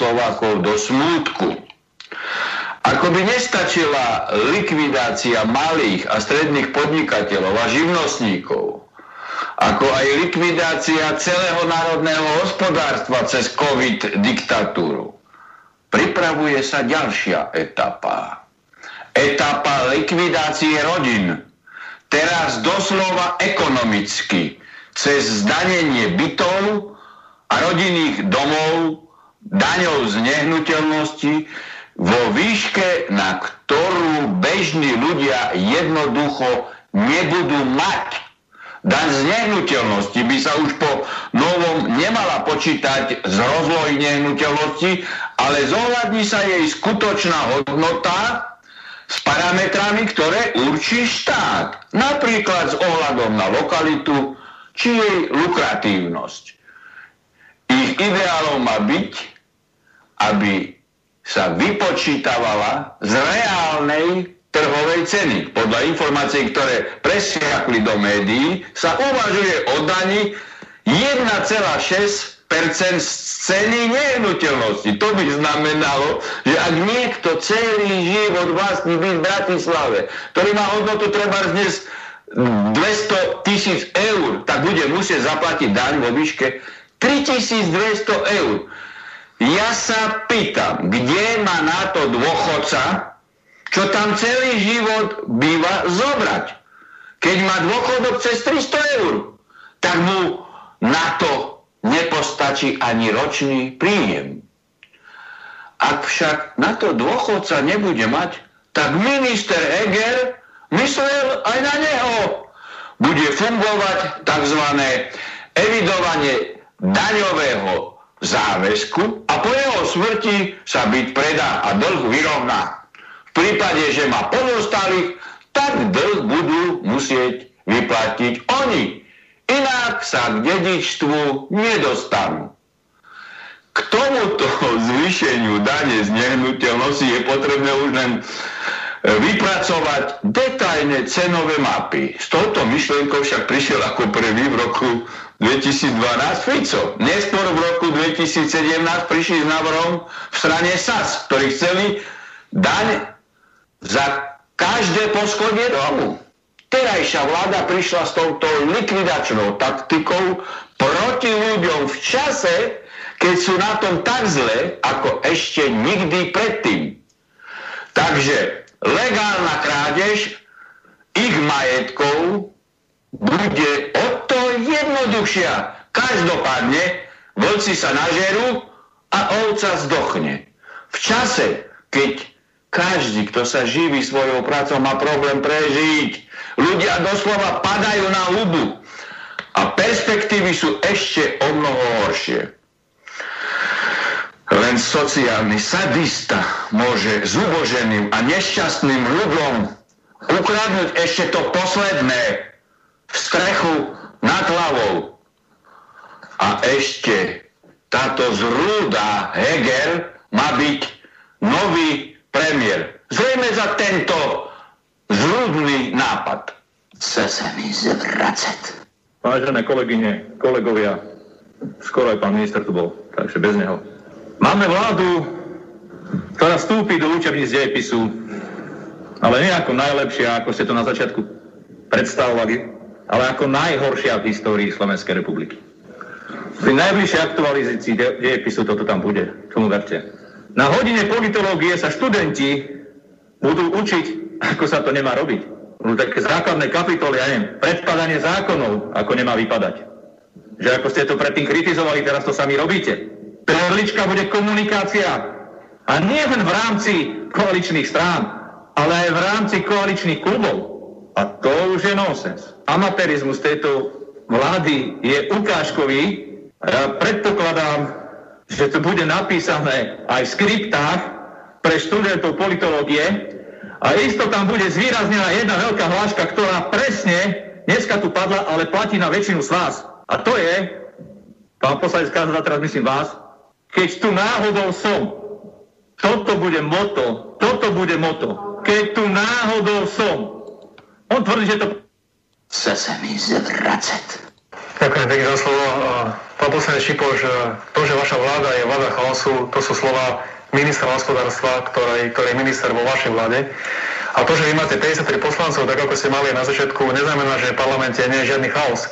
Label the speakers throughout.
Speaker 1: Slovákov do smútku. Ako by nestačila likvidácia malých a stredných podnikateľov a živnostníkov, ako aj likvidácia celého národného hospodárstva cez COVID diktatúru, pripravuje sa ďalšia etapa. Etapa likvidácie rodín, teraz doslova ekonomicky cez zdanenie bytov a rodinných domov daňou z nehnuteľnosti vo výške, na ktorú bežní ľudia jednoducho nebudú mať. Daň z nehnuteľnosti by sa už po novom nemala počítať z rozlohy nehnuteľnosti, ale zohľadní sa jej skutočná hodnota s parametrami, ktoré určí štát. Napríklad s ohľadom na lokalitu či jej lukratívnosť. Ich ideálom má byť, aby sa vypočítavala z reálnej trhovej ceny. Podľa informácií, ktoré presiakli do médií, sa uvažuje o dani 1,6 z ceny nehnuteľnosti. To by znamenalo, že ak niekto celý život vlastní byť v Bratislave, ktorý má hodnotu treba dnes 200 tisíc eur, tak bude musieť zaplatiť daň vo výške 3200 eur. Ja sa pýtam, kde má na to dôchodca, čo tam celý život býva zobrať. Keď má dôchodok cez 300 eur, tak mu na to nepostačí ani ročný príjem. Ak však na to dôchodca nebude mať, tak minister Heger myslel aj na neho. Bude fungovať tzv. evidovanie daňového záväzku a po jeho smrti sa byť predá a dlh vyrovná. V prípade, že má pozostalých, tak dlh budú musieť vyplatiť oni. Inak sa k dedičstvu nedostanú. K tomuto zvýšeniu dane z nehnuteľnosti je potrebné už len e, vypracovať detajné cenové mapy. S touto myšlienkou však prišiel ako prvý v roku 2012 Fico. Neskôr v roku 2017 prišli s návrhom v strane SAS, ktorí chceli daň za každé poschodie domu. Terajšia vláda prišla s touto likvidačnou taktikou proti ľuďom v čase, keď sú na tom tak zle, ako ešte nikdy predtým. Takže legálna krádež ich majetkov bude o to jednoduchšia. Každopádne vlci sa nažerú a ovca zdochne. V čase, keď každý, kto sa živí svojou prácou, má problém prežiť, Ľudia doslova padajú na hubu. A perspektívy sú ešte o mnoho horšie. Len sociálny sadista môže zuboženým a nešťastným ľuďom ukradnúť ešte to posledné strechu nad hlavou. A ešte táto zrúda Heger má byť nový premiér. Zrejme za tento zrúdny nápad.
Speaker 2: Chce sa mi zvracať.
Speaker 3: Vážené kolegyne, kolegovia, skoro aj pán minister tu bol, takže bez neho. Máme vládu, ktorá vstúpi do učebníc dejepisu, ale nie ako najlepšia, ako ste to na začiatku predstavovali, ale ako najhoršia v histórii Slovenskej republiky. Pri najbližšej aktualizácii dejepisu toto tam bude, tomu verte. Na hodine politológie sa študenti budú učiť ako sa to nemá robiť. No, také základné kapitoly, ja neviem, predpadanie zákonov, ako nemá vypadať. že ako ste to predtým kritizovali, teraz to sami robíte. Perlička bude komunikácia. A nie len v rámci koaličných strán, ale aj v rámci koaličných klubov. A to už je nonsens. Amatérizmus tejto vlády je ukážkový. Ja predpokladám, že to bude napísané aj v skriptách pre študentov politológie a isto tam bude zvýraznená jedna veľká hláška, ktorá presne dneska tu padla, ale platí na väčšinu z vás. A to je, pán poslanec Kazada, teraz myslím vás, keď tu náhodou som, toto bude moto, toto bude moto, keď tu náhodou som. On tvrdí, že to...
Speaker 2: Chce sa mi zvracať.
Speaker 4: Ďakujem pekne za slovo. Pán poslanec Šipoš, to, že vaša vláda je vláda chaosu, to sú slova ministra hospodárstva, ktorý, ktorý je minister vo vašej vláde. A to, že vy máte 53 poslancov, tak ako ste mali na začiatku, neznamená, že v parlamente nie je žiadny chaos.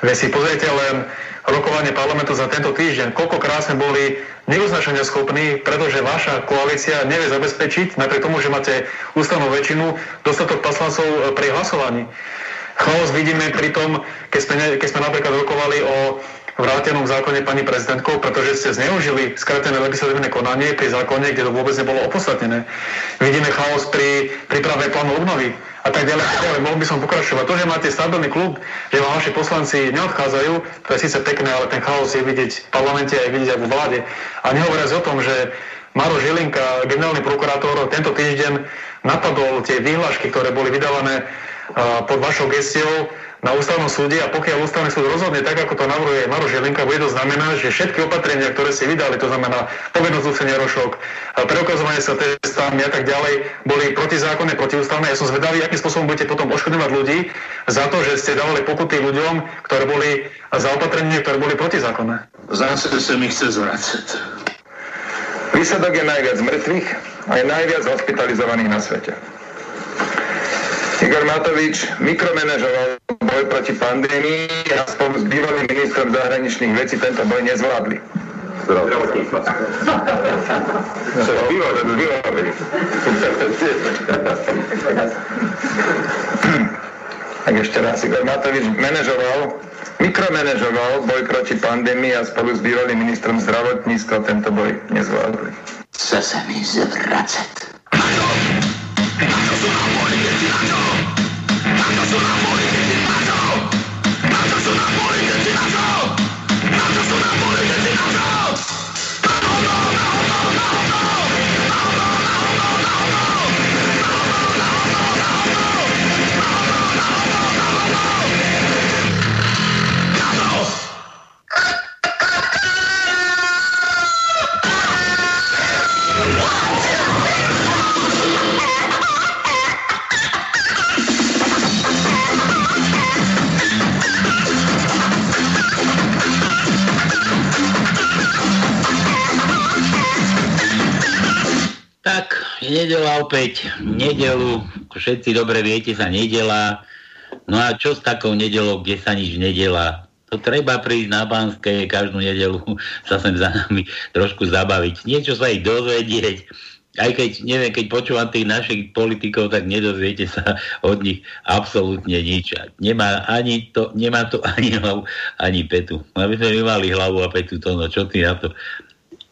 Speaker 4: Vy si pozrite len rokovanie parlamentu za tento týždeň, koľkokrát sme boli neuznašania schopní, pretože vaša koalícia nevie zabezpečiť, napriek tomu, že máte ústavnú väčšinu, dostatok poslancov pri hlasovaní. Chaos vidíme pri tom, keď sme, keď sme napríklad rokovali o vrátenom zákone pani prezidentkou, pretože ste zneužili skratené legislatívne konanie pri zákone, kde to vôbec nebolo opodstatnené. Vidíme chaos pri príprave plánu obnovy a tak ďalej. ďalej. Mohol by som pokračovať. To, že máte stabilný klub, že vám vaši poslanci neodchádzajú, to je síce pekné, ale ten chaos je vidieť v parlamente a je vidieť aj vo vláde. A nehovoriac o tom, že Maro Žilinka, generálny prokurátor, tento týždeň napadol tie výhľašky, ktoré boli vydávané pod vašou gestiou na ústavnom súde a pokiaľ ústavný súd rozhodne tak, ako to navrhuje Maro Žilinka, bude to znamená, že všetky opatrenia, ktoré si vydali, to znamená povinnosť úsenia rošok, preukazovanie sa testami a tak ďalej, boli protizákonné, protiústavné. Ja som zvedavý, akým spôsobom budete potom oškodňovať ľudí za to, že ste dávali pokuty ľuďom, ktoré boli za opatrenie, ktoré boli protizákonné.
Speaker 2: Zase sa mi chce zvracať.
Speaker 5: Výsledok je najviac mŕtvych a je najviac hospitalizovaných na svete. Igor Matovič mikromanežoval boj proti pandémii a spolu s bývalým ministrom zahraničných vecí tento boj nezvládli. Tak ešte raz, Igor Matovič manažoval, mikromanežoval boj proti pandémii a spolu s bývalým ministrom zdravotníctva tento boj nezvládli.
Speaker 2: Chce sa mi zvracať. ceremony.
Speaker 6: Nedela opäť, nedelu, všetci dobre viete, sa nedela. No a čo s takou nedelou, kde sa nič nedela? To treba prísť na Banské každú nedelu sa sem za nami trošku zabaviť. Niečo sa ich dozvedieť. Aj keď, neviem, keď počúvam tých našich politikov, tak nedozviete sa od nich absolútne nič. Nemá, ani to, nemá to ani hlavu, ani petu. Aby sme mali hlavu a petu, to no, čo ty na to?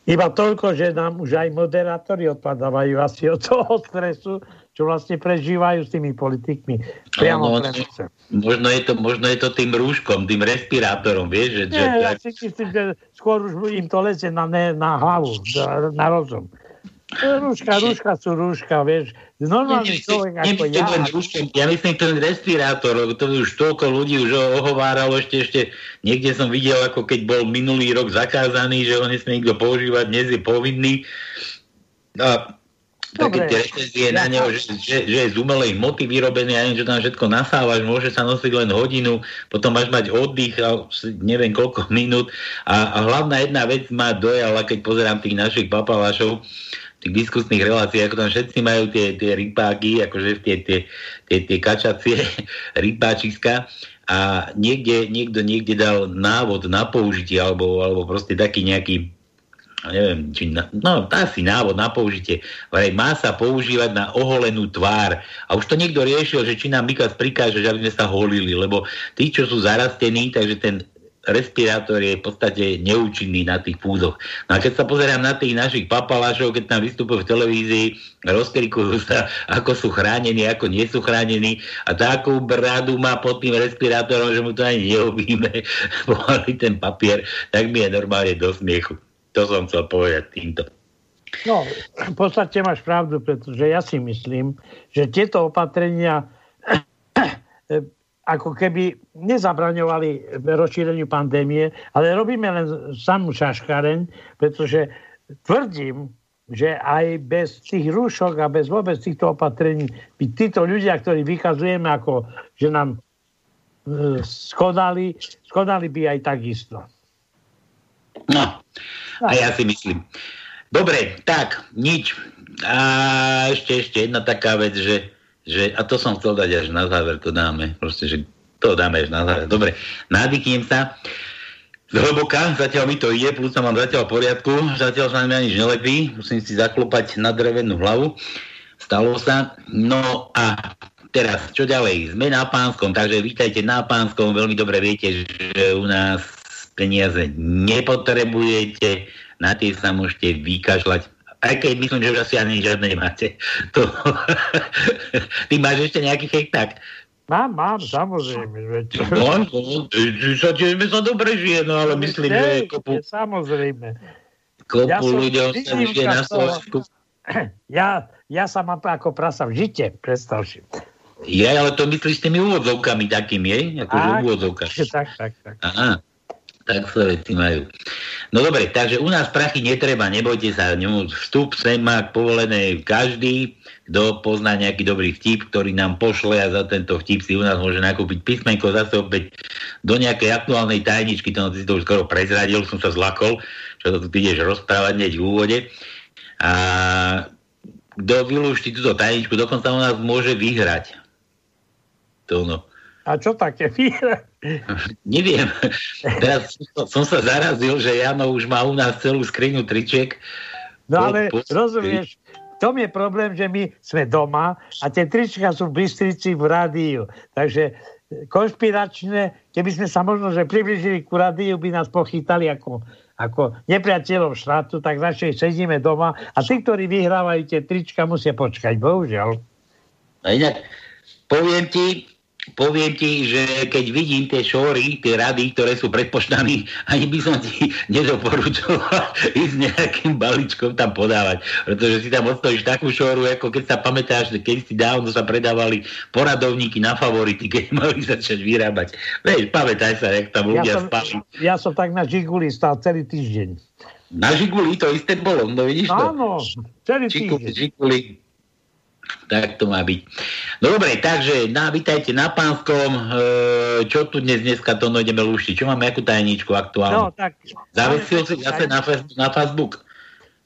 Speaker 7: Iba toľko, že nám už aj moderátori odpadávajú asi od toho stresu, čo vlastne prežívajú s tými politikmi. Priamo no, no,
Speaker 6: možno, je to, možno je to tým rúškom, tým respirátorom, vieš? Že,
Speaker 7: Nie, že, ja si myslím, že skôr už im to leze na, ne, na hlavu, na rozum. Rúška, rúška sú rúška, vieš. Normálny človek ako ja. Len
Speaker 6: rúška, ja myslím ten respirátor, lebo to už toľko ľudí už ohováralo, ešte, ešte niekde som videl, ako keď bol minulý rok zakázaný, že ho nesmie nikto používať, dnes je povinný. A také tie recenzie na neho, že, že, že je z umelej hmoty vyrobený a čo tam všetko nasávaš, môže sa nosiť len hodinu, potom máš mať oddych a neviem koľko minút. A, a hlavná jedna vec ma dojala, keď pozerám tých našich papalášov, tých diskusných relácií, ako tam všetci majú tie, tie rypáky, akože tie, tie, tie, tie kačacie rypáčiska a niekde, niekto niekde dal návod na použitie alebo, alebo proste taký nejaký neviem, či na, no asi návod na použitie. Vrej, má sa používať na oholenú tvár. A už to niekto riešil, že či nám Mikas prikáže, že aby sme sa holili, lebo tí, čo sú zarastení, takže ten respirátor je v podstate neúčinný na tých púzoch. No a keď sa pozerám na tých našich papalášov, keď tam vystupujú v televízii, rozkrikujú sa, ako sú chránení, ako nie sú chránení a takú bradu má pod tým respirátorom, že mu to ani neobíme, pohali ten papier, tak mi je normálne do smiechu. To som chcel povedať týmto.
Speaker 7: No, v podstate máš pravdu, pretože ja si myslím, že tieto opatrenia ako keby nezabraňovali rozšíreniu pandémie, ale robíme len samú šaškareň, pretože tvrdím, že aj bez tých rúšok a bez vôbec týchto opatrení by títo ľudia, ktorí vykazujeme ako, že nám e, skonali, skonali by aj takisto.
Speaker 6: No, a ja si myslím. Dobre, tak, nič. A ešte, ešte jedna taká vec, že že, a to som chcel dať až na záver, to dáme, proste, že to dáme až na záver. Dobre, nadýchnem sa. Zhlboka, zatiaľ mi to ide, plus sa mám zatiaľ poriadku, zatiaľ sa mi ani nelepí, musím si zaklopať na drevenú hlavu. Stalo sa. No a teraz, čo ďalej? Sme na Pánskom, takže vítajte na Pánskom. Veľmi dobre viete, že u nás peniaze nepotrebujete, na tie sa môžete vykašľať aj keď myslím, že už asi ani žiadne nemáte. To... Ty máš ešte nejaký tak?
Speaker 7: Mám, mám, samozrejme. Veď...
Speaker 6: No, sa sa dobre žije, no ale myslím, že
Speaker 7: kopu... Samozrejme.
Speaker 6: Kopu ja sa žije na Slovensku.
Speaker 7: Ja, ja sa mám ako prasa v žite, predstav si.
Speaker 6: Ja, ale to myslíš s tými úvodzovkami takými, je? Akože úvodzovkami.
Speaker 7: Tak, tak, tak.
Speaker 6: Aha sa veci majú. No dobre, takže u nás prachy netreba, nebojte sa, vstup sem má povolené každý, kto pozná nejaký dobrý vtip, ktorý nám pošle a za tento vtip si u nás môže nakúpiť písmenko zase opäť do nejakej aktuálnej tajničky, to si to už skoro prezradil, som sa zlakol, čo to tu ideš rozprávať hneď v úvode. A kto vylúšti túto tajničku, dokonca u nás môže vyhrať. To no.
Speaker 7: A čo také
Speaker 6: Neviem. Teraz som sa zarazil, že Jano už má u nás celú skriňu tričiek.
Speaker 7: No ale po, po, rozumieš, tom je problém, že my sme doma a tie trička sú v Bystrici v rádiu. Takže konšpiračné, keby sme sa možno že približili ku rádiu, by nás pochytali ako, ako nepriateľov štátu, tak radšej sedíme doma a tí, ktorí vyhrávajú tie trička, musia počkať, bohužiaľ.
Speaker 6: A inak, poviem ti, poviem ti, že keď vidím tie šóry, tie rady, ktoré sú pred poštami, ani by som ti nedoporučoval ísť nejakým balíčkom tam podávať, pretože si tam odstojíš takú šóru, ako keď sa pamätáš, keď si dávno sa predávali poradovníky na favority, keď mali začať vyrábať. Vieš, pamätaj sa, jak tam ľudia ja som, spali.
Speaker 7: Ja som tak na Žiguli stál celý týždeň.
Speaker 6: Na Žiguli to isté bolo, no vidíš to?
Speaker 7: Áno, celý týždeň.
Speaker 6: Žiguli, tak to má byť. No dobre, takže na, vítajte na Pánskom. E, čo tu dnes dneska to ideme lúštiť? Čo máme akú tajničku aktuálnu?
Speaker 7: No, tak...
Speaker 6: Zavesil si zase na, na Facebook?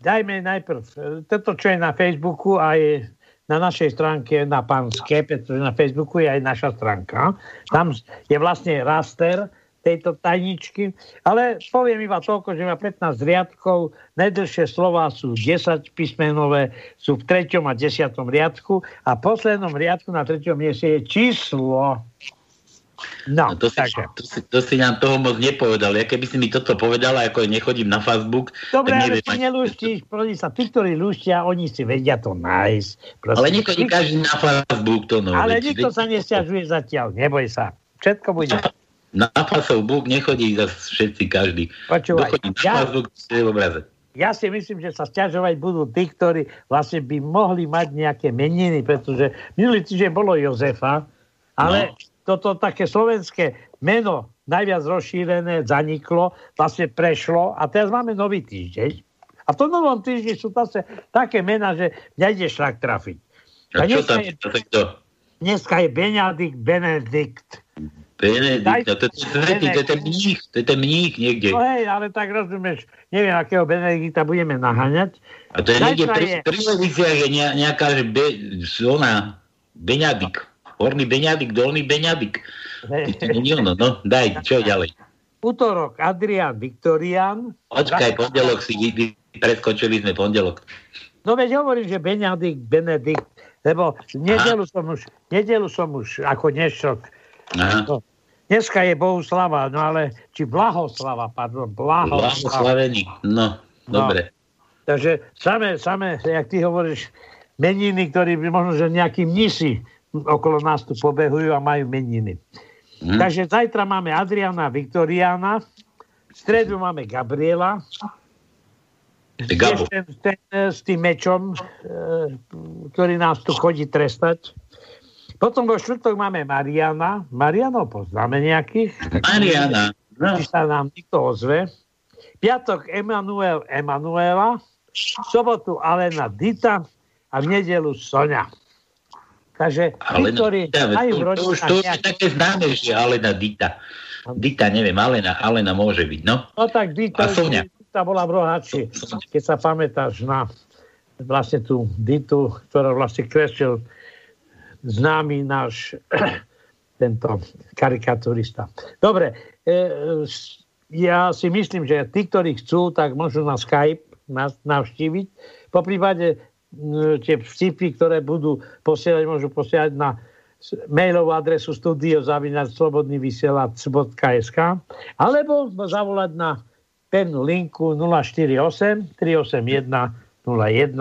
Speaker 7: Dajme najprv toto, čo je na Facebooku aj na našej stránke na Pánske, pretože na Facebooku je aj naša stránka. Tam je vlastne raster, tejto tajničky, ale poviem iba toľko, že má 15 riadkov, najdlhšie slova sú 10 písmenové, sú v treťom a desiatom riadku a v poslednom riadku na treťom mieste je číslo.
Speaker 6: No, no to, si, to, si, to si nám toho moc nepovedal. Ja keby si mi toto povedala, ako nechodím na Facebook...
Speaker 7: Dobre, ale ty nelúštíš, prosím sa, tí, ktorí lúštia, oni si vedia to nájsť.
Speaker 6: Prosím. Ale nechodí každý na Facebook, to no.
Speaker 7: Ale nikto sa nestiažuje zatiaľ, neboj sa. Všetko bude.
Speaker 6: Na Facebook nechodí za všetci každý.
Speaker 7: Počúvaj,
Speaker 6: na ja, Facebook, obraze.
Speaker 7: Ja si myslím, že sa stiažovať budú tí, ktorí vlastne by mohli mať nejaké meniny, pretože minulý týždeň bolo Jozefa, ale no. toto také slovenské meno najviac rozšírené zaniklo, vlastne prešlo a teraz máme nový týždeň. A v tom novom týždni sú zase také mená, že nejde šlak trafiť.
Speaker 6: A, a čo tam je?
Speaker 7: Dneska je Benedikt Benedikt.
Speaker 6: Benedikt, no to, to, to, to je ten mních, to je ten mních niekde.
Speaker 7: No hej, ale tak rozumieš, neviem, akého Benedikta budeme naháňať.
Speaker 6: A to je niekde pri, pri je nejaká, že be, ona, Beňadik. Horný Beňadik, dolný Beňadik. No, no, daj, čo ďalej?
Speaker 7: Útorok Adrian Viktorian.
Speaker 6: Počkaj, pondelok si preskočili sme pondelok.
Speaker 7: No veď hovorím, že Beňadik, Benedikt, lebo nedelu som už, nedelu som už ako nešok. No, Dneska je Bohuslava, no ale, či Blahoslava, pardon, Blahoslava.
Speaker 6: Blahoslavený, no,
Speaker 7: No.
Speaker 6: dobre.
Speaker 7: Takže samé, samé, jak ty hovoríš, meniny, ktorí by možno, že nejakí mnisi okolo nás tu pobehujú a majú meniny.
Speaker 6: Hm.
Speaker 7: Takže zajtra máme Adriana Viktoriána, v stredu máme Gabriela, ten, ten s tým mečom, e, ktorý nás tu chodí trestať. Potom vo štvrtok máme Mariana. Mariano poznáme nejakých,
Speaker 6: Mariana, no,
Speaker 7: či sa nám nikto ozve. Piatok Emanuel Emanuela, v sobotu Alena Dita a v nedelu Sonia. Takže
Speaker 6: Alena
Speaker 7: ktorí
Speaker 6: Dita,
Speaker 7: majú
Speaker 6: to, to, už, to už je
Speaker 7: nejaké...
Speaker 6: také známe, že Alena Dita. Dita, neviem, Alena, Alena môže byť, no.
Speaker 7: No tak Dita,
Speaker 6: A Sonia.
Speaker 7: Dita bola v Rohači. Keď sa pamätáš na vlastne tú Ditu, ktorá vlastne kreslil známy náš tento karikaturista. Dobre, e, ja si myslím, že tí, ktorí chcú, tak môžu na Skype nás navštíviť. Po prípade tie vtipy, ktoré budú posielať, môžu posielať na mailovú adresu studiozavinač.slobodnyvysielac.sk alebo zavolať na pevnú linku 048 381 01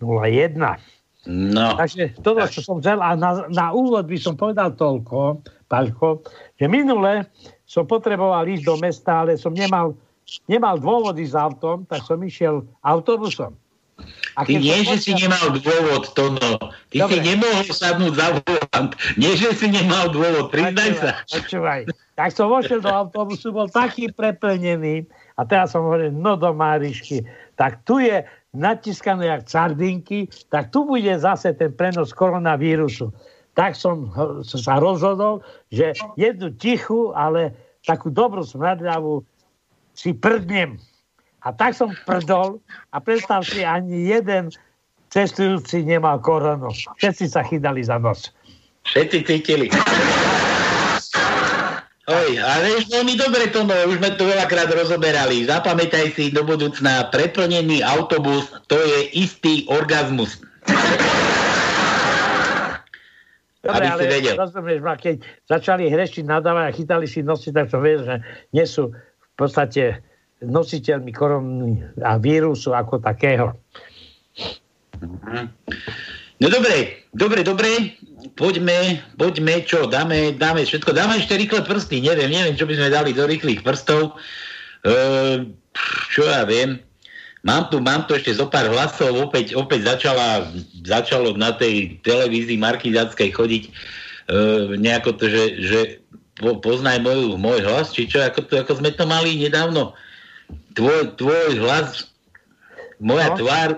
Speaker 7: 01.
Speaker 6: No,
Speaker 7: Takže toto, čo som chcel, a na, na úvod by som povedal toľko, Paľko, že minule som potreboval ísť do mesta, ale som nemal, nemal dôvod ísť autom, tak som išiel autobusom. A
Speaker 6: ty nie, že si nemal dôvod, to no. Ty
Speaker 7: Dobre.
Speaker 6: si nemohol sadnúť za volant. Nie, že si nemal dôvod, priznaj sa.
Speaker 7: Počúvaj. Tak som vošiel do autobusu, bol taký preplnený a teraz som hovoril, no do Márišky, tak tu je natiskané jak sardinky, tak tu bude zase ten prenos koronavírusu. Tak som sa rozhodol, že jednu tichú, ale takú dobrú smradľavú si prdnem. A tak som prdol a predstav si, ani jeden cestujúci nemal koronu. Všetci sa chydali za nos.
Speaker 6: Všetci cítili. Oj, ale vieš veľmi dobre to, no, už sme to veľakrát rozoberali. Zapamätaj si do budúcna, preplnený autobus, to je istý orgazmus.
Speaker 7: Dobre,
Speaker 6: Aby
Speaker 7: ale
Speaker 6: vedel.
Speaker 7: rozumieš ma, keď začali hrešiť, nadávať a chytali si nosy, tak som vedel, že nie sú v podstate nositeľmi korony a vírusu ako takého.
Speaker 6: No dobre, dobre, dobre, poďme, poďme, čo, dáme, dáme všetko, dáme ešte rýchle prsty, neviem, neviem, čo by sme dali do rýchlych prstov. E, čo ja viem, mám tu, mám tu ešte zo pár hlasov, opäť, opäť začala, začalo na tej televízii markizáckej chodiť e, nejako to, že, že po, poznaj moju, môj hlas, či čo, ako, to, ako sme to mali nedávno, tvoj, tvoj hlas moja
Speaker 7: No.
Speaker 6: tvár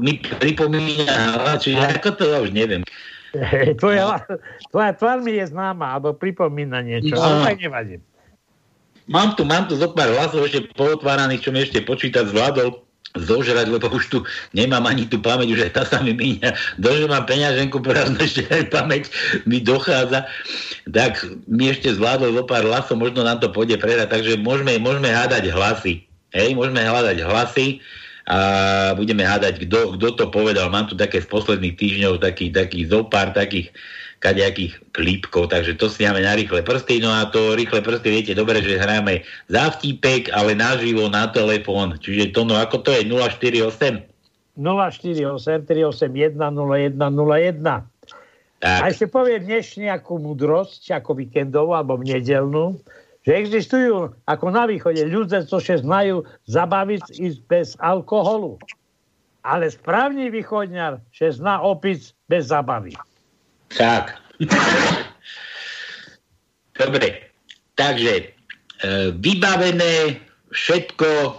Speaker 6: mi pripomína čiže ako to ja už neviem.
Speaker 7: Tvoja, tvoja tvár mi je známa, alebo pripomína niečo,
Speaker 6: No.
Speaker 7: ale nevadí.
Speaker 6: Mám tu, mám tu zo pár hlasov ešte pootváraných, čo mi ešte počítať zvládol zožrať, lebo už tu nemám ani tú pamäť, už aj tá sa mi míňa. Dože mám peňaženku, prázdno ešte aj pamäť mi dochádza. Tak mi ešte zvládol zo pár hlasov, možno nám to pôjde predať, takže môžeme, môžeme hádať hlasy. Hej, môžeme hľadať hlasy a budeme hádať, kto, kto to povedal. Mám tu také z posledných týždňov taký, taký zopár takých kadejakých klípkov, takže to si dáme na rýchle prsty, no a to rýchle prsty, viete dobre, že hráme za vtípek, ale naživo na telefón, čiže to no, ako to je 048?
Speaker 7: 048 381 0101. A
Speaker 6: Tak,
Speaker 7: ešte poviem dnes nejakú mudrosť, ako víkendovú alebo nedelnú, že existujú ako na východe ľudia, čo sa znajú zabaviť ísť bez alkoholu. Ale správny východňar sa zná opiť bez zabavy.
Speaker 6: tak. Dobre, takže e, vybavené všetko,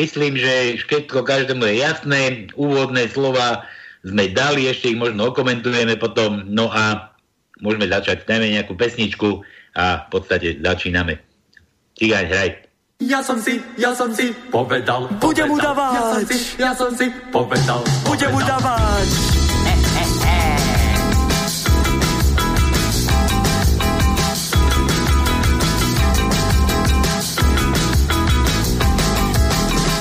Speaker 6: myslím, že všetko každému je jasné, úvodné slova sme dali, ešte ich možno okomentujeme potom, no a môžeme začať, dajme nejakú pesničku a v podstate začíname. Cigáň, hraj.
Speaker 8: Ja som si, ja som si povedal,
Speaker 9: Budem
Speaker 8: povedal.
Speaker 9: udávať.
Speaker 8: Ja som si, ja som si povedal,
Speaker 9: Budem
Speaker 8: povedal.
Speaker 9: udávať.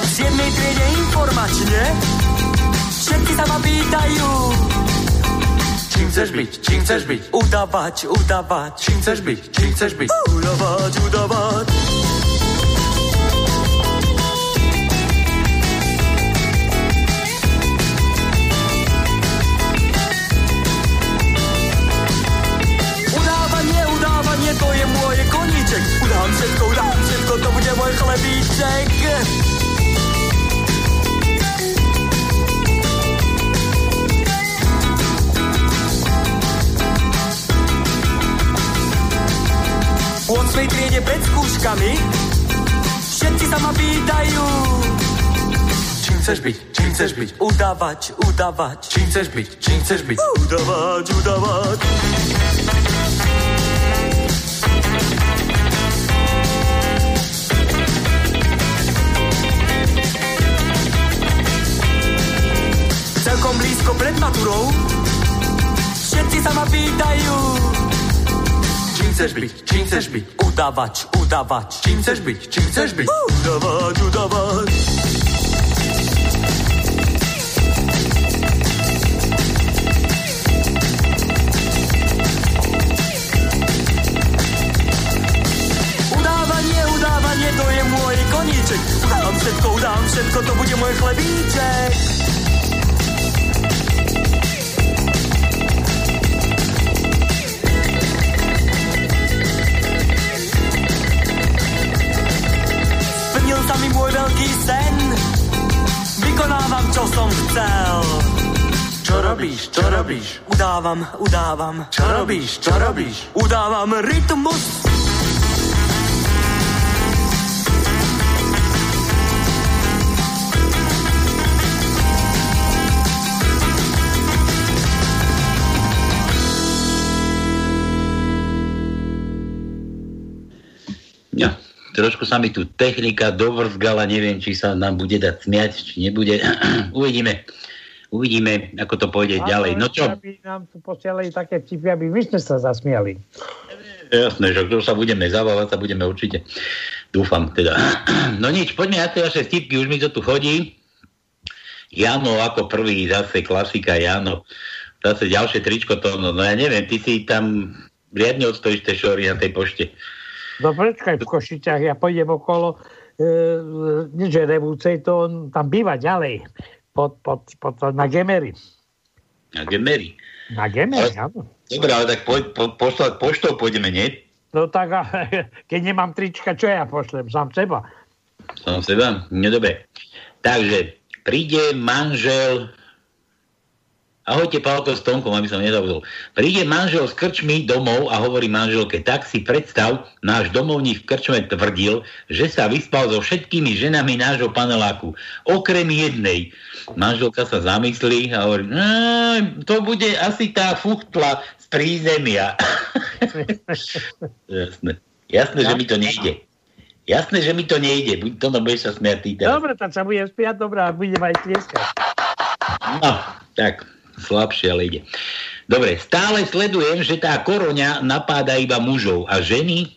Speaker 9: V jednej triede informačne všetci sa ma pýtajú, čím chceš byť, čím chceš byť, udavač, udavač, čím chceš byť, čím chceš byť, udavač, udavač. 8. triede pred skúškami všetci sa ma pýtajú. Čím chceš byť, čím chceš byť, udavač, udavač. Čím chceš byť, čím chceš byť, udavač, udavač. Celkom blízko pred maturou všetci sa ma pýtajú. Chceš byť, čím chceš byť, udavač, udavač. Čím chceš byť, čím chceš byť, udavač, udavač. Udávanie, udávanie, to je môj koníček. Udám všetko, udám všetko, to bude môj chlebíček. Veľký sen. Vykonávam, čo som chcel. Čo robíš, čo robíš? Udávam, udávam. Čo robíš, čo robíš? Udávam rytmus.
Speaker 6: Trošku sa mi tu technika dovrzgala, neviem, či sa nám bude dať smiať, či nebude. Uvidíme. Uvidíme, ako to pôjde ďalej. No čo?
Speaker 7: Aby nám tu posielali také vtipy, aby my sme sa zasmiali.
Speaker 6: Jasné, že to sa budeme zabávať, sa budeme určite. Dúfam teda. No nič, poďme na tie vaše vtipky, už mi to tu chodí. Jano ako prvý, zase klasika Jano. Zase ďalšie tričko to, no, no ja neviem, ty si tam riadne odstojíš tej šory na tej pošte.
Speaker 7: No počkaj, v Košiciach, ja pôjdem okolo, e, nie že Revúcej, to on tam býva ďalej, pod, pod, pod, na Gemery.
Speaker 6: Na Gemery.
Speaker 7: Na Gemery, áno.
Speaker 6: Dobre, ale tak po, po, pošla, poštou pôjdeme, nie?
Speaker 7: No tak, keď nemám trička, čo ja pošlem? Sám seba.
Speaker 6: Sám seba? No dobre. Takže príde manžel Ahojte, Pálko s Tomkom, aby som nezabudol. Príde manžel z krčmy domov a hovorí manželke, tak si predstav, náš domovník v krčme tvrdil, že sa vyspal so všetkými ženami nášho paneláku, okrem jednej. Manželka sa zamyslí a hovorí, "Ehm, to bude asi tá fuchtla z prízemia. Jasné. Jasné, že mi to nejde. Jasné, že mi to nejde. Buď to no budeš sa smiať ty teraz.
Speaker 7: Dobre, tak sa budem spiať, dobre, a budem aj tlieskať.
Speaker 6: No, tak, slabšie, ale ide. Dobre, stále sledujem, že tá koroňa napáda iba mužov a ženy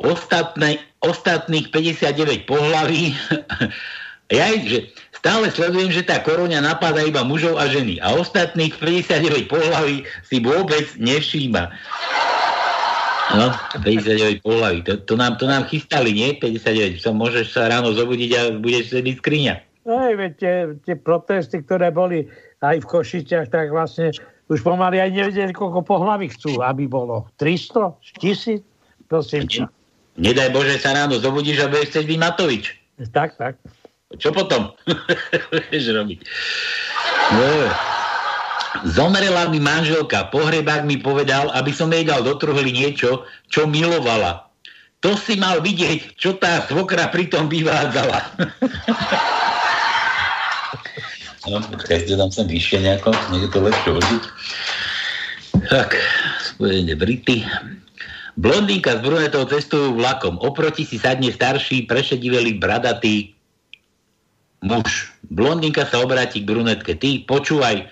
Speaker 6: ostatné, ostatných 59 pohlaví ja, že stále sledujem, že tá koroňa napáda iba mužov a ženy a ostatných 59 pohlaví si vôbec nevšíma. No, 59 pohlaví. To, to, nám, to nám chystali, nie? 59. So, môžeš sa ráno zobudiť a budeš sedieť skriňa.
Speaker 7: Veď tie, tie protesty, ktoré boli aj v Košiciach, tak vlastne už pomaly aj nevedeli, koľko pohlaví chcú, aby bolo. 300? 1000? Prosím.
Speaker 6: Ne, nedaj Bože sa ráno zobudíš a budeš chcieť byť Matovič.
Speaker 7: Tak, tak.
Speaker 6: Čo potom? Vieš robiť. No. Zomrela mi manželka, pohrebák mi povedal, aby som jej dal do truhly niečo, čo milovala. To si mal vidieť, čo tá svokra pritom vyvádzala. no, počkaj, dám sem vyššie nejako, nech to lepšie odžiť. Tak, Spojené Brity. Blondínka s brunetou cestujú vlakom. Oproti si sadne starší, prešedivelý, bradatý muž. Blondínka sa obráti k brunetke. Ty, počúvaj,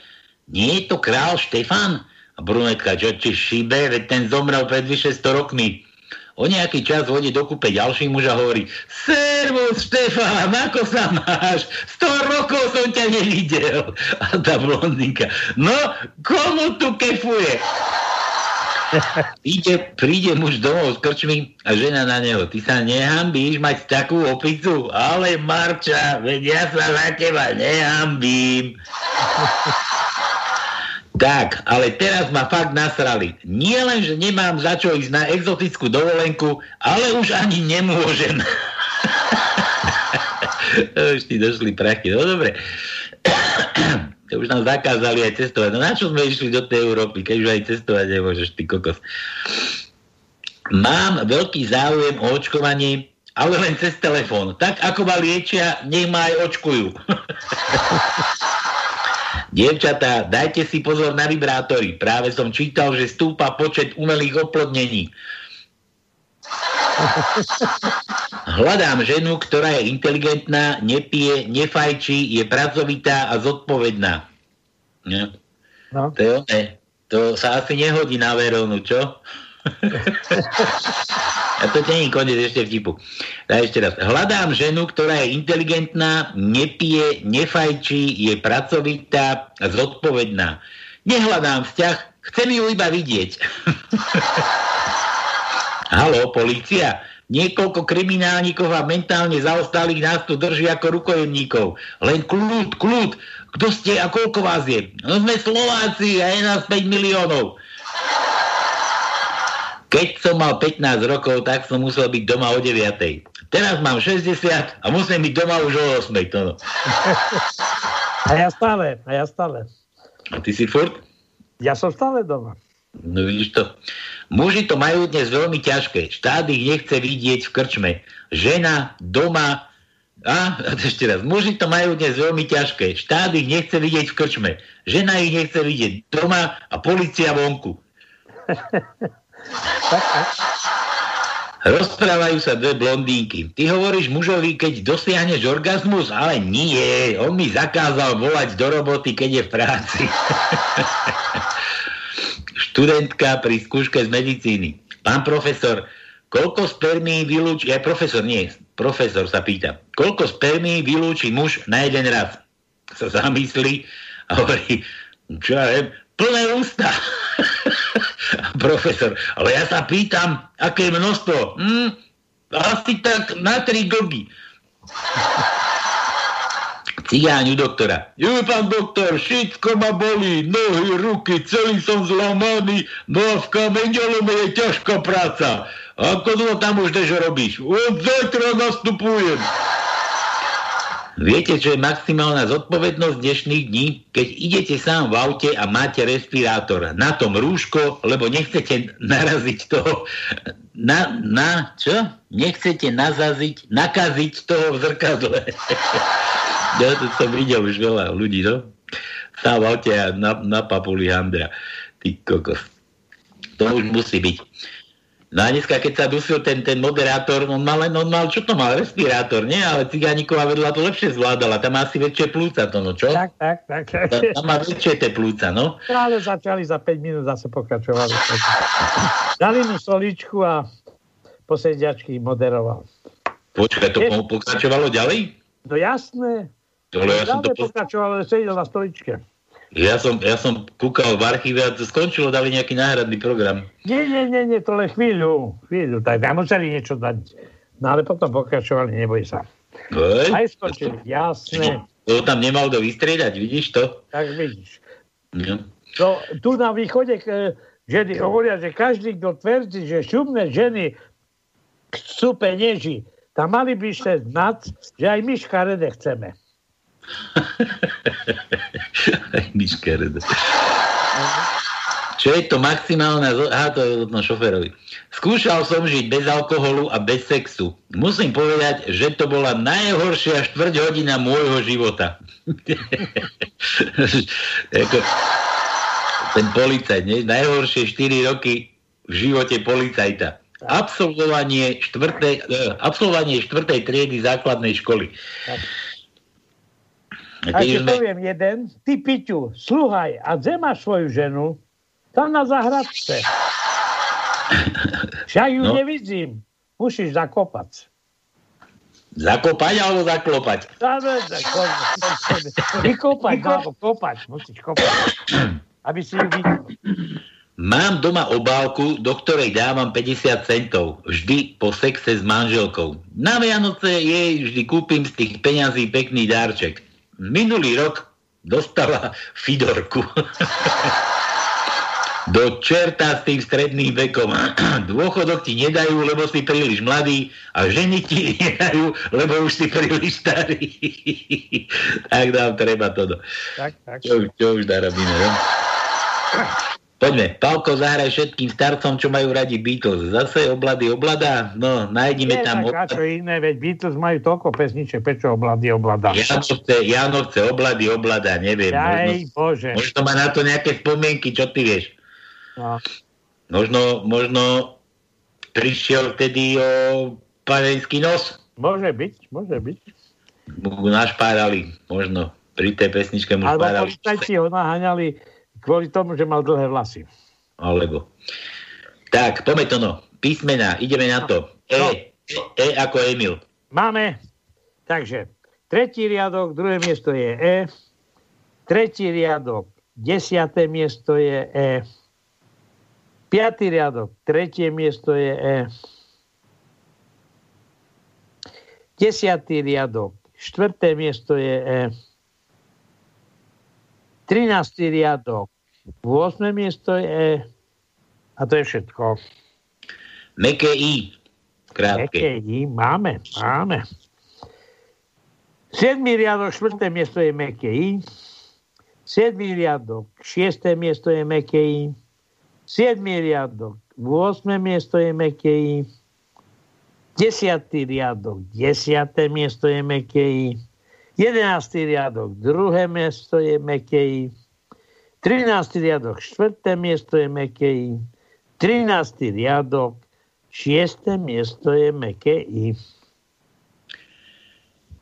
Speaker 6: nie je to král Štefan? A brunetka, čo či šíbe, veď ten zomrel pred vyše 100 rokmi. O nejaký čas vode dokúpe ďalší muž a hovorí Servus, Štefán, ako sa máš? 100 rokov som ťa nevidel. A tá blondinka, no, komu tu kefuje? Príde, príde muž domov z krčmy a žena na neho. Ty sa nehambíš mať takú opicu? Ale Marča, veď ja sa na teba nehambím. Tak, ale teraz ma fakt nasrali. Nie len, že nemám za čo ísť na exotickú dovolenku, ale už ani nemôžem. už ti došli prachy. No dobre. už nám zakázali aj cestovať. No na čo sme išli do tej Európy, keď už aj cestovať nemôžeš, ty kokos. Mám veľký záujem o očkovanie, ale len cez telefón. Tak ako ma liečia, nech ma aj očkujú. Dievčatá, dajte si pozor na vibrátory. Práve som čítal, že stúpa počet umelých oplodnení. Hľadám ženu, ktorá je inteligentná, nepije, nefajčí, je pracovitá a zodpovedná. Ja. No. To, je to sa asi nehodí na Veronu, čo? A to nie je koniec ešte vtipu. Daj ešte raz. Hľadám ženu, ktorá je inteligentná, nepije, nefajčí, je pracovitá a zodpovedná. Nehľadám vzťah, chcem ju iba vidieť. Halo, policia? Niekoľko kriminálnikov a mentálne zaostalých nás tu drží ako rukojemníkov. Len kľud, kľud. Kto ste a koľko vás je? No sme Slováci a je nás 5 miliónov. Keď som mal 15 rokov, tak som musel byť doma o 9. Teraz mám 60 a musím byť doma už o 8. To no.
Speaker 7: A ja stále, a ja stále.
Speaker 6: A ty si furt?
Speaker 7: Ja som stále doma.
Speaker 6: No vidíš to. Muži to majú dnes veľmi ťažké. Štát ich nechce vidieť v krčme. Žena, doma, a, a ešte raz, muži to majú dnes veľmi ťažké. Štát ich nechce vidieť v krčme. Žena ich nechce vidieť doma a policia vonku. Rozprávajú sa dve blondínky. Ty hovoríš mužovi, keď dosiahneš orgazmus, ale nie, on mi zakázal volať do roboty, keď je v práci. Študentka pri skúške z medicíny. Pán profesor, koľko spermí vylúči, ja profesor nie, profesor sa pýta, koľko spermí vylúči muž na jeden raz? Sa zamyslí a hovorí, čo ja viem, plné ústa. Profesor, ale ja sa pýtam, aké množstvo? Hm, asi tak na tri glby. Cigáň doktora. Jo, pán doktor, všetko ma bolí, nohy, ruky, celý som zlamaný, no a v kameňolome je ťažká práca. Ako to tam už dežo robíš? Od zajtra nastupujem. Viete, čo je maximálna zodpovednosť dnešných dní, keď idete sám v aute a máte respirátor, na tom rúško, lebo nechcete naraziť toho, na, na čo? Nechcete nazaziť, nakaziť toho v zrkadle. ja to som videl už veľa ľudí, no? Sám v aute a na, na papuli Handra. Ty kokos. To už musí byť. No a dneska, keď sa dusil ten, ten moderátor, on mal, len, on mal, čo to mal, respirátor, nie? Ale Cigániková vedľa to lepšie zvládala, tam má asi väčšie plúca to, no čo?
Speaker 7: Tak, tak, tak.
Speaker 6: Tam, má väčšie tie plúca, no.
Speaker 7: Ale začali za 5 minút, zase pokračovali. Dali mu soličku a posediačky moderoval.
Speaker 6: Počkaj, to pokračovalo ďalej?
Speaker 7: No jasné.
Speaker 6: Ale ja som to...
Speaker 7: pokračovalo, sedel na stoličke.
Speaker 6: Ja som, ja som kúkal v archíve a to skončilo, dali nejaký náhradný program.
Speaker 7: Nie, nie, nie, nie, to len chvíľu, chvíľu, tak tam museli niečo dať. No ale potom pokračovali, neboj sa.
Speaker 6: Ej,
Speaker 7: Aj skončili, jasné.
Speaker 6: To tam nemal kto vystriedať, vidíš to?
Speaker 7: Tak vidíš.
Speaker 6: No.
Speaker 7: To, tu na východe e, ženy hovoria, že každý, kto tvrdí, že šumné ženy chcú penieži, tam mali by sa znať, že aj my škaredé chceme.
Speaker 6: Aj myška Čo je to maximálna... Aha, to je na šoferovi. Skúšal som žiť bez alkoholu a bez sexu. Musím povedať, že to bola najhoršia štvrť hodina môjho života. Eko, ten policajt, nie? Najhoršie 4 roky v živote policajta. Absolvovanie štvrtej, eh, absolvovanie štvrtej triedy základnej školy. Tak.
Speaker 7: A ti sme... poviem jeden, ty Piťu, sluhaj, a kde máš svoju ženu? Tam na zahradce. Však ju
Speaker 6: No.
Speaker 7: nevidím. Musíš zakopať.
Speaker 6: Zakopať alebo zaklopať?
Speaker 7: Vykopať, alebo kopať. Musíš kopať. Aby si ju videl.
Speaker 6: Mám doma obálku, do ktorej dávam 50 centov. Vždy po sexe s manželkou. Na Vianoce jej vždy kúpim z tých peňazí pekný dárček. Minulý rok dostala Fidorku. Do čerta s tým stredným vekom. Dôchodok ti nedajú, lebo si príliš mladý a ženy ti nedajú, lebo už si príliš starý. tak nám treba toto.
Speaker 7: Tak, tak.
Speaker 6: Čo, čo už dá robíme, no? Poďme, Pálko zahraj všetkým starcom, čo majú radi Beatles. Zase oblady oblada, no nájdime
Speaker 7: Nie,
Speaker 6: tam...
Speaker 7: tak čo iné, veď Beatles majú toľko pesniček, prečo oblady oblada.
Speaker 6: Jano chce, Jano chce oblady, oblada, neviem.
Speaker 7: Aj,
Speaker 6: Možno,
Speaker 7: Bože.
Speaker 6: možno má na to nejaké spomienky, čo ty vieš.
Speaker 7: No.
Speaker 6: Možno, možno prišiel vtedy o panenský nos.
Speaker 7: Môže byť, môže byť.
Speaker 6: Mu našpárali, možno. Pri tej pesničke mu
Speaker 7: Alebo
Speaker 6: špárali.
Speaker 7: policajti ho naháňali kvôli tomu, že mal dlhé vlasy.
Speaker 6: Alebo. Tak, poďme to no. Písmena, ideme na to. E,
Speaker 7: No.
Speaker 6: e, e ako Emil.
Speaker 7: Máme, takže, tretí riadok, druhé miesto je E, tretí riadok, desiaté miesto je E, piatý riadok, tretie miesto je E, desiatý riadok, štvrté miesto je E, trinastý riadok, 8. miesto je a to je všetko.
Speaker 6: Meké I. Krátke.
Speaker 7: Meké I, máme, máme. 7. riadok, 4. miesto je meké I. 7. riadok, 6. miesto je meké I. 7. riadok, 8. miesto je meké I. 10. riadok, 10. miesto je meké I. 11. riadok, 2. miesto je meké I. 13. riadok, 4. miesto je meké I. 13. riadok, 6. miesto je meké I.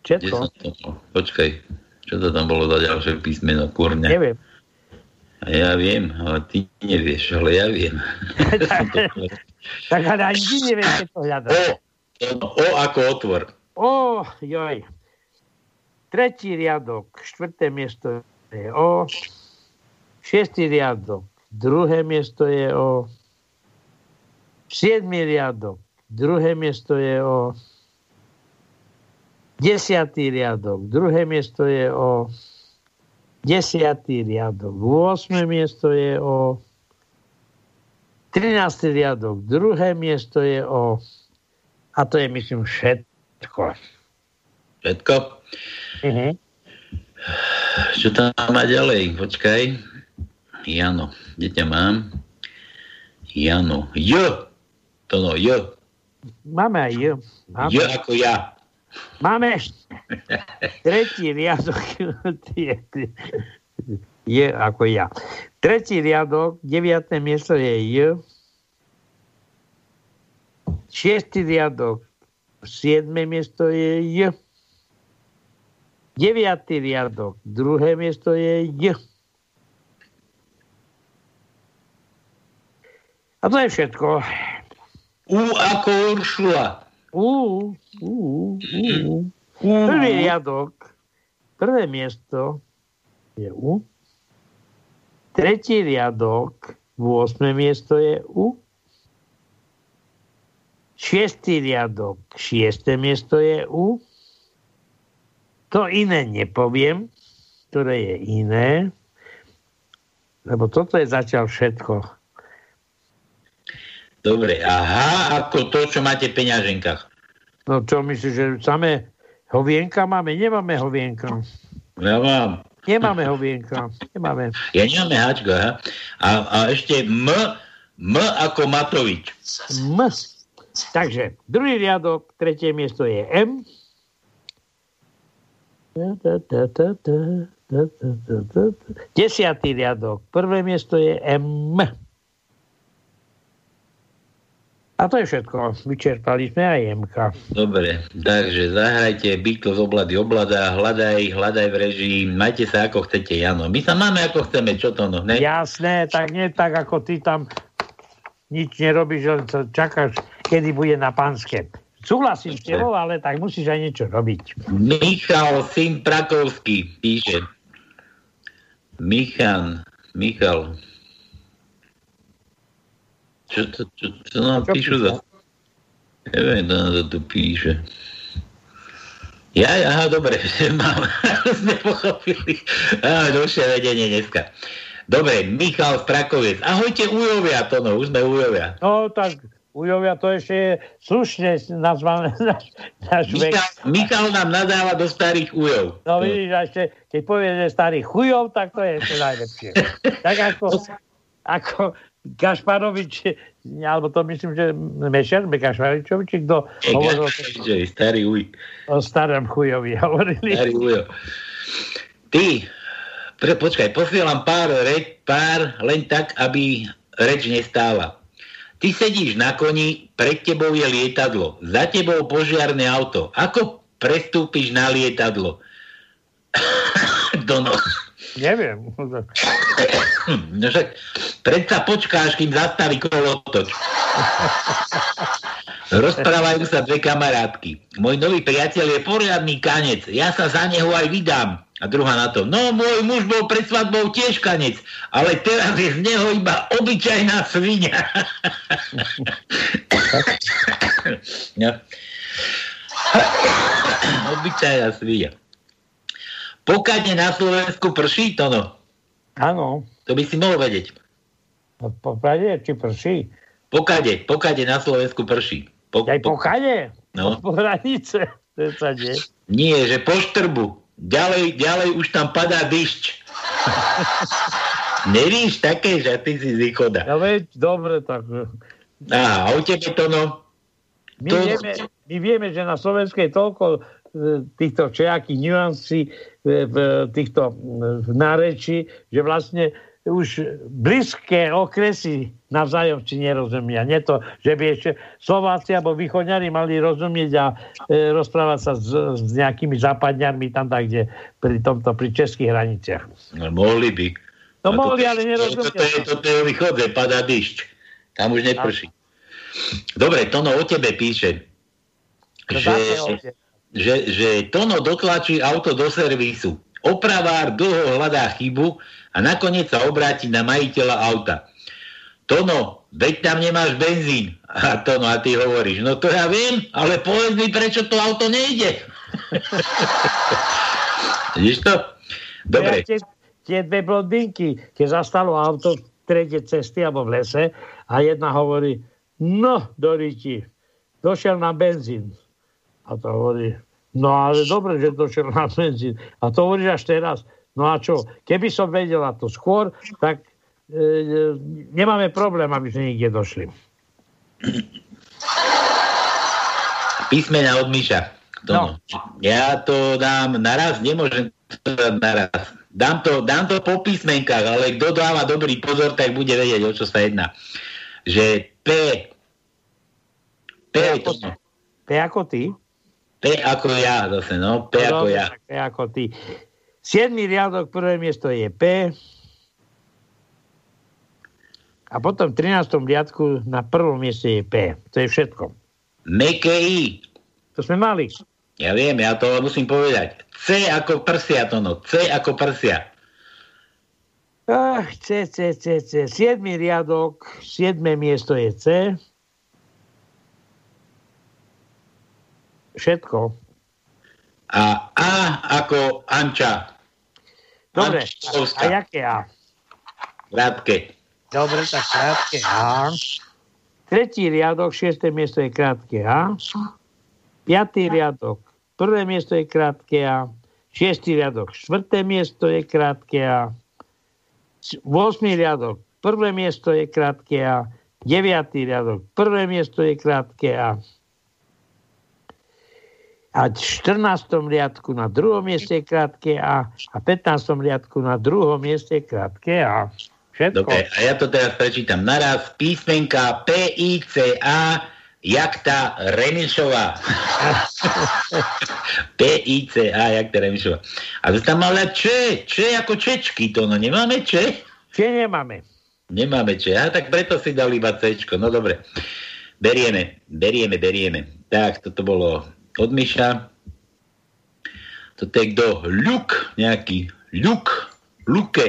Speaker 6: Kde
Speaker 7: Všetko?
Speaker 6: som to? Počkaj. Čo to tam bolo za ďalšie písmeno, kurňa?
Speaker 7: Neviem.
Speaker 6: A ja viem, ale ty nevieš, ale ja viem.
Speaker 7: Tak ale ani ty neviem, keď to hľadá.
Speaker 6: o, o ako otvor.
Speaker 7: O, joj. Tretí riadok, štvrté miesto je O. Šiestý riadok, druhé miesto je O. Siedmý riadok, druhé miesto je O. Desiatý riadok, druhé miesto je O. Desiatý riadok, 8. miesto je O. 13. riadok, druhé miesto je O. A to je, myslím, všetko.
Speaker 6: Všetko?
Speaker 7: Uh-huh.
Speaker 6: Čo tam má ďalej? Počkaj. Jano. Kde ťa mám? Jano. J. To no, J.
Speaker 7: Máme aj J. Máme,
Speaker 6: J ako ja.
Speaker 7: máme tretí riadok. je, ako ja. Tretí riadok, deviaté miesto je J. Šiestý riadok, siedme miesto je J. Deviatý riadok, druhé miesto je J. A to je všetko.
Speaker 6: U ako Uršula.
Speaker 7: U, u, u. Prvý riadok, prvé miesto je U. Tretí riadok, 8. miesto je U. Šiestý riadok, šiesté miesto je U. To iné nepoviem, ktoré je iné, lebo toto je zatiaľ všetko.
Speaker 6: Dobre, aha, ako to, čo máte v peňaženkách.
Speaker 7: No čo myslíš, že samé hovienka máme? Nemáme hovienka.
Speaker 6: Ja mám.
Speaker 7: Nemáme hovienka. Nemáme.
Speaker 6: Ja nemáme háčko, aha. A, a ešte M, M ako Matovič.
Speaker 7: M. Takže druhý riadok, tretie miesto je M. Desiatý riadok, prvé miesto je M. A to je všetko. Vyčerpali sme aj MK.
Speaker 6: Dobre, takže zahrajte Beatles oblady oblada, hľadaj, hľadaj v režii, majte sa ako chcete, Jano. My sa máme ako chceme, čo to no, ne?
Speaker 7: Jasné, tak nie tak, ako ty tam nič nerobíš, len čakáš, kedy bude na pánske. Súhlasím s tebou, ale tak musíš aj niečo robiť.
Speaker 6: Michal Syn Prakovský píše. Michal, Michal. Čo to, čo, čo nám
Speaker 7: Čo
Speaker 6: píšu za... Neviem, kto nám to tu píše. Ja, aha, dobre, mám, sme pochopili. Á, dlhšie vedenie dneska. Dobre, Michal Strakoviec. Ahojte ujovia, to no, už sme ujovia.
Speaker 7: No tak ujovia to ešte je slušne nazvané náš, náš vek.
Speaker 6: Michal, nám nadáva do starých ujov.
Speaker 7: No vidíš, a ešte, keď povie, že starý chujov, tak to je ešte najlepšie. tak ako, ako Gašparovič, alebo to myslím, že Mešer, Gašparovičovi, či kto hovoril
Speaker 6: starý uj.
Speaker 7: o starom chujovi, hovorili.
Speaker 6: Starý ujo. Ty, pre, počkaj, posielam pár, reč, pár len tak, aby reč nestála. Ty sedíš na koni, pred tebou je lietadlo, za tebou požiarne auto. Ako prestúpiš na lietadlo? Dono.
Speaker 7: Neviem.
Speaker 6: No však predsa počkáš, kým zastaví kolotoč. Rozprávajú sa dve kamarátky. Môj nový priateľ je poriadny kanec. Ja sa za neho aj vydám. A druhá na to. No, môj muž bol pred svadbou tiež kanec, ale teraz je z neho iba obyčajná svinia. no. obyčajná svinia. Pokadne na Slovensku prší to no.
Speaker 7: Áno.
Speaker 6: To by si mohol vedieť.
Speaker 7: No, Poprade, či prší?
Speaker 6: Pokade, pokade na Slovensku prší. Po,
Speaker 7: Aj po chade?
Speaker 6: No.
Speaker 7: Po hranice?
Speaker 6: Nie, že po štrbu. Ďalej, ďalej už tam padá dyšť. Nevíš také, že ty si z východa.
Speaker 7: No veď, dobre, tak...
Speaker 6: Á, a u tebe to no...
Speaker 7: My,
Speaker 6: To-
Speaker 7: vieme, my vieme, že na Slovensku je toľko týchto všelijakých nuancí e, v týchto e, v náreči, že vlastne už blízke okresy navzájom si nerozumia. Nie to, že by ešte Slováci alebo východňari mali rozumieť a e, rozprávať sa s, s nejakými západňarmi tam tak, kde pri tomto, pri českých hraniciach.
Speaker 6: No, mohli by.
Speaker 7: No
Speaker 6: to-
Speaker 7: mohli, ale
Speaker 6: Toto je,
Speaker 7: nerozumia.
Speaker 6: toto je o východze, padá dyšť. Tam už neprší. Dobre, Tono o tebe píše,
Speaker 7: No
Speaker 6: že. Že, že Tono dotlačí auto do servisu. Opravár dlho hľadá chybu a nakoniec sa obráti na majiteľa auta. Tono, veď tam nemáš benzín. A Tono, a ty hovoríš, no to ja viem, ale povedz mi, prečo to auto nejde. Vidíš to? Dobre.
Speaker 7: Ja, tie, tie dve blondinky, keď zastalo auto v trede cesty alebo v lese a jedna hovorí, no, Doriti, došiel na benzín. A to hovorí, no ale dobre, že došiel na benzín. A to hovoríš až teraz. No a čo? Keby som vedela to skôr, tak e, e, nemáme problém, aby sme nikde došli.
Speaker 6: Písmena od Miša.
Speaker 7: No.
Speaker 6: Ja to dám naraz, nemôžem to dať naraz. Dám to, dám to po písmenkách, ale kto dáva dobrý pozor, tak bude vedieť, o čo sa jedná. Že P. P,
Speaker 7: P ako. P ako ty?
Speaker 6: P ako ja zase, no. P ako
Speaker 7: dobre,
Speaker 6: ja.
Speaker 7: P ako ty. Siedmy riadok, prvé miesto je P. A potom v 13. riadku na prvom mieste je P. To je všetko.
Speaker 6: Meké I.
Speaker 7: To sme mali.
Speaker 6: Ja viem, ja to musím povedať. C ako prsia, to no. C ako prsia.
Speaker 7: Ach, C, C, C, C. Siedmy riadok, siedme miesto je C. Všetko.
Speaker 6: A A ako Anča.
Speaker 7: Dobre,
Speaker 6: Ančovská.
Speaker 7: a jaké A?
Speaker 6: Krátke.
Speaker 7: Dobre, tak krátke A. Tretí riadok, šiesté miesto je krátke A. Piatý riadok, prvé miesto je krátke A. Šiestý riadok, štvrté miesto je krátke A. Vosmý riadok, prvé miesto je krátke A. Deviatý riadok, prvé miesto je krátke A. A v 14. riadku na druhom mieste je krátke A a v 15. riadku na druhom mieste je krátke A. Všetko.
Speaker 6: Dobre, a ja to teraz prečítam naraz. Písmenka P, I, C, A, jak tá Remišová. P, I, C, A, jak tá Remišová. A to tam mala Č, Č ako Čečky, to no nemáme Č?
Speaker 7: Čiže nemáme.
Speaker 6: Nemáme čo. A tak preto si dal iba C. No dobre. Berieme, berieme, berieme. Tak, toto bolo od Miša. Toto je kto? Ľuk nejaký. Ľuk. Luke.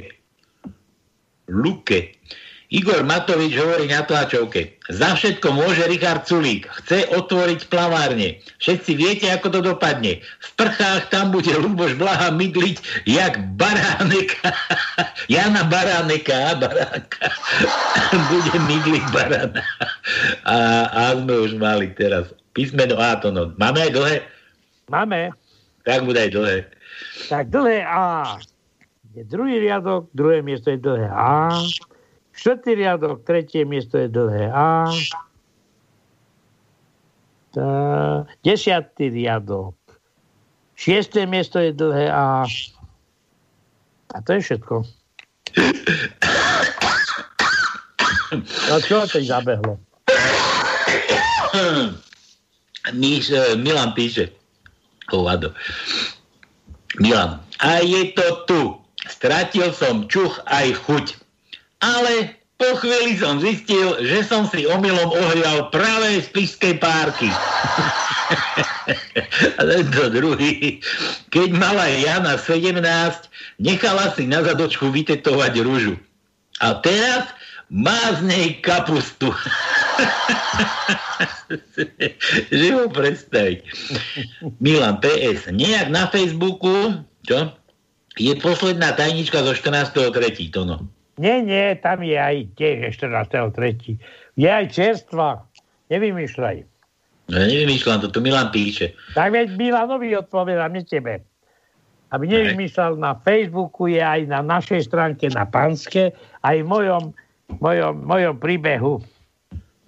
Speaker 6: Luke. Igor Matovič hovorí na tlačovke. Za všetko môže Richard Sulík. Chce otvoriť plavárne. Všetci viete, ako to dopadne. V prchách tam bude Luboš Blaha mydliť jak baráneka. Jana Baráneka, baránka. bude mydliť barána. A, a sme už mali teraz písmeno A to no. Máme aj dlhé?
Speaker 7: Máme.
Speaker 6: Tak bude aj dlhé.
Speaker 7: Tak dlhé A. Je druhý riadok, druhé miesto je dlhé A. Štvrtý riadok, tretie miesto je dlhé A. Tá, desiatý riadok. Šiesté miesto je dlhé A. A to je všetko. No čo teď zabehlo?
Speaker 6: E, Milan píše. Hovado. Milan. A je to tu. Stratil som čuch aj chuť. Ale po chvíli som zistil, že som si omylom ohrial práve z piskej párky. A tento druhý, keď mala Jana 17, nechala si na zadočku vytetovať rúžu. A teraz má z nej kapustu. že ho predstaviť. Milan PS. Nejak na Facebooku, čo? Je posledná tajnička zo 14.3. To no.
Speaker 7: Nie, nie, tam je aj tiež 14.3. Je aj čerstva. Nevymýšľaj.
Speaker 6: No, ja nevymýšľam, to tu Milan píše.
Speaker 7: Tak veď Milanovi odpovedám, nie tebe. Aby nevymýšľal, na Facebooku je aj na našej stránke na Panske, aj v mojom, mojom, mojom príbehu.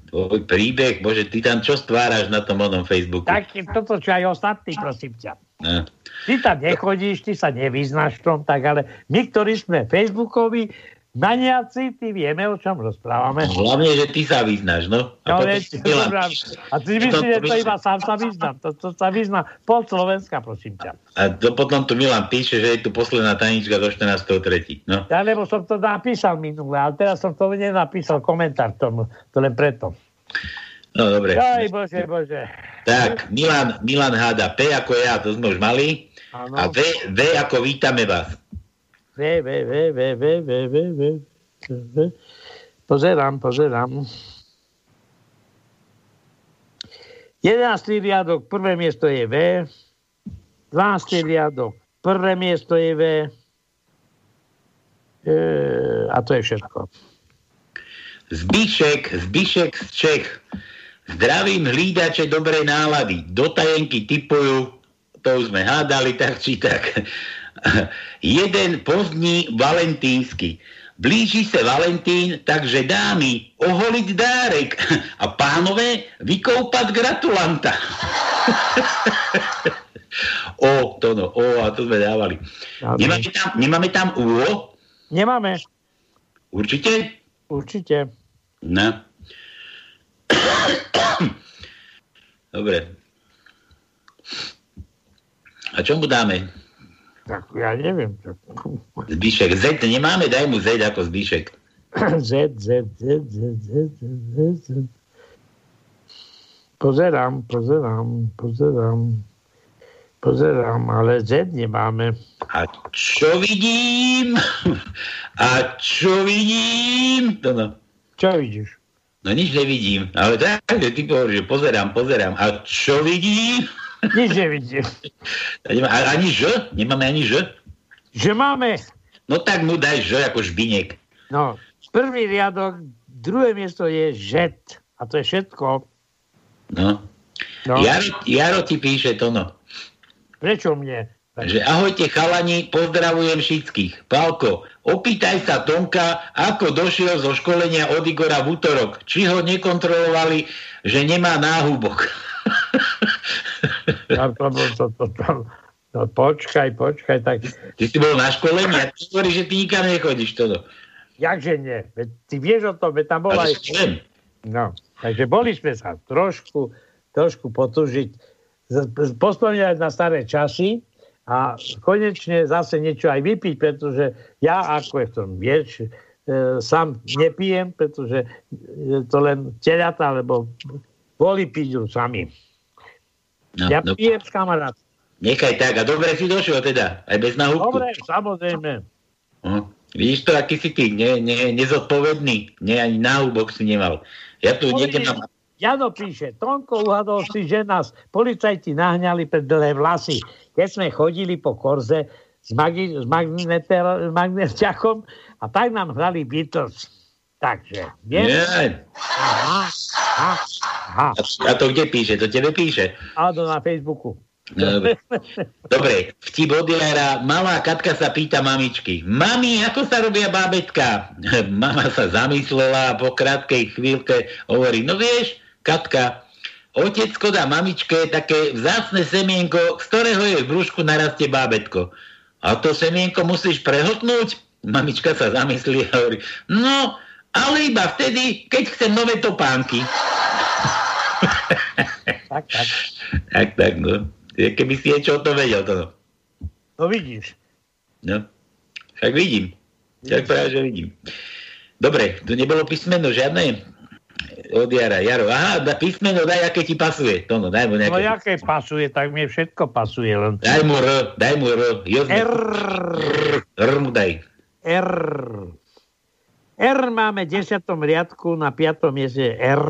Speaker 6: Tvoj príbeh, bože, ty tam čo stváraš na tom onom Facebooku?
Speaker 7: Tak toto, čo aj ostatní, prosím ťa.
Speaker 6: No.
Speaker 7: Ty tam nechodíš, ty sa nevyznáš v tom, tak ale my, ktorí sme Facebookoví, Maniaci, ty vieme, o čom rozprávame.
Speaker 6: Hlavne, že ty sa vyznáš, no.
Speaker 7: A, no, dobrá, a ty myslíš, že to iba sám sa vyznám. To, to sa vyzná pol Slovenska, prosím ťa.
Speaker 6: A to potom tu Milan píše, že je tu posledná tajnička do 14.3. No.
Speaker 7: Ja, lebo som to napísal minule, ale teraz som to nenapísal komentár tomu, to len preto.
Speaker 6: No, dobre.
Speaker 7: Aj, bože, bože.
Speaker 6: Tak, Milan, Milan háda P ako ja, to sme už mali. Ano. A v, v ako vítame vás.
Speaker 7: V, v, v, v, v, v, v, v, v. Pozerám, pozerám. 11. riadok, prvé miesto je V. 12. riadok, prvé miesto je V. E, a to je všetko.
Speaker 6: Zbyšek, Zbyšek z Čech. Zdravím hlídače dobrej nálady. Do tajenky typujú, to už sme hádali tak či tak. jeden pozdní valentínsky. Blíži se Valentín, takže dámy, oholiť dárek a pánové, vykoupať gratulanta. o, to no, o, a to sme dávali. Nemáme tam, nemáme tam úho?
Speaker 7: Nemáme.
Speaker 6: Určite?
Speaker 7: Určite.
Speaker 6: No. Dobre. A čo mu dáme?
Speaker 7: Tak ja neviem.
Speaker 6: Zbyšek. Z nemáme, daj mu Z ako Zbyšek.
Speaker 7: Z, Z, Z, Z, Z, Z, Z. Pozerám, pozerám, pozerám. Pozerám, ale Z nemáme.
Speaker 6: A čo vidím? A čo vidím? To no.
Speaker 7: Čo vidíš?
Speaker 6: No nič nevidím, ale tak, ty pohovoríš, pozerám, pozerám. A čo vidím?
Speaker 7: Nič nevidím.
Speaker 6: Ani Ž? Nemáme ani Ž?
Speaker 7: Že máme.
Speaker 6: No tak mu daj Ž ako šbinek.
Speaker 7: No, prvý riadok, druhé miesto je žet. A to je všetko.
Speaker 6: No. no. Jaro, Jaro ti píše to no.
Speaker 7: Prečo mne?
Speaker 6: Že ahojte chalani, pozdravujem všetkých. Pálko, opýtaj sa Tomka, ako došiel zo školenia od Igora v útorok. Či ho nekontrolovali, že nemá náhubok.
Speaker 7: Ja, to, to, to, to, to, počkaj, počkaj. Tak...
Speaker 6: Ty si bol na školení a ty hovoríš, že ty nikam nechodíš. Toto.
Speaker 7: Jakže nie? Veď ty vieš o tom, veď tam bola aj... No, takže boli sme sa trošku, trošku potúžiť, pospomínať na staré časy, a konečne zase niečo aj vypiť, pretože ja, ako je v tom vieš, sám nepijem, pretože je to len telata, lebo boli pijú sami.
Speaker 6: No,
Speaker 7: ja
Speaker 6: no,
Speaker 7: pijem s kamarát.
Speaker 6: nechaj tak. A dobre si došiel teda, aj bez nahúbku.
Speaker 7: Dobre, samozrejme.
Speaker 6: No. Vidíš to, aký si ty, ne, ne, nezodpovedný, ne, ani náhubok si nemal. Ja tu niekde mám...
Speaker 7: Jano píše, Tonko uhadol si, že nás policajti nahňali pred dlhé vlasy. Keď sme chodili po korze s, magi- s magneter- a tak nám hrali Beatles. Takže, vieš?
Speaker 6: Nie.
Speaker 7: Aha, aha, aha.
Speaker 6: A, to kde píše? To tebe píše.
Speaker 7: Áno, na Facebooku.
Speaker 6: Dobre. dobre, vtip od Jara. Malá Katka sa pýta mamičky. Mami, ako sa robia bábetka? Mama sa zamyslela a po krátkej chvíľke hovorí, no vieš, Katka, otecko dá mamičke také vzácne semienko, z ktorého je v brúšku narastie bábetko. A to semienko musíš prehltnúť? Mamička sa zamyslí a hovorí, no, ale iba vtedy, keď chcem nové topánky.
Speaker 7: Tak, tak.
Speaker 6: Tak, tak, no. Keby si niečo o tom vedel, to no.
Speaker 7: No vidíš.
Speaker 6: No, však vidím. Tak práve, že vidím. Dobre, tu nebolo písmeno žiadne od Jara. Jaro, aha, da písmeno daj, aké ti pasuje. To no, daj mu nejaké.
Speaker 7: No jaké pasuje, tak mne všetko pasuje. Len...
Speaker 6: Daj mu R, daj mu R. Jozef.
Speaker 7: R.
Speaker 6: R mu daj.
Speaker 7: R. R máme v 10. riadku na 5. mieste R.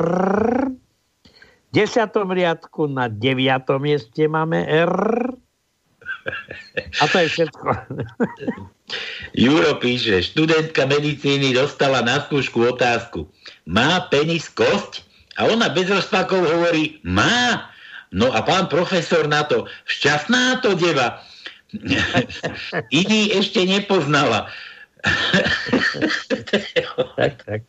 Speaker 7: V 10. riadku na 9. mieste máme R. A to je všetko.
Speaker 6: Juro píše, študentka medicíny dostala na skúšku otázku. Má penis kosť? A ona bez rozpakov hovorí, má. No a pán profesor na to, šťastná to deva. Iný ešte nepoznala.
Speaker 7: Tak, tak.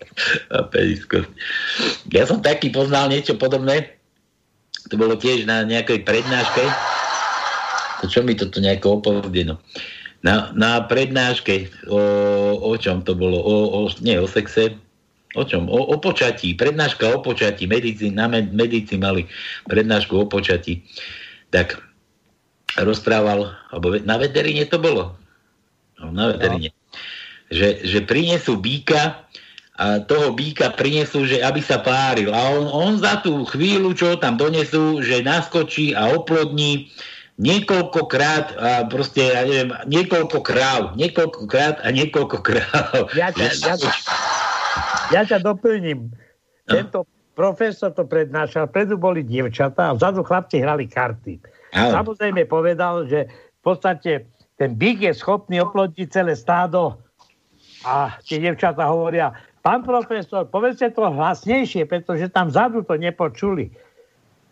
Speaker 6: Ja som taký poznal niečo podobné. To bolo tiež na nejakej prednáške. To čo mi toto nejako opozdeno. Na, na prednáške o, o čom to bolo? O, o, nie, o sexe. O čom? O, o počatí. Prednáška o počatí. Medici, na med, medici mali prednášku o počatí. Tak rozprával, alebo na veteríne to bolo. No, na veteríne. Že, že prinesú býka a toho býka prinesú, že aby sa páril. A on, on za tú chvíľu, čo tam donesú, že naskočí a oplodní niekoľkokrát a proste, ja neviem, niekoľko kráv, niekoľkokrát a niekoľko kráv.
Speaker 7: Ja ťa, ja, ja ťa doplním. No. Tento profesor to prednášal, predu boli dievčatá a vzadu chlapci hrali karty. No. Samozrejme povedal, že v podstate ten bík je schopný oplodiť celé stádo a tie dievčatá hovoria, pán profesor, povedzte to hlasnejšie, pretože tam vzadu to nepočuli.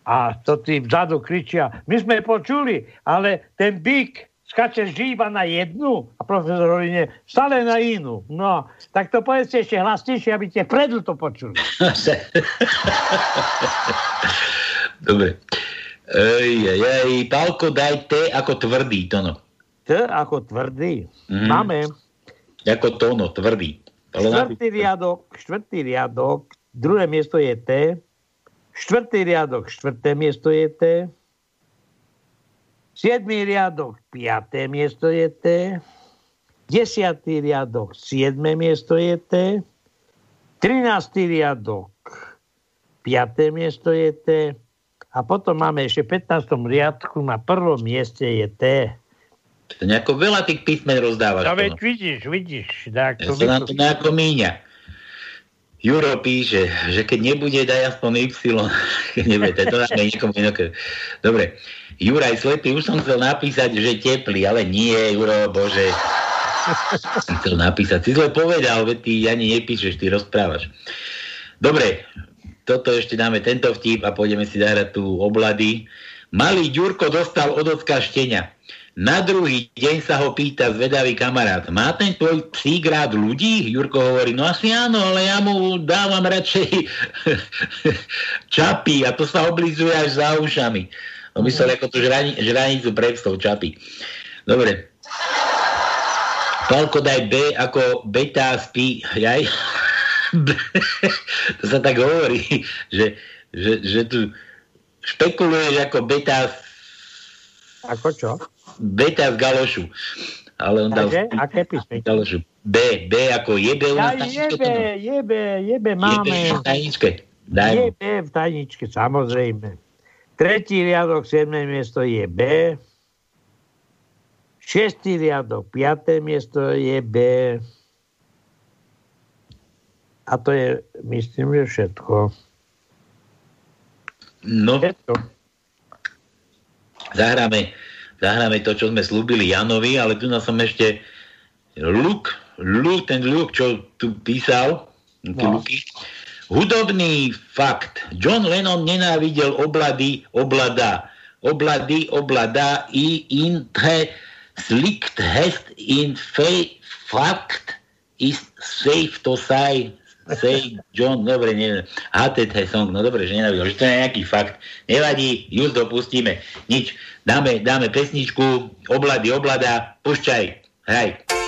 Speaker 7: A to tí vzadu kričia, my sme počuli, ale ten bík skače žíva na jednu a profesor hovorí, nie, stále na inú. No, tak to povedzte ešte hlasnejšie, aby tie predu to počuli.
Speaker 6: Dobre. Ej, ej, ej, Pálko, daj T ako tvrdý, to no.
Speaker 7: T ako tvrdý. Mm. Máme.
Speaker 6: Ako tono, tvrdý.
Speaker 7: Štvrtý riadok, štvrtý riadok, druhé miesto je T, Štvrtý riadok, štvrté miesto je T. Siedmý riadok, piaté miesto je T. Desiatý riadok, siedme miesto je T. Trinastý riadok, piaté miesto je T. A potom máme ešte v 15. riadku na prvom mieste je T.
Speaker 6: To nejako veľa tých písmen rozdávaš.
Speaker 7: No veď vidíš, vidíš. Tak
Speaker 6: to ja sa nám to nejako míňa. Juro píše, že keď nebude, daj aspoň Y. Nebude, to dáme niekomu inokému. Dobre. Juraj Slepý, už som chcel napísať, že teplý, ale nie, Juro, bože. Chcel napísať. Si zle povedal, veď ty ani nepíšeš, ty rozprávaš. Dobre, toto ešte dáme tento vtip a pôjdeme si zahrať tu oblady. Malý Ďurko dostal od ocka štenia. Na druhý deň sa ho pýta zvedavý kamarát, má ten tvoj psík rád ľudí? Jurko hovorí, no asi áno, ale ja mu dávam radšej čapy a to sa oblizuje až za ušami. No myslel ako tú žrani, žranicu pre psov čapy. Dobre. Palko daj B ako beta spí. Jaj? to sa tak hovorí, že, že, že tu špekuluješ ako beta
Speaker 7: ako čo?
Speaker 6: Beta z Galošu. Ale on dal...
Speaker 7: Aké?
Speaker 6: Galošu.
Speaker 10: B, B ako jebe
Speaker 7: Ja jebe, jebe, jebe máme.
Speaker 10: Jebe v tajničke. Daj.
Speaker 7: Jebe v tajničke, samozrejme. Tretí riadok, 7. miesto je B. Šestý riadok, 5. miesto je B. A to je, myslím, že všetko.
Speaker 10: No,
Speaker 7: Všetko.
Speaker 10: zahráme, zahráme to, čo sme slúbili Janovi, ale tu som ešte Luk, Luk, ten Luk, čo tu písal,
Speaker 7: No.
Speaker 10: Luky, Hudobný fakt. John Lennon nenávidel oblady, oblada. Oblady, oblada i inte slikt hest in fe, fakt is safe to say say John, dobre, neviem, HTT song, no dobre, že nenávidel, že to je nejaký fakt. Nevadí, just dopustíme. Nič, dáme, dáme pesničku, oblady, oblada, pušťaj, hraj.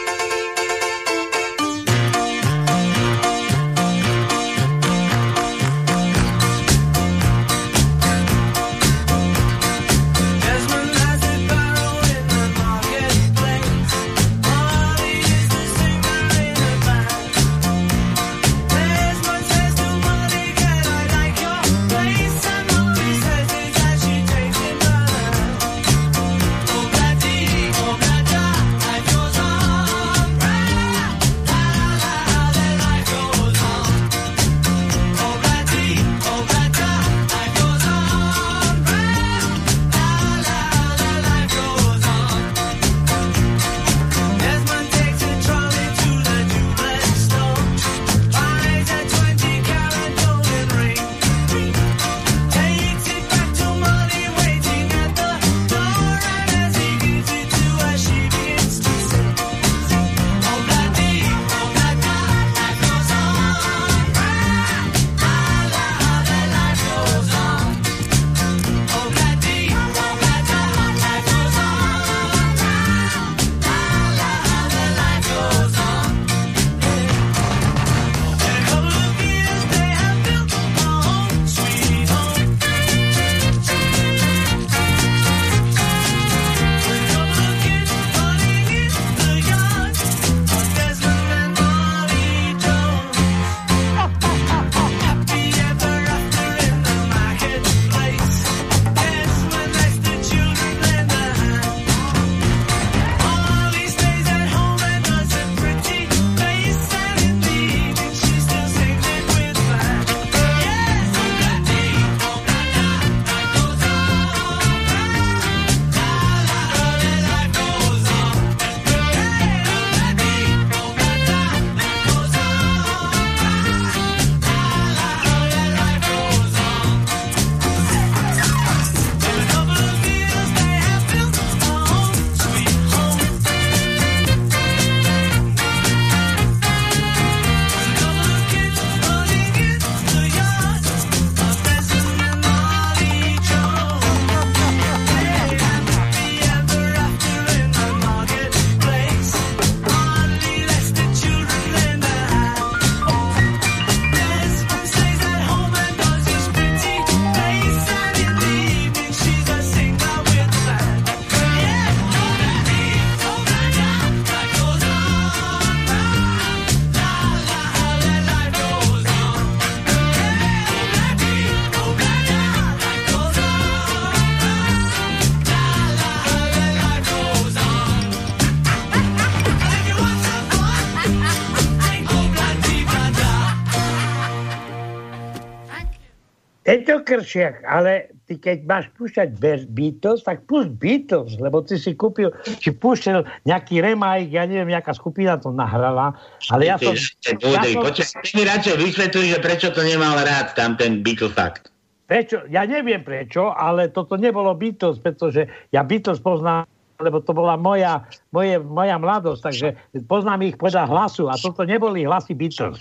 Speaker 7: Kršiak, ale ty keď máš púšťať Be- Beatles, tak púšť Beatles, lebo ty si kúpil, či púšťal nejaký remajk, ja neviem, nejaká skupina to nahrala, ale ja som... Ja som
Speaker 10: Počkaj, ty mi radšej vysvetľuj, že prečo to nemal rád tam ten Beatle fakt.
Speaker 7: prečo, ja neviem prečo, ale toto nebolo Beatles, pretože ja Beatles poznám lebo to bola moja, moje, moja mladosť, takže poznám ich podľa hlasu a toto neboli hlasy Beatles.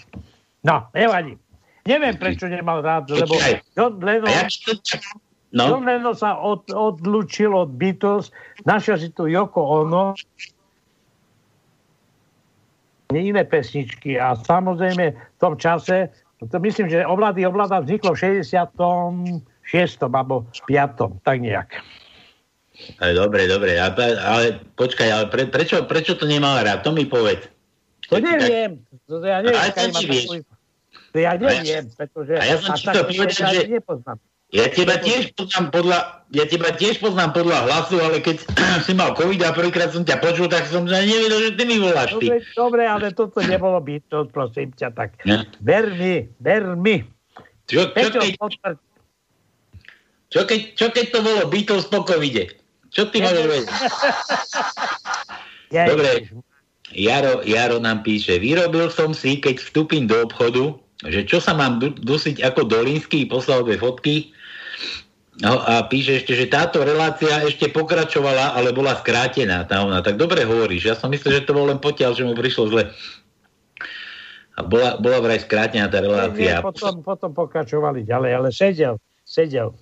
Speaker 7: No, nevadí. Neviem, prečo nemal rád, lebo. John Lennon.
Speaker 10: No,
Speaker 7: John Lennon sa od, odlučil od Beatles, našiel si tu Yoko Ono, iné pesničky a samozrejme v tom čase, to myslím, že Oblady Oblada vzniklo v 66. alebo 5. tak nejak.
Speaker 10: dobre, dobre, ale, počkaj, ale pre, prečo, prečo to nemal rád? To mi povedz.
Speaker 7: To neviem. To ja neviem.
Speaker 6: Ale to vieš.
Speaker 7: Ja neviem, pretože...
Speaker 6: A ja som ti to povedal, že-
Speaker 7: nepoznám.
Speaker 6: Ja teba tiež poznám podľa, ja teba tiež poznám podľa hlasu, ale keď si mal COVID a prvýkrát som ťa počul, tak som sa nevedel, že ty mi voláš ty.
Speaker 7: Dobre, dobre, ale toto nebolo byť, to prosím ťa, tak
Speaker 6: Ne?
Speaker 7: ver mi, ver mi.
Speaker 6: Čo, čo, keď, čo, keď, čo keď to bolo Beatles po covide? Čo ty môžeš vedieť? Dobre. Jaro, Jaro nám píše, vyrobil som si, keď vstúpim do obchodu, že čo sa mám du- dusiť ako Dolinsky, poslal dve fotky no, a píše ešte, že táto relácia ešte pokračovala, ale bola skrátená. Tá ona. Tak dobre hovoríš, ja som myslel, že to bol len potiaľ, že mu prišlo zle. A bola, bola vraj skrátená tá
Speaker 7: Nie,
Speaker 6: relácia.
Speaker 7: potom, potom pokračovali ďalej, ale sedel, sedel.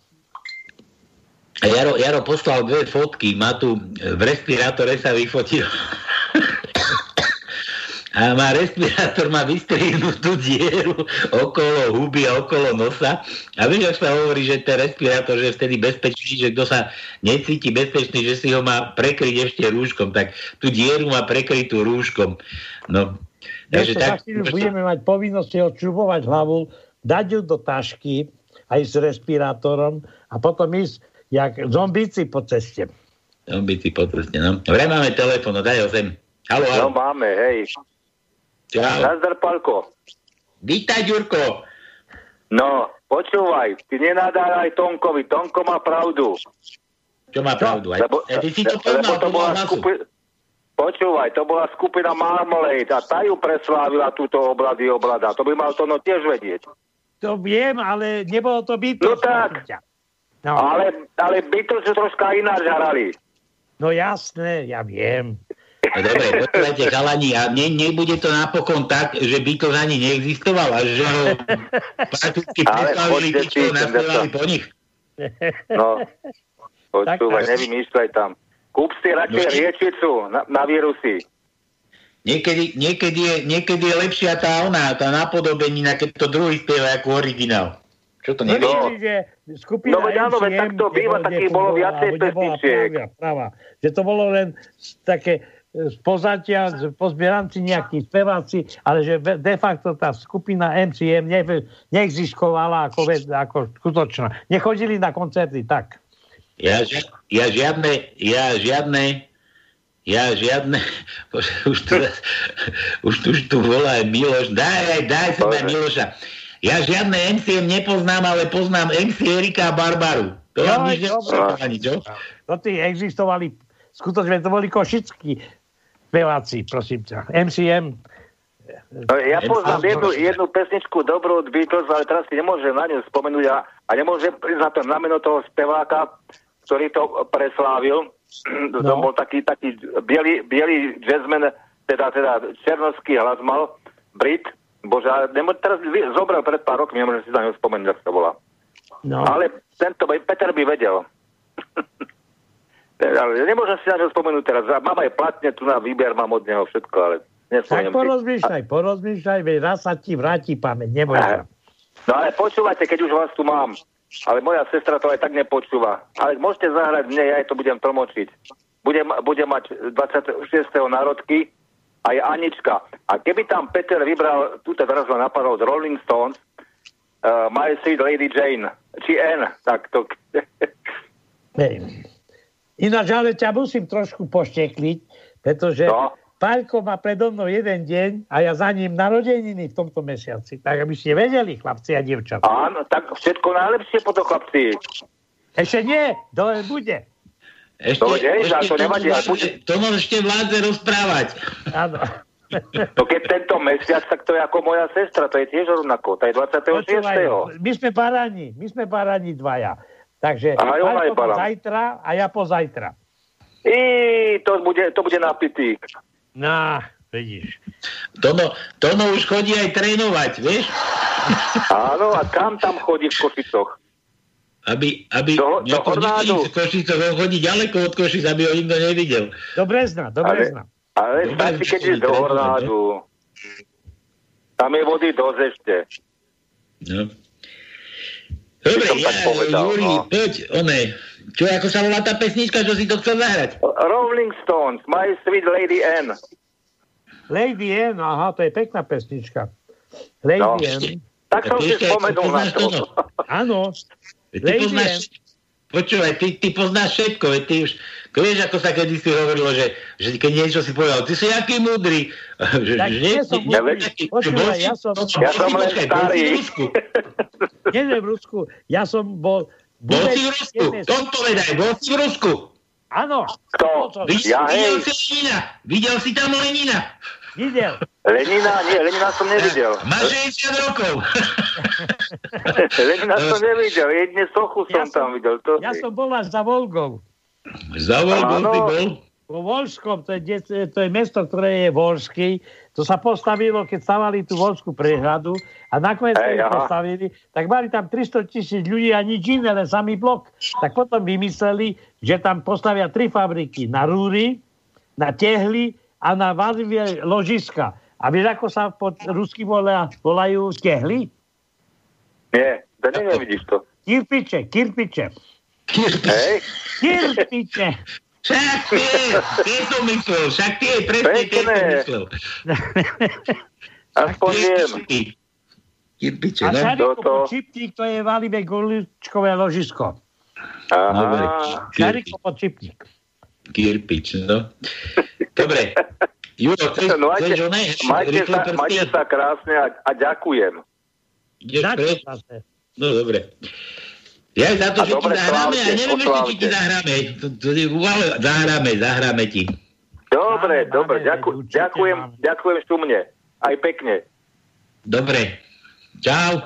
Speaker 6: A Jaro, Jaro poslal dve fotky, má tu v respirátore sa vyfotil. A má respirátor, má vystrihnutú dieru okolo huby a okolo nosa. A vieš, ak sa hovorí, že ten respirátor že je vtedy bezpečný, že kto sa necíti bezpečný, že si ho má prekryť ešte rúškom, tak tú dieru má prekrytú rúškom. No,
Speaker 7: Takže
Speaker 6: tak,
Speaker 7: budeme mať povinnosť si odčubovať hlavu, dať ju do tašky aj s respirátorom a potom ísť jak zombíci po ceste.
Speaker 6: on by si potrestne, no. Vraj máme telefon, no daj ho sem. Halo,
Speaker 11: No
Speaker 6: halo.
Speaker 11: máme, hej.
Speaker 6: Čau.
Speaker 11: Nazdar, Palko.
Speaker 6: Vítaj, Ďurko.
Speaker 11: No, počúvaj, ty nenadáraj Tonkovi, Tonko má pravdu.
Speaker 6: Čo má pravdu? Aj,
Speaker 11: Lebo,
Speaker 6: aj ty si to
Speaker 11: lebo
Speaker 6: poznal
Speaker 11: to bola skupina, počúvaj, to bola skupina Marmalade a tá ju preslávila túto oblady oblada. To by mal to no tiež vedieť.
Speaker 7: To viem, ale nebolo to bytosť.
Speaker 11: No tak.
Speaker 7: No,
Speaker 11: Ale, ale Beatles troška ináč hrali.
Speaker 7: no jasné, ja viem.
Speaker 6: No dobre, počúvajte, chalani, a ne, nebude to napokon tak, že by to ani neexistoval a že ho prakticky
Speaker 11: poďte
Speaker 6: tí, čo naspievali po nich.
Speaker 11: No, počúvaj, nevymýšľaj tam. Kúp si radšej
Speaker 6: No.
Speaker 11: riečicu na, na vírusy.
Speaker 6: Niekedy, niekedy, je, niekedy je lepšia tá ona, tá napodobenina, keď to druhý spieva ako originál. Čo to
Speaker 7: No,
Speaker 6: nevie?
Speaker 11: No.
Speaker 7: že skupina
Speaker 11: No, veď áno, veď tak to býva, takých bolo viacej pesničiek.
Speaker 7: pravá, pravá. Že to bolo len také z pozatia, z- pozbieranci nejakí speváci, ale že de facto tá skupina MCM ne, neexistovala ako, ako skutočná. Nechodili na koncerty, tak.
Speaker 6: Ja, ja žiadne, ja žiadne, ja žiadne, už tu, už tu, už tu volá aj Miloš, daj, aj, daj sa
Speaker 11: Dobre.
Speaker 6: Miloša. Ja žiadne MCM nepoznám, ale poznám MC Erika a Barbaru. To
Speaker 7: Joj,
Speaker 6: nič čo?
Speaker 7: To tí existovali, skutočne to boli košickí speváci, prosím ťa. MCM.
Speaker 11: No, ja poznám jednu, jednu pesničku dobrú od Beatles, ale teraz si nemôžem na ňu spomenúť a, a nemôžem prísť na to na meno toho speváka, ktorý to preslávil. No. To bol taký, taký biely, biely jazzman, teda, teda černovský hlas mal, Brit. Bože, ale nemô, teraz zobral pred pár rokmi, nemôžem si na ňu spomenúť, ako to bola.
Speaker 7: No.
Speaker 11: Ale tento, Peter by vedel. ale nemôžem si na ňu spomenúť teraz. Mám aj platne tu na výber, mám od neho všetko, ale
Speaker 7: tak
Speaker 11: nespomeniem si.
Speaker 7: porozmýšľaj, porozmýšľaj, veď raz sa ti vráti pamäť, neboj sa.
Speaker 11: No ale počúvajte, keď už vás tu mám. Ale moja sestra to aj tak nepočúva. Ale môžete zahrať mne, ja jej to budem tlmočiť. Budem, budem mať 26. národky aj Anička. A keby tam Peter vybral, túto teraz ma napadol z Rolling Stones, uh, My Sweet Lady Jane, či N, tak to...
Speaker 7: Ináč, ale ťa musím trošku poštekliť, pretože
Speaker 11: No.
Speaker 7: Paľko má predo mnou jeden deň a ja za ním narodeniny v tomto mesiaci. Tak aby ste vedeli, chlapci a dievčatá.
Speaker 11: Áno, tak všetko najlepšie potom, chlapci.
Speaker 7: Ešte nie, dole bude.
Speaker 6: Ešte,
Speaker 11: To nie, že to nevadí,
Speaker 6: vládze-
Speaker 11: bude-
Speaker 6: tomu ešte vládze rozprávať.
Speaker 7: Áno.
Speaker 11: No keď tento mesiac, tak to je ako moja sestra, to je tiež rovnako, to je 26.
Speaker 7: Počúvaj, my sme barani, my sme barani dvaja. Takže
Speaker 11: Aj ona je
Speaker 7: Paľko
Speaker 11: baran.
Speaker 7: zajtra a ja pozajtra.
Speaker 11: I to bude, to bude napitý.
Speaker 7: No, vidíš.
Speaker 6: Tono, Tono už chodí aj trénovať, vieš?
Speaker 11: Áno, a kam tam chodí v Košicoch?
Speaker 6: Aby, aby
Speaker 11: Do- do Hornádu.
Speaker 6: nechodí z Košice, on chodí ďaleko od Košic, aby ho nikto nevidel.
Speaker 7: Do Brezna, do
Speaker 11: Ale-
Speaker 7: Brezna.
Speaker 11: Ale
Speaker 6: Dobre,
Speaker 11: stačí, keď ísť do
Speaker 6: to je
Speaker 11: Hornádu. Tam je vody dosť ešte.
Speaker 6: No. Dobre,
Speaker 11: som
Speaker 6: ja,
Speaker 11: tak povedal,
Speaker 6: Juri,
Speaker 11: no.
Speaker 6: poď, one, čo, ako sa volá tá pesnička, čo si to chcel zahrať?
Speaker 11: Rolling Stones, My Sweet Lady N.
Speaker 7: Lady N, aha, to je pekná pesnička. Lady
Speaker 11: No.
Speaker 7: N.
Speaker 11: Tak som si spomenul na to.
Speaker 7: Áno.
Speaker 6: Ty
Speaker 7: Lady
Speaker 6: poznáš, počúvaj, ty, ty poznáš všetko, veď ty už, vieš, ako sa kedy si hovorilo, že, že keď niečo si povedal, ty si aký múdry. Že,
Speaker 7: Tak
Speaker 6: že,
Speaker 7: nie som múdry.
Speaker 6: že-
Speaker 7: Počúvaj, ja som-
Speaker 11: Ja som len starý.
Speaker 6: v Rusku.
Speaker 7: Nie, že v Rusku. Ja som bol...
Speaker 6: Bol si v Rusku, to povedaj, bol si v Rusku.
Speaker 7: Áno.
Speaker 11: Kto?
Speaker 6: Videl,
Speaker 11: Ja,
Speaker 6: videl si Lenina, videl si tam Lenina.
Speaker 7: Videl.
Speaker 11: Lenina, nie, Lenina som nevidel.
Speaker 6: Má 60 rokov.
Speaker 11: Lenina som nevidel, jedne sochu som
Speaker 7: Ja som-
Speaker 11: tam videl. To
Speaker 7: Ja
Speaker 11: si.
Speaker 7: som bol až za Volgou.
Speaker 6: Bol
Speaker 11: Áno.
Speaker 6: si bol.
Speaker 7: Po Volskom, to je, to je mesto, ktoré je Volský. To sa postavilo, keď stavali tú Volskú prehradu a nakoniec,
Speaker 11: Hej,
Speaker 7: ju postavili, tak mali tam 300 tisíc ľudí a nič iné, len samý blok. Tak potom vymysleli, že tam postavia tri fabriky. Na rúry, na tehly a na vázivé ložiska. A vieš, ako sa pod rusky volá, volajú tehly?
Speaker 11: Nie, to nie, nevidíš to.
Speaker 7: Kirpiče, kirpiče.
Speaker 11: Hej,
Speaker 7: Kirpiče.
Speaker 6: Však tie, tie som myslel, však tie, presne som
Speaker 11: Pekné.
Speaker 6: myslel.
Speaker 11: aspoň viem.
Speaker 6: Kirpiče,
Speaker 7: A
Speaker 6: no?
Speaker 7: Šarikovo
Speaker 11: Toto.
Speaker 7: čipník, to je Valivé guličkové ložisko.
Speaker 11: Aha.
Speaker 6: Kirpič,
Speaker 7: Šarikovo čipník.
Speaker 6: Kirpič, no. Dobre. Juro, chceš,
Speaker 11: No, majte,
Speaker 6: chceš oné?
Speaker 11: majte, sa, majte sa krásne a, a ďakujem.
Speaker 6: Ideš? No dobre. Ja za to,
Speaker 11: A
Speaker 6: že ti
Speaker 11: dobre,
Speaker 6: zahráme, a
Speaker 11: slávte,
Speaker 6: neviem ešte, či ti zahráme. Zahráme, zahráme ti.
Speaker 11: Dobre,
Speaker 7: Máme,
Speaker 11: dobre,
Speaker 7: máme,
Speaker 11: ďaku, ďakujem,
Speaker 7: máme.
Speaker 11: ďakujem šumne. Aj pekne.
Speaker 6: Dobre. Čau.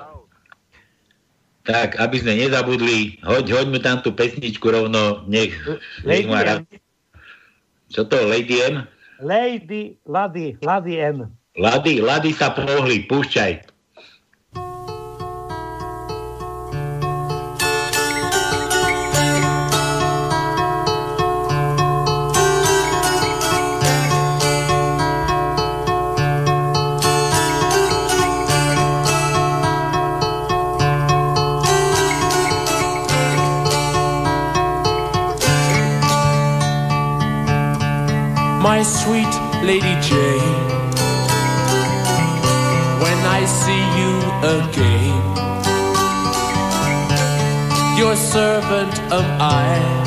Speaker 6: Tak, aby sme nezabudli, hoď, hoďme tam tú pesničku rovno, nech, nech má rád. Čo to, Lady M?
Speaker 7: Lady, Lady, Lady N.
Speaker 6: Lady, Lady sa pohli, púšťaj.
Speaker 12: My sweet Lady Jane. When I see you again, your servant am I,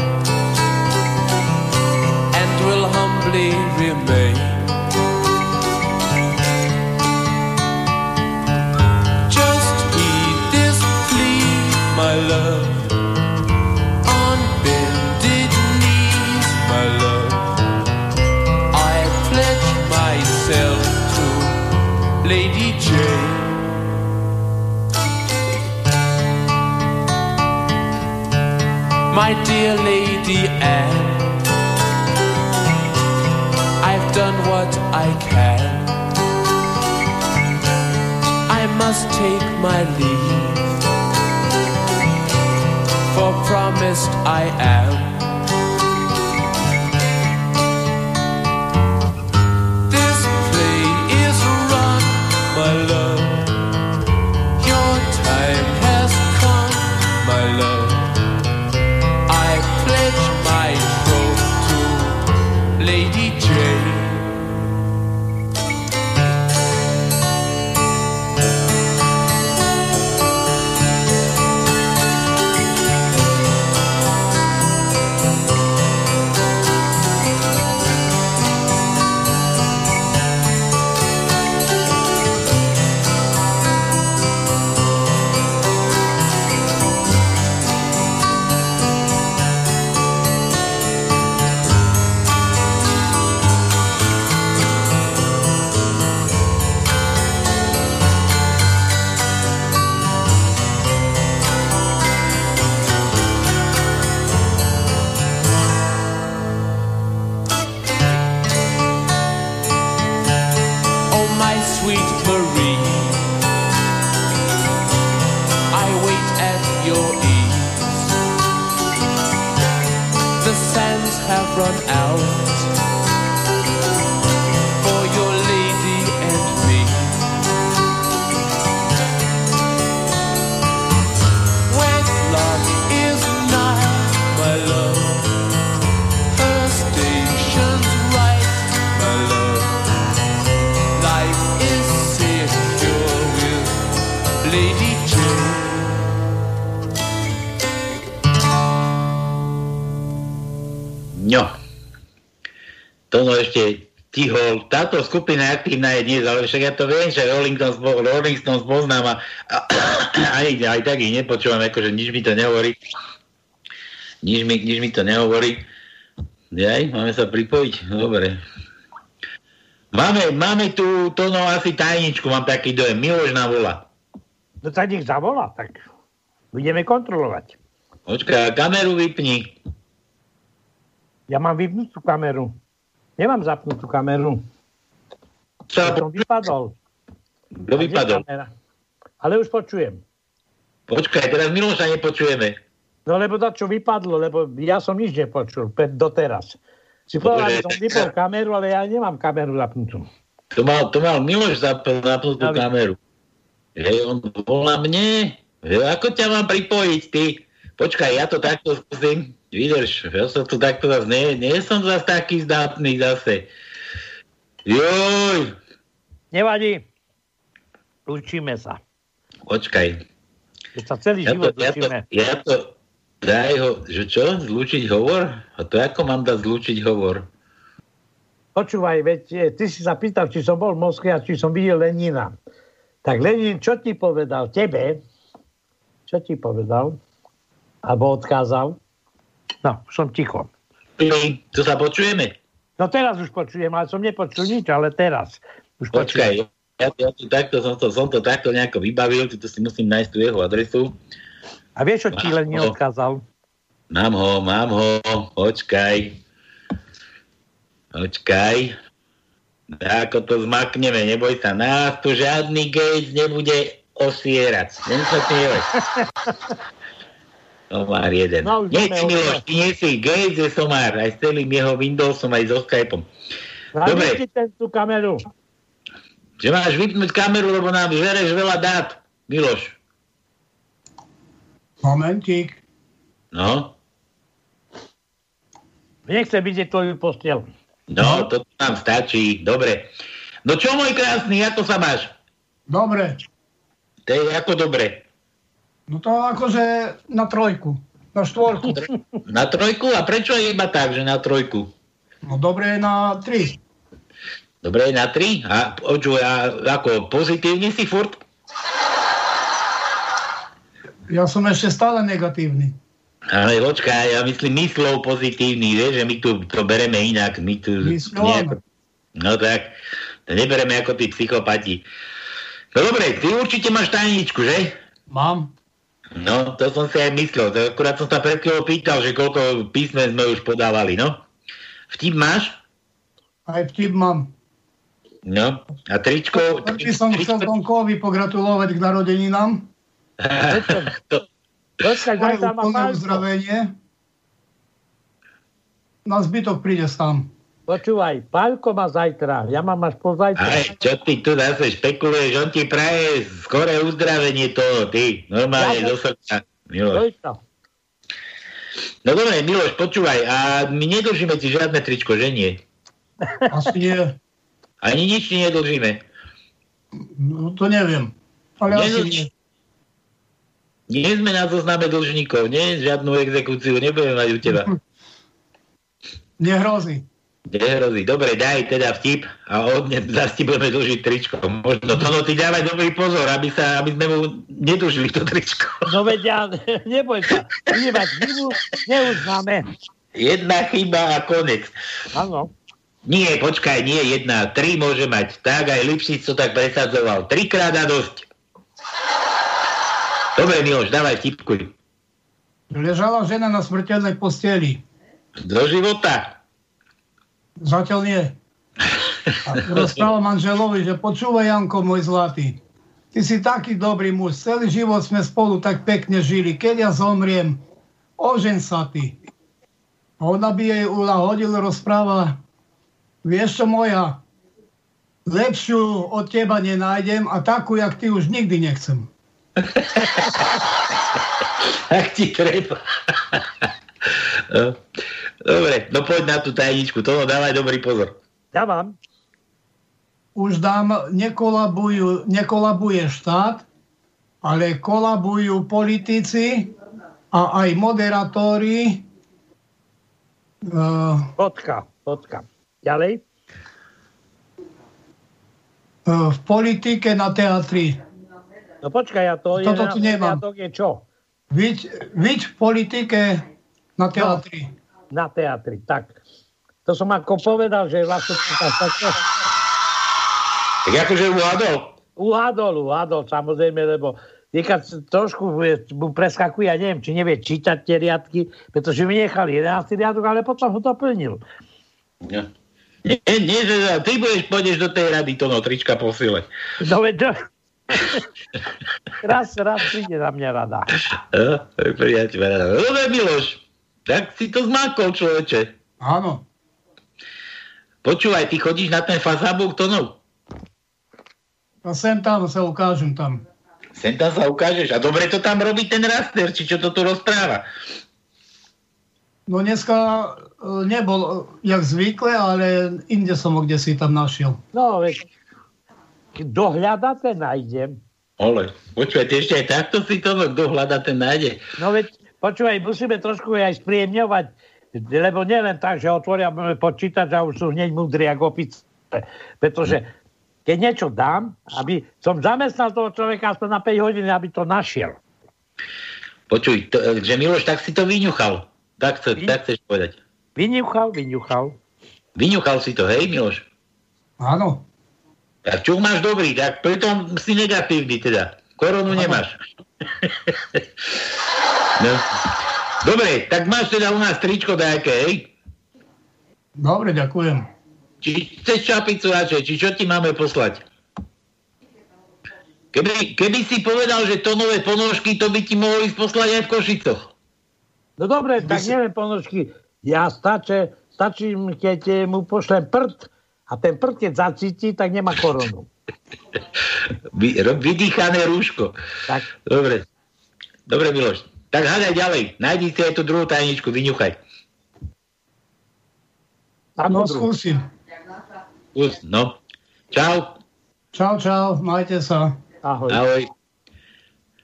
Speaker 12: what I can. I must take my leave, for promised I am.
Speaker 6: Ešte tiho. Táto skupina aktívna je dnes, ale však ja to viem, že Rolling Stones, Rolling Stones poznám a, a aj, aj tak ich nepočúvam, akože nič mi to nehovorí. Nič mi, nič mi to nehovorí. Jaj, máme sa pripojiť? Dobre. Máme, máme tu to no asi tajničku, mám taký dojem. Miloš nám volá.
Speaker 7: No tak nech zavolá, tak budeme kontrolovať.
Speaker 6: Počkaj, kameru vypni.
Speaker 7: Ja mám vypnutú kameru. Nemám zapnutú kameru. Ja som vypadol.
Speaker 6: Kto vypadol?
Speaker 7: Ale už počujem.
Speaker 6: Počkaj, teraz Miloša nepočujeme.
Speaker 7: No lebo to, čo vypadlo, lebo ja som nič nepočul pe- doteraz. Si povedal, že som vypol kameru, ale ja nemám kameru zapnutú.
Speaker 6: To mal, to mal Miloš zap, zapnutú
Speaker 7: Ja
Speaker 6: kameru. Že on volá mne. Že ako ťa mám pripojiť, ty? Počkaj, ja to takto skúsim. Vydrž, ja som tu takto zase, nie, nie som zase taký zdatný zase. Joj,
Speaker 7: Nevadí. Učíme sa.
Speaker 6: počkaj.
Speaker 7: Keď sa celý
Speaker 6: Ja to,
Speaker 7: život
Speaker 6: ja to, ja to, daj ho, že čo, zlúčiť hovor? A to ako mám dať zlúčiť hovor?
Speaker 7: Počúvaj, veď e, ty si sa pýtal, či som bol v Moskve a či som videl Lenina. Tak Lenin, čo ti povedal tebe? Čo ti povedal? Alebo odkázal? No, som ticho.
Speaker 6: Tu sa počujeme?
Speaker 7: No teraz už počujem, ale som nepočul nič, ale teraz. Už
Speaker 6: Počkaj,
Speaker 7: počujem.
Speaker 6: ja, ja tu takto, som to, som to takto nejako vybavil, tu si musím nájsť tú jeho adresu.
Speaker 7: A vieš, čo ti Lenin
Speaker 6: No.
Speaker 7: odkázal?
Speaker 6: Mám ho, mám ho, počkaj. Počkaj. Ako to zmakneme, neboj sa, nás tu žiadny Gates nebude osierať. Len smievať. Somár jeden.
Speaker 7: No,
Speaker 6: nie, Miloš, ty nie si Gates je somár, aj s celým jeho Windowsom, aj so Skypeom. Dobre.
Speaker 7: Tú kameru.
Speaker 6: Že máš vypnúť kameru, lebo nám žereš veľa dát. Miloš.
Speaker 13: Momentík.
Speaker 6: No,
Speaker 7: Nechcem vidieť tvoju postiel.
Speaker 6: no, to nám stačí. Dobre. No čo, môj krásny, ako sa máš?
Speaker 13: Dobre.
Speaker 6: To je ako dobre.
Speaker 13: No to akože na trojku. Na štvorku.
Speaker 6: Na trojku? A prečo je iba tak, že na trojku?
Speaker 13: No dobre na tri.
Speaker 6: Dobre, na tri? A počuj, a ako pozitívne si furt?
Speaker 13: Ja som ešte stále negatívny.
Speaker 6: Ale počkaj, ja myslím myslov pozitívny, vieš, že my tu to bereme inak. My tu nejako, No tak, to nebereme ako tí psychopati. No dobre, ty určite máš tajničku, že?
Speaker 13: Mám.
Speaker 6: No, to som si aj myslel. To akurát som sa pred chvíľou pýtal, že koľko písmen sme už podávali, no? Vtip máš?
Speaker 13: Aj vtip mám.
Speaker 6: No, a tričko...
Speaker 13: Tak by som chcel Tonkovi pogratulovať k narodeninám.
Speaker 6: to,
Speaker 7: zajtra má
Speaker 13: úplné uzdravenie. Na zbytok príde sám.
Speaker 7: Počúvaj, Pálko má zajtra. Ja mám až po zajtra.
Speaker 6: Aj, čo ty tu zase špekuluješ, on ti praje skoré uzdravenie toho, ty, normálne
Speaker 7: Ja-
Speaker 6: do srdca. Miloš. No dobre, Miloš, počúvaj, a my nedlžíme ti žiadne tričko, že nie?
Speaker 13: Asi nie.
Speaker 6: Ani nič ti nedlžíme.
Speaker 13: No, to neviem. Ale asi nie.
Speaker 6: Nedlž... Nie sme na zozname dlžníkov, nie? Žiadnu exekúciu nebudeme mať u teba.
Speaker 13: Nehrozí.
Speaker 6: Nehrozí. Dobre, daj teda vtip a od dnes zase ti budeme dlžiť tričko. Možno to, no ty dávaj dobrý pozor, aby, sa, aby sme mu nedlžili to tričko.
Speaker 7: No veď ja, neboj sa. Mať chybu, neuznáme.
Speaker 6: Jedna chyba a konec.
Speaker 7: Áno.
Speaker 6: Nie, počkaj, nie jedna, tri môže mať. Tak aj Lipšic to tak presadzoval. Trikrát a dosť. Dobre, Miloš, dávaj vtipkuj.
Speaker 13: Ležala žena na smrteľnej posteli.
Speaker 6: Do života.
Speaker 13: Zatiaľ nie. A rozpráva manželovi, že počúvaj Janko, môj zlatý. Ty si taký dobrý muž, celý život sme spolu tak pekne žili. Keď ja zomriem, ožen sa ty. A ona by jej Ula hodil, rozpráva, vieš čo moja, lepšiu od teba nenájdem a takú, jak ty už nikdy nechcem.
Speaker 6: Ak ti treba. No. Dobre, no poď na tú tajničku. To dávaj dobrý pozor.
Speaker 7: Mám.
Speaker 13: Už dám, nekolabujú, nekolabuje štát, ale kolabujú politici a aj moderátori Uh,
Speaker 7: Fotka, fotka. Ďalej?
Speaker 13: uh, v politike na teatri.
Speaker 7: No počkaj, ja to
Speaker 13: Toto
Speaker 7: je,
Speaker 13: tu nemám.
Speaker 7: To je čo?
Speaker 13: Viď, viď v politike na teatri.
Speaker 7: Na teatri, tak. To som ako povedal, že vlastne...
Speaker 6: Tak akože uhádol?
Speaker 7: Uhádol, uhádol, samozrejme, lebo Niekad trošku mu preskakuje, ja neviem, či nevie čítať tie riadky, pretože vynechal 11 riadok, ale potom ho to plnil.
Speaker 6: Nie, nie, ty budeš, pôjdeš do tej rady, to no, trička posile.
Speaker 7: No veď, raz, raz príde na mňa rada.
Speaker 6: No, priateľ, rada. Dobre, Miloš, tak si to zmákol, človeče.
Speaker 13: Áno.
Speaker 6: Počúvaj, ty chodíš na ten fazabuk tonov?
Speaker 13: A sem tam sa ukážem tam.
Speaker 6: Sem tam sa ukážeš. A dobre to tam robí ten raster, či čo to tu rozpráva.
Speaker 13: No dneska e, nebol e, jak zvykle, ale inde som ho kde si tam našiel.
Speaker 7: No, veď, dohľada ten nájdem.
Speaker 6: Ole, počúvaj, ešte aj takto si to, kto hľada, ten nájde.
Speaker 7: No veď, počúvaj, musíme trošku aj spríjemňovať, lebo nielen tak, že otvoria počítač a už sú hneď múdri ako opice. Pretože keď niečo dám, aby som zamestnal toho človeka aspoň na 5 hodín, aby to našiel.
Speaker 6: Počuj, to, že Miloš, tak si to vyňuchal. Tak, chce, tak chceš povedať.
Speaker 7: Vyňuchal, vyňuchal.
Speaker 6: Vyňuchal si to, hej, Miloš?
Speaker 13: Áno.
Speaker 6: Tak čo máš dobrý, tak pritom si negatívny teda. Koronu ano. nemáš. No. Dobre, tak máš teda u nás tričko dajaké, hej?
Speaker 13: Dobre, ďakujem.
Speaker 6: Či chceš čapicu radšej, či čo ti máme poslať? Keby, keby si povedal, že to nové ponožky, to by ti mohli poslať aj v Košicoch.
Speaker 7: No dobre, tak si... neviem ponožky. Ja stačí, stačí, keď mu pošlem prd a ten prd, keď zacíti, tak nemá koronu.
Speaker 6: Vy, vydýchané rúško.
Speaker 7: Tak.
Speaker 6: Dobre. Dobre, Miloš. Tak hádaj ďalej. Nájdi si aj tú druhú tajničku, vyňuchaj.
Speaker 13: No, skúsim.
Speaker 6: Skús, no. Čau.
Speaker 13: Čau, čau, majte sa.
Speaker 7: Ahoj.
Speaker 6: Ahoj.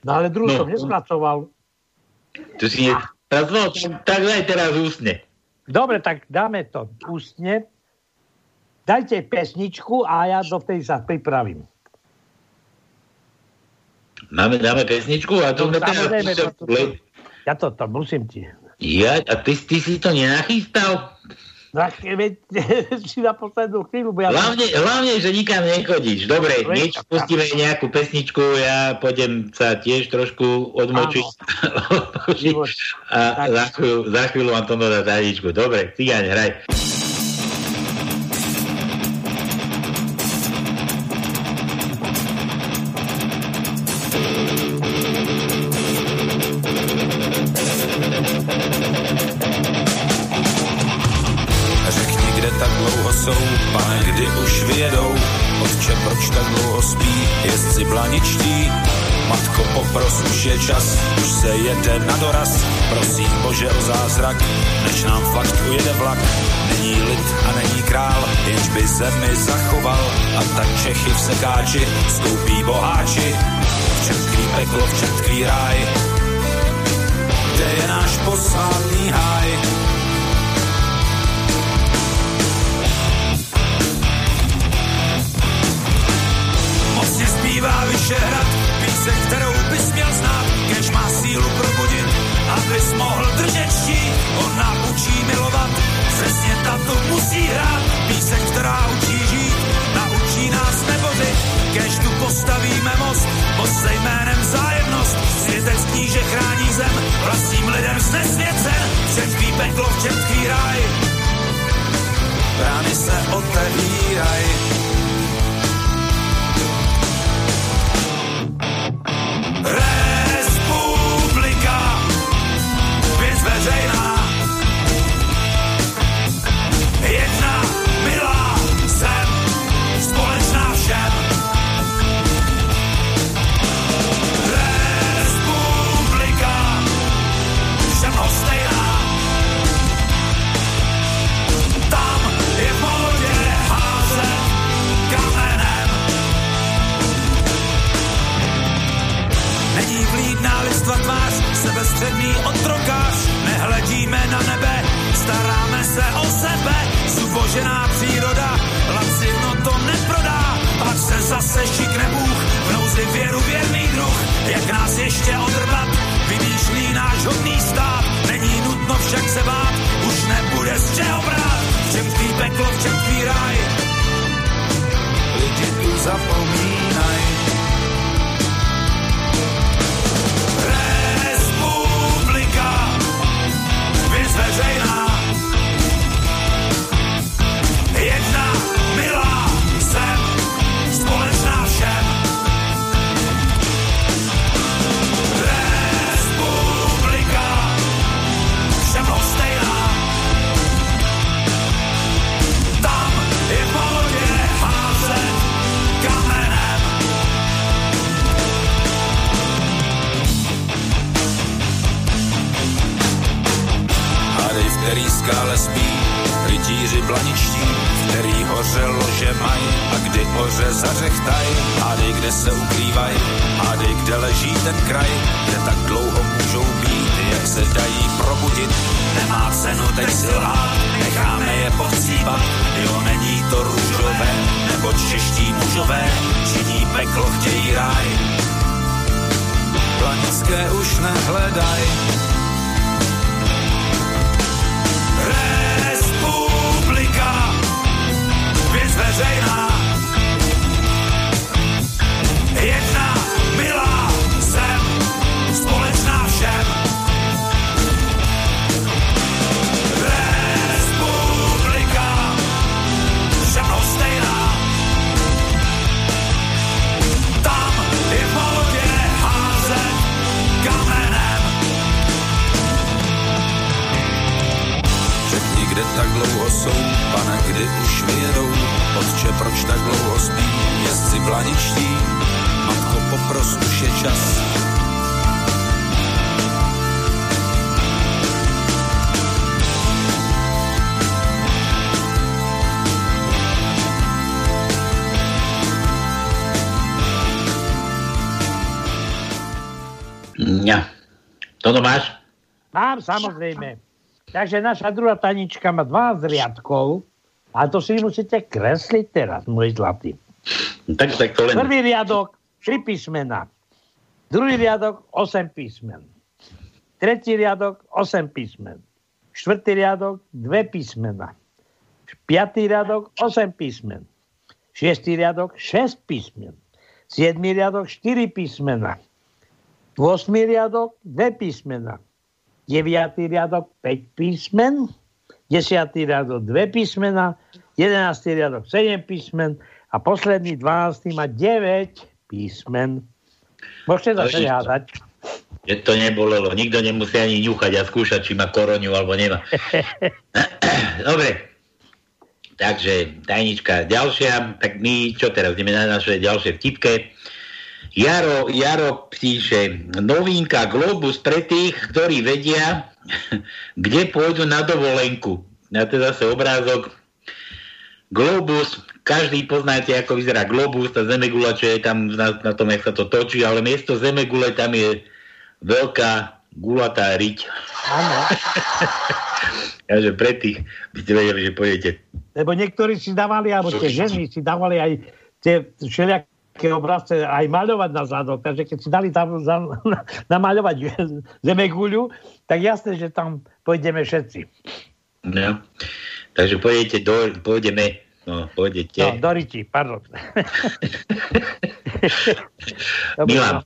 Speaker 7: No ale druhú no. som nespracoval.
Speaker 6: Tu si ne... Tak, no, tak daj teraz ústne.
Speaker 7: Dobre, tak dáme to ústne. Dajte pesničku a ja do tej sa pripravím.
Speaker 6: Máme, dáme pesničku a to...
Speaker 7: No, samozrejme, to, ja to, to musím ti.
Speaker 6: Ja, a ty, ty si to nenachystal?
Speaker 7: si na poslednú chvíľu. Ja
Speaker 6: hlavne, hlavne, že nikam nechodíš. Dobre, niečo pustíme nejakú pesničku, ja pôjdem sa tiež trošku odmočiť. a za chvíľu, za chvíľu vám to dá tajničku. Dobre, cigáň, hraj.
Speaker 14: Zázrak, než nám fakt ujede vlak. Není lid a není král, jenž by zemi zachoval. A tak Čechy v sekáči stoupí boháči. V čertký peklo, v čertký ráj, kde je náš posvátný háj. zpívá Vyšehrad, píseň, kterou abys mohl držet štít, on nám učí milovat, přesně tato musí hrát, píseň, která učí žít, naučí nás nebořit, kež tu postavíme most, most se jménem zájemnost, světec kníže chrání zem, vlastním lidem znesvěcen, četký peklo v četký ráj, brány se otevírají. Republika, středný otrokář, nehledíme na nebe, staráme se o sebe, zubožená příroda, lacino to neprodá, pak se zase šikne Bůh, v nouzi věru věrný druh, jak nás ještě odrvat, vymýšlí náš hodný stát, není nutno však se bát, už nebude z čeho brát, v čem tvý peklo, v čem tvý ráj, lidi tu zapomínaj. desenhar. Spí, rytíři blaničtí, který hořelo, že maj, a kdy oře zařechtaj, hádej, kde se ukrývaj, hádej, kde leží ten kraj, kde tak dlouho můžou být, jak se dají probudit, nemá cenu teď si lhát, necháme je pohcívat, jo, není to růžové, nebo čeští mužové, činí peklo, chtějí ráj, planické už nehledaj, Republika, věc veřejná. Jedna tak dlouho jsou, pane, kdy už vyjedou, otče, proč tak dlouho spí, jezdci blaničtí, matko, popros, už je čas.
Speaker 6: Ja. Toto máš?
Speaker 7: Mám, samozrejme. Takže naša druhá tanička má 12 riadkov a to si musíte kresliť teraz, môj zlatý.
Speaker 6: Tak, tak to len...
Speaker 7: Prvý riadok, 3 písmena. Druhý riadok, 8 písmen. Tretí riadok, 8 písmen. Štvrtý riadok, 2 písmena. Piatý riadok, 8 písmen. Šiestý riadok, 6 písmen. Siedmý riadok, 4 písmena. 8 riadok, 2 písmena. 9. riadok 5 písmen, 10. riadok 2 písmena, 11. riadok 7 písmen a posledný 12. má 9 písmen. Môžete
Speaker 6: ešte-
Speaker 7: hádať.
Speaker 6: Že to nebolelo. Nikto nemusí ani ňuchať a skúšať, či má koroniu alebo nemá. Dobre. Takže tajnička ďalšia, tak my čo teraz ideme na naše ďalšie vtipke. Jaro, Jaro píše, novinka Globus pre tých, ktorí vedia, kde pôjdu na dovolenku. Na to je zase obrázok Globus, každý poznáte, ako vyzerá Globus, tá zemegula, čo je tam na, na tom, jak sa to točí, ale miesto zemegule tam je veľká gulatá riť.
Speaker 7: Áno.
Speaker 6: Takže pre tých by ste vedeli, že pôjdete.
Speaker 7: Lebo niektorí si dávali, alebo tie ženy si dávali aj tie všelijaké obrazce aj maľovať na zadok. Takže keď si dali tam za, namaľovať zemeguľu, tak jasné, že tam pôjdeme všetci.
Speaker 6: No. Takže pôjdete do, pôjdeme, no, pôjdete.
Speaker 7: No, do Riti, pardon.
Speaker 6: Milan.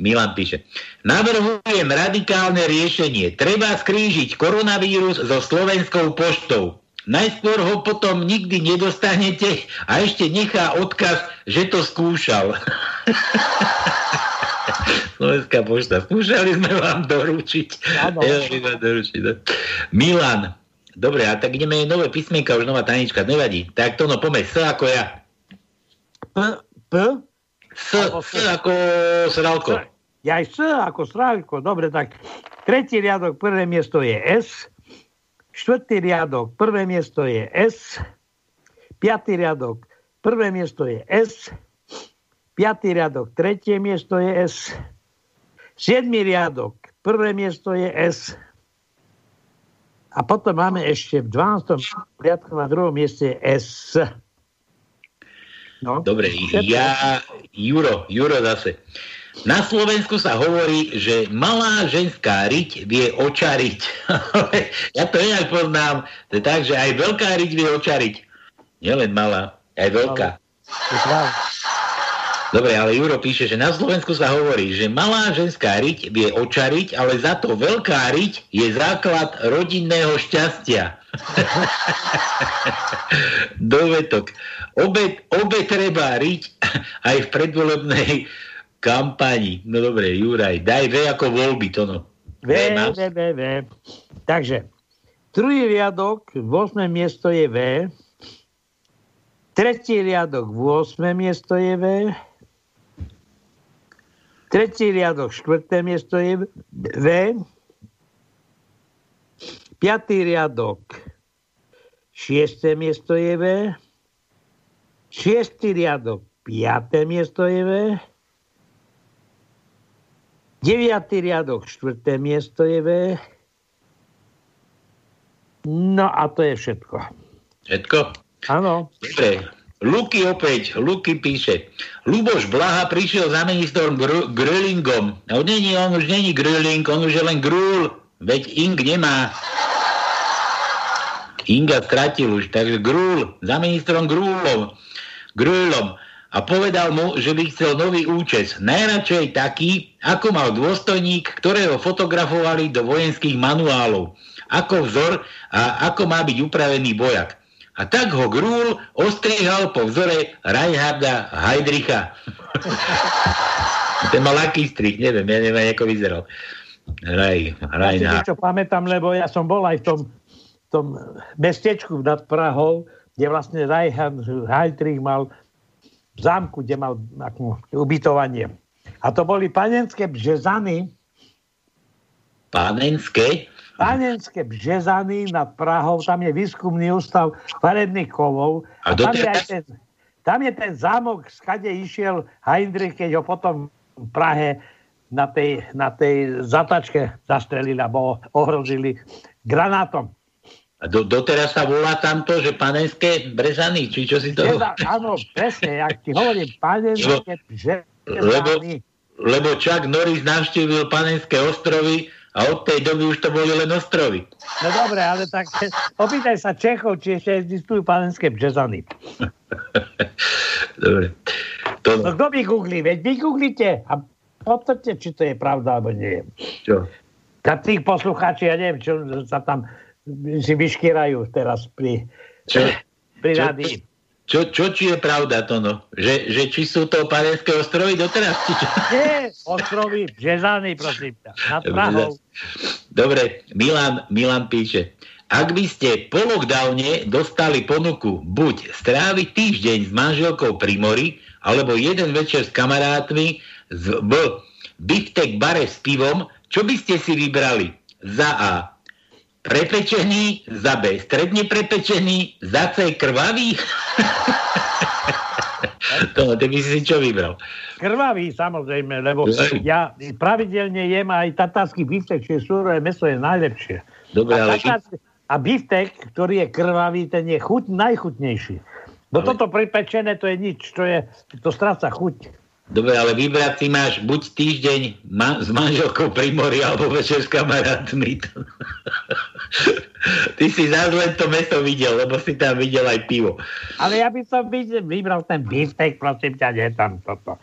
Speaker 6: Milan píše. Navrhujem radikálne riešenie. Treba skrížiť koronavírus so slovenskou poštou. Najskôr ho potom nikdy nedostanete a ešte nechá odkaz, že to skúšal. Slovenská pošta. Skúšali sme vám doručiť.
Speaker 7: Áno.
Speaker 6: Doručiť no. Milan. Dobre, a tak ideme nové písmenka, už nová tanička, nevadí. Tak to no, poďme, S ako ja.
Speaker 7: P, P,
Speaker 6: S, S ako sralko.
Speaker 7: Ja aj S ako strávko. Dobre, tak tretí riadok, prvé miesto je S. Štvrtý riadok, prvé miesto je S. Piatý riadok, prvé miesto je S. Piatý riadok, tretie miesto je S. Siedmý riadok, prvé miesto je S. A potom máme ešte v 12. riadku na druhom mieste S. No.
Speaker 6: Dobre, ja, Juro, Juro zase. Na Slovensku sa hovorí, že malá ženská riť vie očariť. ja to inak poznám. To je tak, že aj veľká riť vie očariť. Nielen malá, aj veľká. Dobre, ale Juro píše, že na Slovensku sa hovorí, že malá ženská riť vie očariť, ale za to veľká riť je základ rodinného šťastia. Dovetok. Obe, obe treba riť aj v predvolebnej kampani. No dobre, Juraj, daj V ako voľby, to no.
Speaker 7: V, V, V, V. Takže, druhý riadok, 8. miesto je V. Tretí riadok, 8. miesto je V. Tretí riadok, štvrté miesto je V. Piatý riadok. Šiesté miesto je V. Šiestý riadok. Piaté miesto je V. Deviatý riadok. Štvrté miesto je V. No a to je všetko.
Speaker 6: Všetko?
Speaker 7: Áno.
Speaker 6: Dobre. Luky opäť, Luky píše. Luboš Blaha prišiel za ministrom Gr- Grölingom. No není, on už není Gröling, on už je len Grul. Veď Ing nemá. Inga stratil už, takže Grul, za ministrom Grúlom. Grúlom. A povedal mu, že by chcel nový účes. Najradšej taký, ako mal dôstojník, ktorého fotografovali do vojenských manuálov. Ako vzor a ako má byť upravený bojak. A tak ho Grúl ostrihal po vzore Reinharda Heidricha. Ten mal aký strih, neviem, ja neviem, ako vyzeral. Raj,
Speaker 7: Ja si
Speaker 6: Reinhard.
Speaker 7: pamätám, lebo ja som bol aj v tom, tom mestečku nad Prahou, kde vlastne Reinhard Heydrich mal v zámku, kde mal akú, ubytovanie. A to boli panenské bžezany,
Speaker 6: Pánenské?
Speaker 7: panenské bžezany nad Prahou, tam je výskumný ústav farebných kovov.
Speaker 6: A
Speaker 7: A tam je, aj ten, tam je ten zámok, skade išiel Heindrich, keď ho potom v Prahe na tej, na tej zatačke zastrelili alebo ohrozili granátom.
Speaker 6: Do, doteraz sa volá tamto, že panenské brezany, či čo si to...
Speaker 7: Teda, áno, presne, jak ti hovorím, panenské
Speaker 6: Lebo,
Speaker 7: bžezany.
Speaker 6: lebo Chuck Norris navštívil panenské ostrovy a od tej doby už to boli len ostrovy.
Speaker 7: No dobre, ale tak opýtaj sa Čechov, či ešte existujú panenské bžezany.
Speaker 6: Dobre. To,
Speaker 7: No kto by googlí? Veď vy googlite a potvrdte, či to je pravda, alebo nie.
Speaker 6: čo?
Speaker 7: A tých poslucháči, ja neviem, čo sa tam si vyškierajú teraz pri,
Speaker 6: Čo?
Speaker 7: pri
Speaker 6: Čo?
Speaker 7: rádii.
Speaker 6: Čo, čo či je pravda to no? Že, že či sú to panenské ostrovy doteraz? Či čo?
Speaker 7: Nie, ostrovy Bžezany, prosím ťa, nad Prahou.
Speaker 6: Dobre, Milan, Milan píše. Ak by ste po lockdowne dostali ponuku buď stráviť týždeň s manželkou pri mori, alebo jeden večer s kamarátmi z B, biftek bare s pivom, čo by ste si vybrali? Za A. Prepečený, za B. Stredne prepečený, za C. Krvavý? to, ty by si čo vybral?
Speaker 7: Krvavý, samozrejme, lebo ja pravidelne jem aj tatársky biftek, čiže surové meso je najlepšie.
Speaker 6: Dobre,
Speaker 7: a,
Speaker 6: ale...
Speaker 7: tatársky- a biftek, ktorý je krvavý, ten je chuť najchutnejší. Bo toto pripečené, to je nič, to, je, to stráca chuť.
Speaker 6: Dobre, ale vybrať si máš buď týždeň ma- s manželkou pri mori, alebo večer s kamarátmi. Ty si zás len to mesto videl, lebo si tam videl aj pivo.
Speaker 7: Ale ja by som vy- vybral ten biftek, prosím ťa, nie tam toto.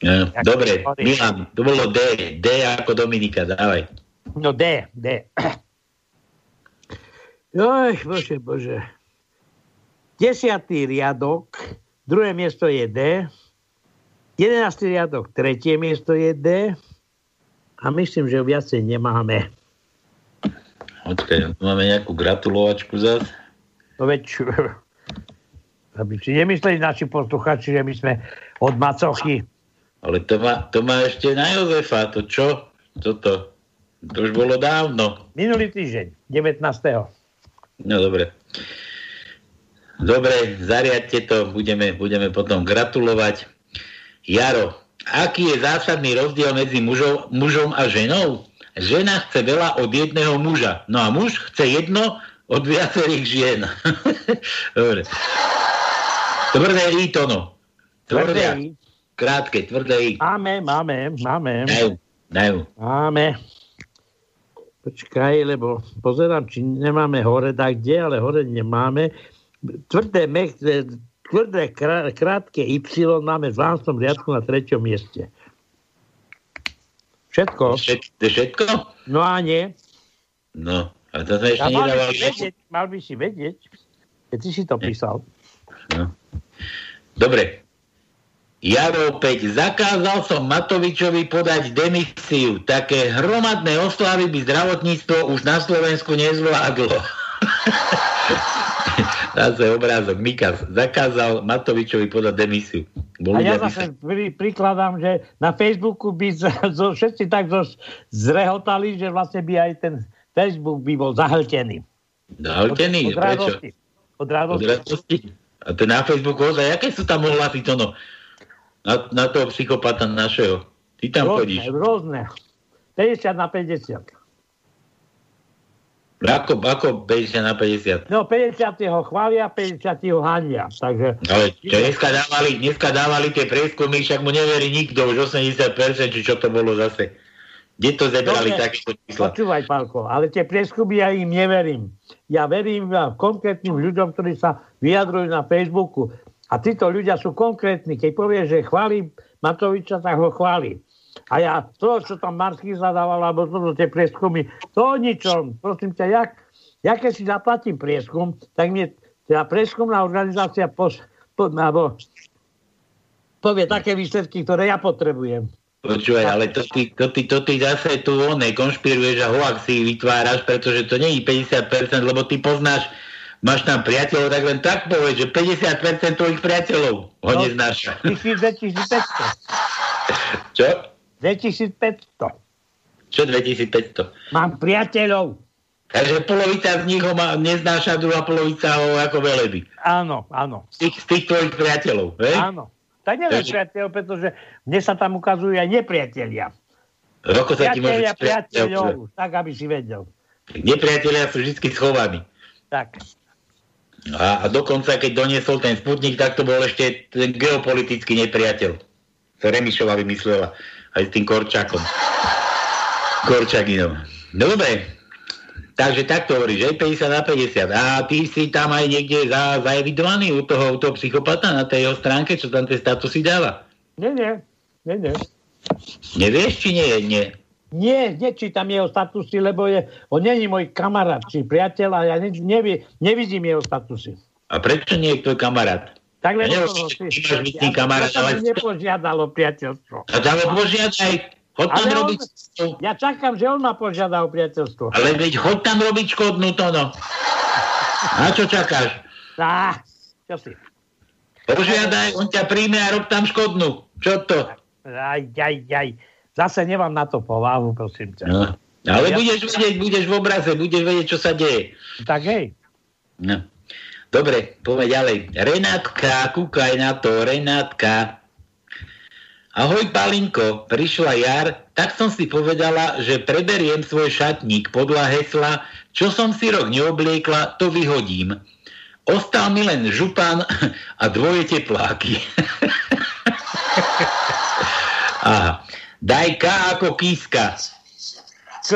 Speaker 7: Jak
Speaker 6: dobre,
Speaker 7: to.
Speaker 6: Milan, to bolo D. D ako Dominika, dávaj.
Speaker 7: No D, D. Joj, bože, bože. Desiatý riadok, druhé miesto je D. Jedenáctý riadok, tretie miesto je D. A myslím, že viacej nemáme.
Speaker 6: Počkaj, máme nejakú gratulovačku zás.
Speaker 7: No veď, aby si nemysleli naši posluchači, že my sme od macochy.
Speaker 6: Ale to má, to má ešte na Jozefa, to čo? Toto. To už bolo dávno.
Speaker 7: Minulý týždeň, 19.
Speaker 6: No dobre. Dobre, zariadte to, budeme, budeme potom gratulovať. Jaro, aký je zásadný rozdiel medzi mužom, mužom a ženou? Žena chce veľa od jedného muža, no a muž chce jedno od viacerých žien. dobre. Tvrdé I to no.
Speaker 7: Tvrdé I.
Speaker 6: Krátke, tvrdé I.
Speaker 7: Máme, máme, máme.
Speaker 6: Dajú, dajú.
Speaker 7: Máme. Počkaj, lebo pozerám, či nemáme hore tak kde, ale hore nemáme. Tvrdé, mech, tvrdé krá- krátke Y máme v 12. riadku na treťom mieste. Všetko.
Speaker 6: Všet, to všetko?
Speaker 7: No a nie.
Speaker 6: No, a to sme ešte
Speaker 7: mal by si vedieť, mal by si vedieť, keď si si to písal.
Speaker 6: No. Dobre. Jaro opäť, zakázal som Matovičovi podať demisiu. Také hromadné oslavy by zdravotníctvo už na Slovensku nezvládlo. Zase obrázok. Mikas zakázal Matovičovi podať demisiu. Bol
Speaker 7: A ja zase pri, prikladám, že na Facebooku by z, zo, všetci tak zo, zrehotali, že vlastne by aj ten Facebook by bol zahltený.
Speaker 6: Zahltený?
Speaker 7: Od, od
Speaker 6: Prečo?
Speaker 7: radosti. Od radosti.
Speaker 6: Od radosti? A to na Facebooku ozaj, aké sú tam ohlasy to no? Na, na toho psychopata našeho. Ty tam
Speaker 7: rôzne,
Speaker 6: chodíš.
Speaker 7: Rôzne. 50 na 50.
Speaker 6: Ako, ako 50 na 50?
Speaker 7: No 50 ho chvália, 50 ho hania. Takže
Speaker 6: Ale čo dneska dávali, dneska dávali tie prieskumy, však mu neverí nikto, už 80%, či čo to bolo zase. Kde to zebrali
Speaker 7: Dobre,
Speaker 6: takéto čísla?
Speaker 7: Počúvaj, Pálko, ale tie prieskumy ja im neverím. Ja verím konkrétnym ľuďom, ktorí sa vyjadrujú na Facebooku. A títo ľudia sú konkrétni. Keď povie, že chváli Matoviča, tak ho chváli. A ja to, čo tam Marsky zadával, alebo to, tie prieskumy, to o ničom. Prosím ťa, jak, ja keď si zaplatím prieskum, tak mi tá prieskumná organizácia pos, po, alebo povie také výsledky, ktoré ja potrebujem.
Speaker 6: Počúvaj, ale to ty, to, ty, to ty zase tu onej konšpiruješ a hoaxy vytváraš, pretože to nie je 50%, lebo ty poznáš, máš tam priateľov, tak len tak povedz, že 50% tvojich priateľov ho
Speaker 7: No,
Speaker 6: neznáša.
Speaker 7: 2500.
Speaker 6: Čo?
Speaker 7: 2500.
Speaker 6: Čo 2500?
Speaker 7: Mám priateľov.
Speaker 6: Takže polovica z nich ho má, neznáša, druhá polovica ho ako veleby.
Speaker 7: Áno, áno.
Speaker 6: Z tých, z tých tvojich priateľov, hej?
Speaker 7: Áno. Tak neviem
Speaker 6: Takže-
Speaker 7: priateľ, pretože mne sa tam ukazujú aj nepriatelia.
Speaker 6: Roko sa ti
Speaker 7: Priatelia
Speaker 6: priateľ.
Speaker 7: priateľov, tak aby si vedel.
Speaker 6: Nepriatelia sú vždy schovaní.
Speaker 7: Tak.
Speaker 6: A, a dokonca, keď doniesol ten Sputnik, tak to bol ešte ten geopolitický nepriateľ. Remišova vymyslela. Aj s tým Korčakom. Korčaginom. No dobre. Takže takto hovoríš, že 50 na 50. A ty si tam aj niekde za, zaevidovaný u toho, u toho psychopata na tej jeho stránke, čo tam tie statusy dáva?
Speaker 7: Nie, nie. Nie, nie.
Speaker 6: Nevieš, či nie? Nie.
Speaker 7: Nie, nečítam jeho statusy, lebo je, on není môj kamarát či priateľ a ja ne, nevie, nevidím jeho statusy.
Speaker 6: A prečo nie je tvoj kamarát?
Speaker 7: Tak
Speaker 6: Ja či ty tým kamarát, ale-
Speaker 7: nepožiadal o priateľstvo.
Speaker 6: A tam ho požiadaj, chod tam
Speaker 7: Ale on,
Speaker 6: robiť,
Speaker 7: ja čakám, že on ma požiada o priateľstvo.
Speaker 6: ale veď chod tam robiť škodnú to no. Na čo čakáš?
Speaker 7: Á, čo si?
Speaker 6: Požiadaj, on ťa príjme a rob tam škodnú. Čo to?
Speaker 7: Aj, aj, aj. Zase nemám na to povahu, prosím ťa.
Speaker 6: No. Ale
Speaker 7: Ja-
Speaker 6: budeš vedieť, budeš v obraze, budeš vedieť, čo sa deje.
Speaker 7: Tak hej.
Speaker 6: No. Dobre, poďme ďalej. Renátka, kúkaj na to, Renátka. Ahoj, Palinko, prišla jar, tak som si povedala, že preberiem svoj šatník podľa hesla, čo som si rok neobliekla, to vyhodím. Ostal mi len župan a dvoje tepláky. Aha. Daj K ako kíska.
Speaker 7: K.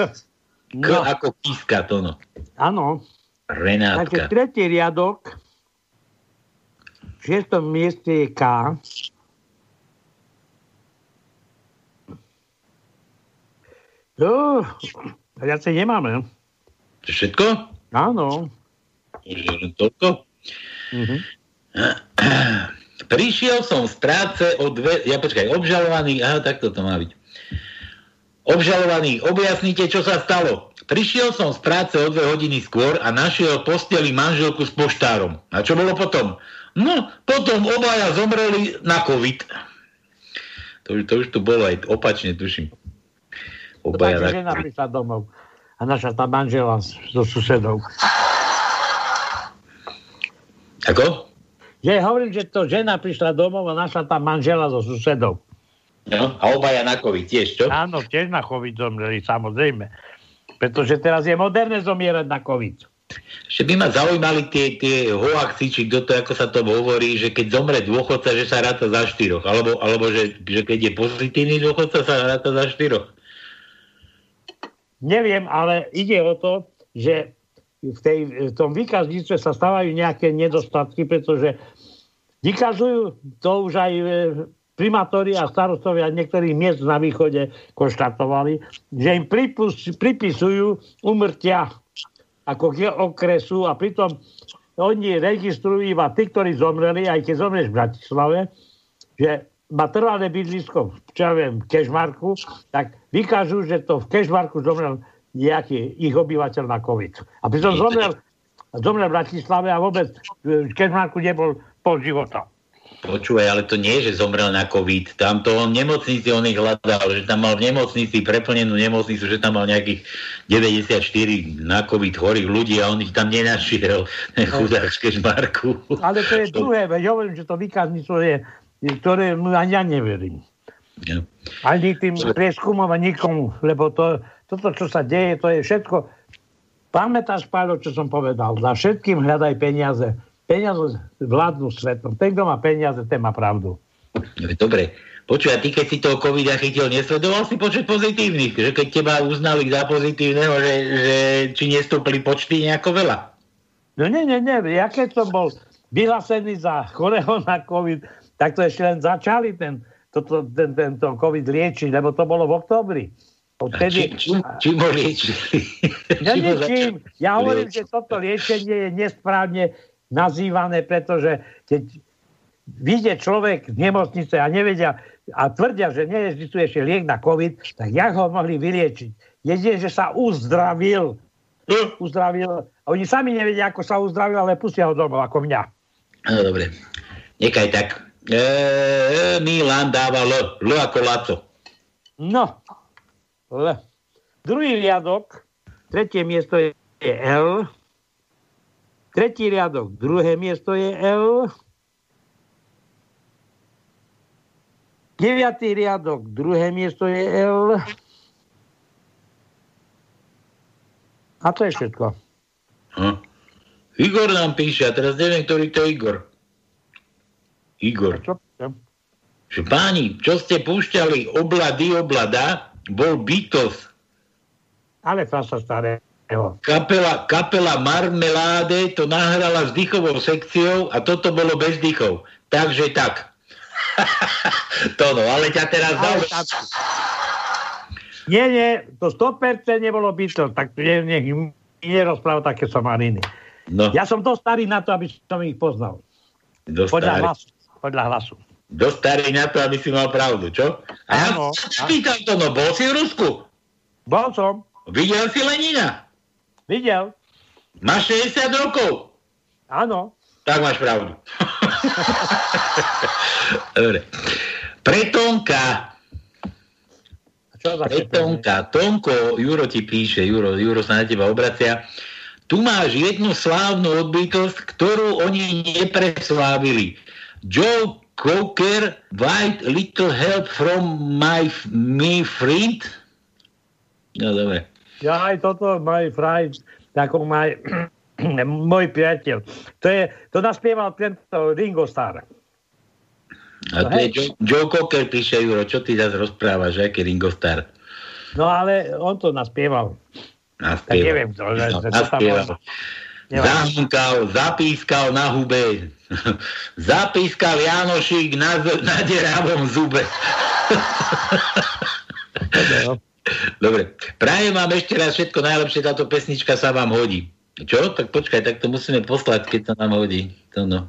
Speaker 6: K
Speaker 7: No,
Speaker 6: ako kíska, to no.
Speaker 7: áno. Takže
Speaker 6: Renátka.
Speaker 7: tretí riadok. V šiestom mieste je K. Jo, viacej nemáme.
Speaker 6: To všetko?
Speaker 7: Áno.
Speaker 6: Len toľko?
Speaker 7: Mhm.
Speaker 6: Prišiel som z práce o dve... Ja počkaj, obžalovaný... Aha, takto to má byť. Obžalovaný, objasnite, čo sa stalo. Prišiel som z práce o dve hodiny skôr a našiel posteli manželku s poštárom. A čo bolo potom? No, potom obaja zomreli na COVID. To, už- to už tu bolo aj opačne, tuším.
Speaker 7: To
Speaker 6: Obaja na
Speaker 7: žena prišla domov a naša tá manžela so susedou.
Speaker 6: Ako?
Speaker 7: Že hovorím, že to žena prišla domov a našla tá manžela so susedou.
Speaker 6: No, a obaja na COVID tiež, čo?
Speaker 7: Áno, tiež na COVID zomreli, samozrejme. Pretože teraz je moderné zomierať na COVID.
Speaker 6: Ešte by ma zaujímali tie, tie hoaxy, či kto to, ako sa to hovorí, že keď zomre dôchodca, že sa ráta za štyroch. Alebo, alebo že, že keď je pozitívny dôchodca, sa ráta za štyroch.
Speaker 7: Neviem, ale ide o to, že v, tej, v tom výkazníctve sa stávajú nejaké nedostatky, pretože vykazujú to už aj e, primátori a starostovia niektorých miest na východe konštatovali, že im pripus, pripisujú umrtia ako okresu a pritom oni registrujú iba tí, ktorí zomreli, aj keď zomreš v Bratislave, že má trvalé bydlisko v, čo ja viem, Kešmarku, tak vykážu, že to v Kešmarku zomrel nejaký ich obyvateľ na COVID. A pritom zomrel, zomrel v Bratislave a vôbec v Kešmarku nebol pol života.
Speaker 6: Počúvaj, ale to nie je, že zomrel na COVID. Tam to on v nemocnici, on ich hľadal, že tam mal v nemocnici, preplnenú nemocnicu, že tam mal nejakých 94 na COVID chorých ľudí a on ich tam nenašiel. Ten chudák Marku.
Speaker 7: Ale to je druhé, veď hovorím, že to výkazníctvo je, ktoré ani ja neverím.
Speaker 6: Ja.
Speaker 7: Ani tým prieskumom a nikomu, lebo to, toto, čo sa deje, to je všetko. Pamätáš, Páľo, čo som povedal? Za všetkým hľadaj peniaze. Peniaze vládnu svetom. Ten, kto má peniaze, ten má pravdu.
Speaker 6: Dobre. Počuj, a ty keď si toho covid chytil, nesledoval si počet pozitívnych? Že keď teba uznali za pozitívneho, že, že či nestúpli počty nejako veľa?
Speaker 7: No nie, nie, nie. Ja keď som bol vyhlásený za chorého na covid, tak to ešte len začali ten, toto, ten, tento covid liečiť, lebo to bolo v oktobri.
Speaker 6: Odtedy... Čím, čím ho liečili?
Speaker 7: Ja, čím ja hovorím, že toto liečenie je nesprávne nazývané, pretože keď vyjde človek z nemocnice a nevedia a tvrdia, že neexistuje ešte liek na COVID, tak jak ho mohli vyliečiť? Jedine, že sa uzdravil. Uzdravil. A oni sami nevedia, ako sa uzdravil, ale pustia ho domov, ako mňa.
Speaker 6: No, dobre. Nekaj tak. E, Milan dáva L. L ako Laco.
Speaker 7: No. L. Druhý riadok, tretie miesto je L. Tretí riadok, druhé miesto je L. Deviatý riadok, druhé miesto je L. A to je všetko.
Speaker 6: Hm. Igor nám píše, a teraz neviem, ktorý to je Igor. Igor. Čo? Že páni, čo ste púšťali oblady, oblada, bol Beatles.
Speaker 7: Ale sa staré.
Speaker 6: Kapela, kapela Marmeláde to nahrala s dýchovou sekciou a toto bolo bez dýchov. Takže tak. to no, ale ťa teraz dal...
Speaker 7: Nie, nie, to 100% nebolo byto, tak nech, nech nerozpráva také somariny. No. Ja som dosť starý na to, aby som ich poznal.
Speaker 6: Dosť
Speaker 7: podľa
Speaker 6: starý.
Speaker 7: hlasu. Podľa hlasu.
Speaker 6: Dosť starý na to, aby si mal pravdu, čo? A
Speaker 7: Áno.
Speaker 6: ja spýtam to, no bol si v Rusku?
Speaker 7: Bol som.
Speaker 6: Videl si Lenina?
Speaker 7: Videl.
Speaker 6: Máš 60 rokov?
Speaker 7: Áno.
Speaker 6: Tak máš pravdu. Dobre. Pretonka. Pretonka. Tonko, Juro ti píše, Juro, Juro sa na teba obracia. Tu máš jednu slávnu odbytosť, ktorú oni nepreslávili. Joe Coker, White Little Help from my me friend. No dobre.
Speaker 7: Ja aj toto, môj fraj, ako maj, môj priateľ. To, je, to naspieval tento Ringo Starr.
Speaker 6: A to je Joe, Joe Cocker, píše Juro, čo ty zase rozprávaš, aký Ringo Starr?
Speaker 7: No ale on to naspieval.
Speaker 6: Naspieval.
Speaker 7: Tak neviem, to, že,
Speaker 6: No,
Speaker 7: tam
Speaker 6: naspieval.
Speaker 7: bolo.
Speaker 6: Zahunkal, zapískal na hube. Zapískal Janošík na, na deravom zube. Dobre. Prajem vám ešte raz všetko najlepšie, táto pesnička sa vám hodí. Čo? Tak počkaj, tak to musíme poslať, keď sa nám hodí. To no.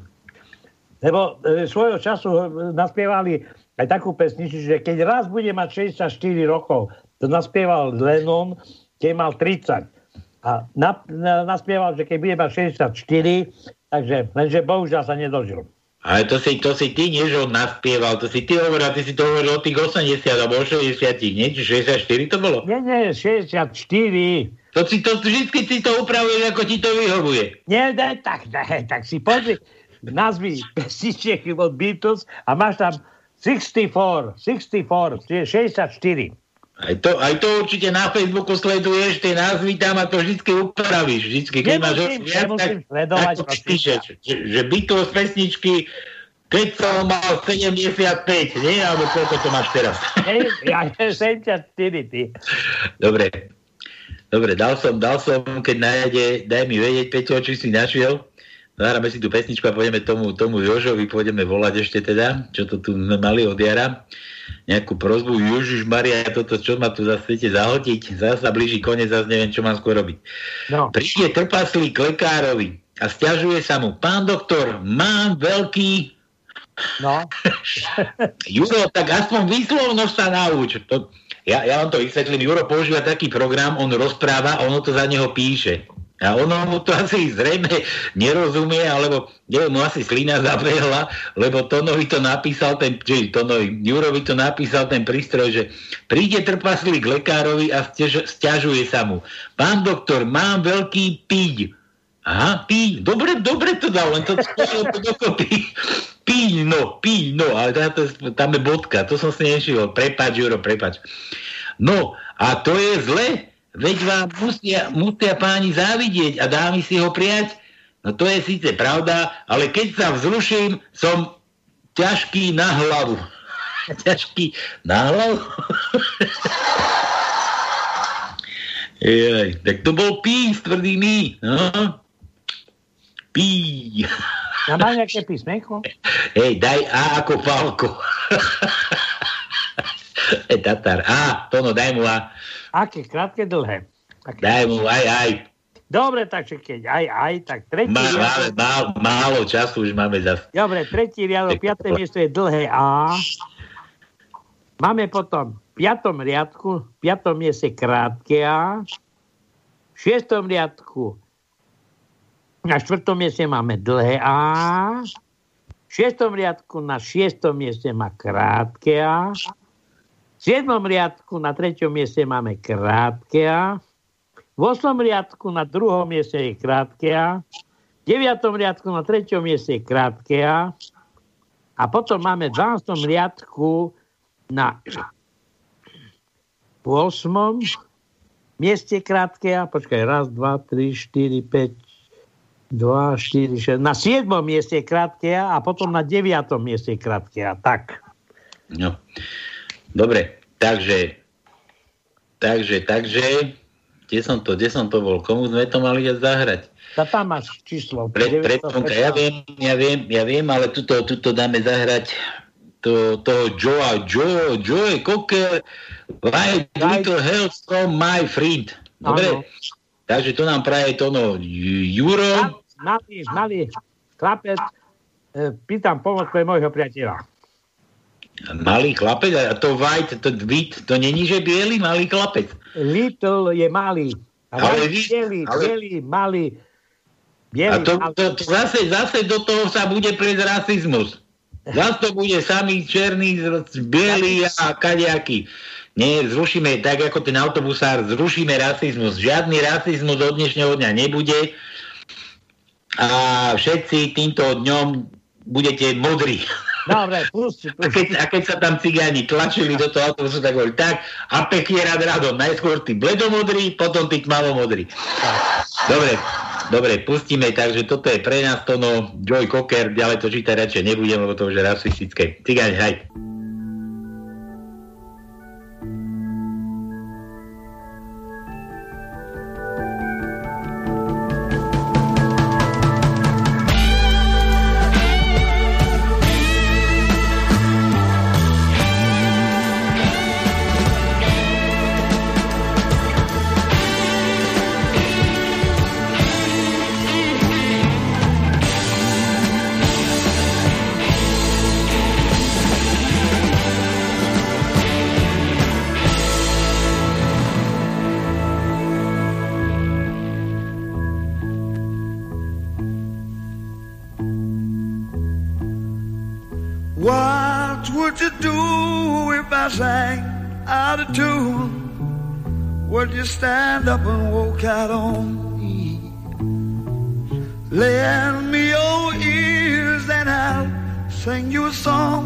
Speaker 7: Lebo e, svojho času e, naspievali aj takú pesničku, že keď raz bude mať 64 rokov, to naspieval Lennon, keď mal 30. A na, na, naspieval, že keď bude mať 64, takže, lenže bohužiaľ sa nedožil.
Speaker 6: Ale to si, to si ty, nie že on naspieval, to si ty hovoril, ty si to hovoril o tých 80 alebo o 60, nie? Či 64 to bolo?
Speaker 7: Nie, nie, 64.
Speaker 6: To si to, vždy si to upravuješ, ako ti to vyhovuje.
Speaker 7: Nie, ne, tak, ne, tak si pozri názvy pesničiek od Beatles a máš tam 64, 64, čiže 64.
Speaker 6: Aj to, aj to určite na Facebooku sleduješ, tie názvy tam a to vždy upravíš. Vždycky, keď máš viac, tak,
Speaker 7: sledovať,
Speaker 6: tak píšeš, že, že Beatles pesničky, keď som mal 75, nie? Alebo koľko to máš teraz?
Speaker 7: Ja 74, ty.
Speaker 6: Dobre. Dobre, dal som, dal som, keď nájde, daj mi vedieť, Peťo, či si našiel. Zahráme si tú pesničku a pôjdeme tomu, tomu Jožovi, pôjdeme volať ešte teda, čo to tu mali od jara. Nejakú prozbu, Ježiš Maria, toto čo ma tu zase chcete zahotiť? Zase sa blíži koniec, zase neviem, čo mám skôr robiť.
Speaker 7: No.
Speaker 6: Príde trpaslík lekárovi a stiažuje sa mu, pán doktor, mám veľký
Speaker 7: No.
Speaker 6: Juro, tak aspoň výslovnosť sa nauč. To, ja, ja vám to vysvetlím. Juro používa taký program, on rozpráva ono to za neho píše. A ono mu to asi zrejme nerozumie, alebo neviem, mu asi slina zabehla, lebo Tonovi to napísal, ten, či Tonovi, Jurovi to napísal ten prístroj, že príde trpaslík lekárovi a stiaž, stiažuje sa mu. Pán doktor, mám veľký píď. Aha, píď. Dobre, dobre to dal, len to dokopy. Píď, no, píď, no, ale tam je bodka, to som si nešiel. Prepač, Juro, prepač. No, a to je zle, Veď vám musia, musia páni závidieť a dámy si ho prijať. No to je síce pravda, ale keď sa vzruším, som ťažký na hlavu. ťažký na hlavu? Jej, tak to bol pí s tvrdými. No. Pí.
Speaker 7: Ja má nejaké písmenko?
Speaker 6: Hej, daj A ako Falko. Tatar. A, to no, daj mu A.
Speaker 7: Aké? Krátke, dlhé?
Speaker 6: Aké? Daj mu aj, aj.
Speaker 7: Dobre, takže keď aj, aj, tak tretí
Speaker 6: Má, riadok... Máme, málo času už máme za...
Speaker 7: Dobre, tretí riadok, piaté miesto je dlhé A. Máme potom v piatom riadku, v piatom mieste krátke A. V šiestom riadku na štvrtom mieste máme dlhé A. V šiestom riadku na šiestom mieste má krátke A. 7. riadku na treťom mieste máme krátke A. V 8. riadku na druhom mieste je krátke A. V 9. riadku na treťom mieste je krátke A. A potom máme v 12. riadku na 8. mieste krátke A. Počkaj, raz, dva, tri, štyri, päť, 2, 4, 6. Na 7. mieste krátke A a potom na 9. mieste krátke A. Tak.
Speaker 6: No. Dobre, takže, takže, takže, kde som to, kde som to bol, komu sme to mali zahrať?
Speaker 7: A tam máš číslo.
Speaker 6: Pre, pre, ja viem, ja viem, ja viem, ale tuto, tuto dáme zahrať to, toho Joe, Joe, Joe Cocker, Right Little Help from my friend. Dobre? Ano. Takže to nám praje to no Juro.
Speaker 7: Malý, malý chlapec, e, pýtam pomoc pre môjho priateľa.
Speaker 6: Malý chlapec? A to white, to white, to není, že biely malý chlapec?
Speaker 7: Little je malý. A ale bielý, ale... bielý, malý.
Speaker 6: Bielý, a to, to, to, zase, zase do toho sa bude pliesť rasizmus. Zase to bude samý černý, bielý a kadejaký. Nie, zrušíme, tak ako ten autobusár, zrušíme rasizmus. Žiadny rasizmus od dnešného dňa nebude a všetci týmto dňom budete modrí.
Speaker 7: Dobre, pusti,
Speaker 6: pusti. A, keď, a keď sa tam cigáni tlačili do toho autobusu, tak hovorili, tak a pekne rád radom. Najskôr tí bledomodrí, potom tí tmavomodrí. Dobre, dobre, pustíme, takže toto je pre nás to, no, Joy Cocker, ďalej to čítať radšej nebudem, lebo to už je rasistické. Cigáni, haj.
Speaker 8: Up and walk out on me. Lend me your ears and I'll sing you a song.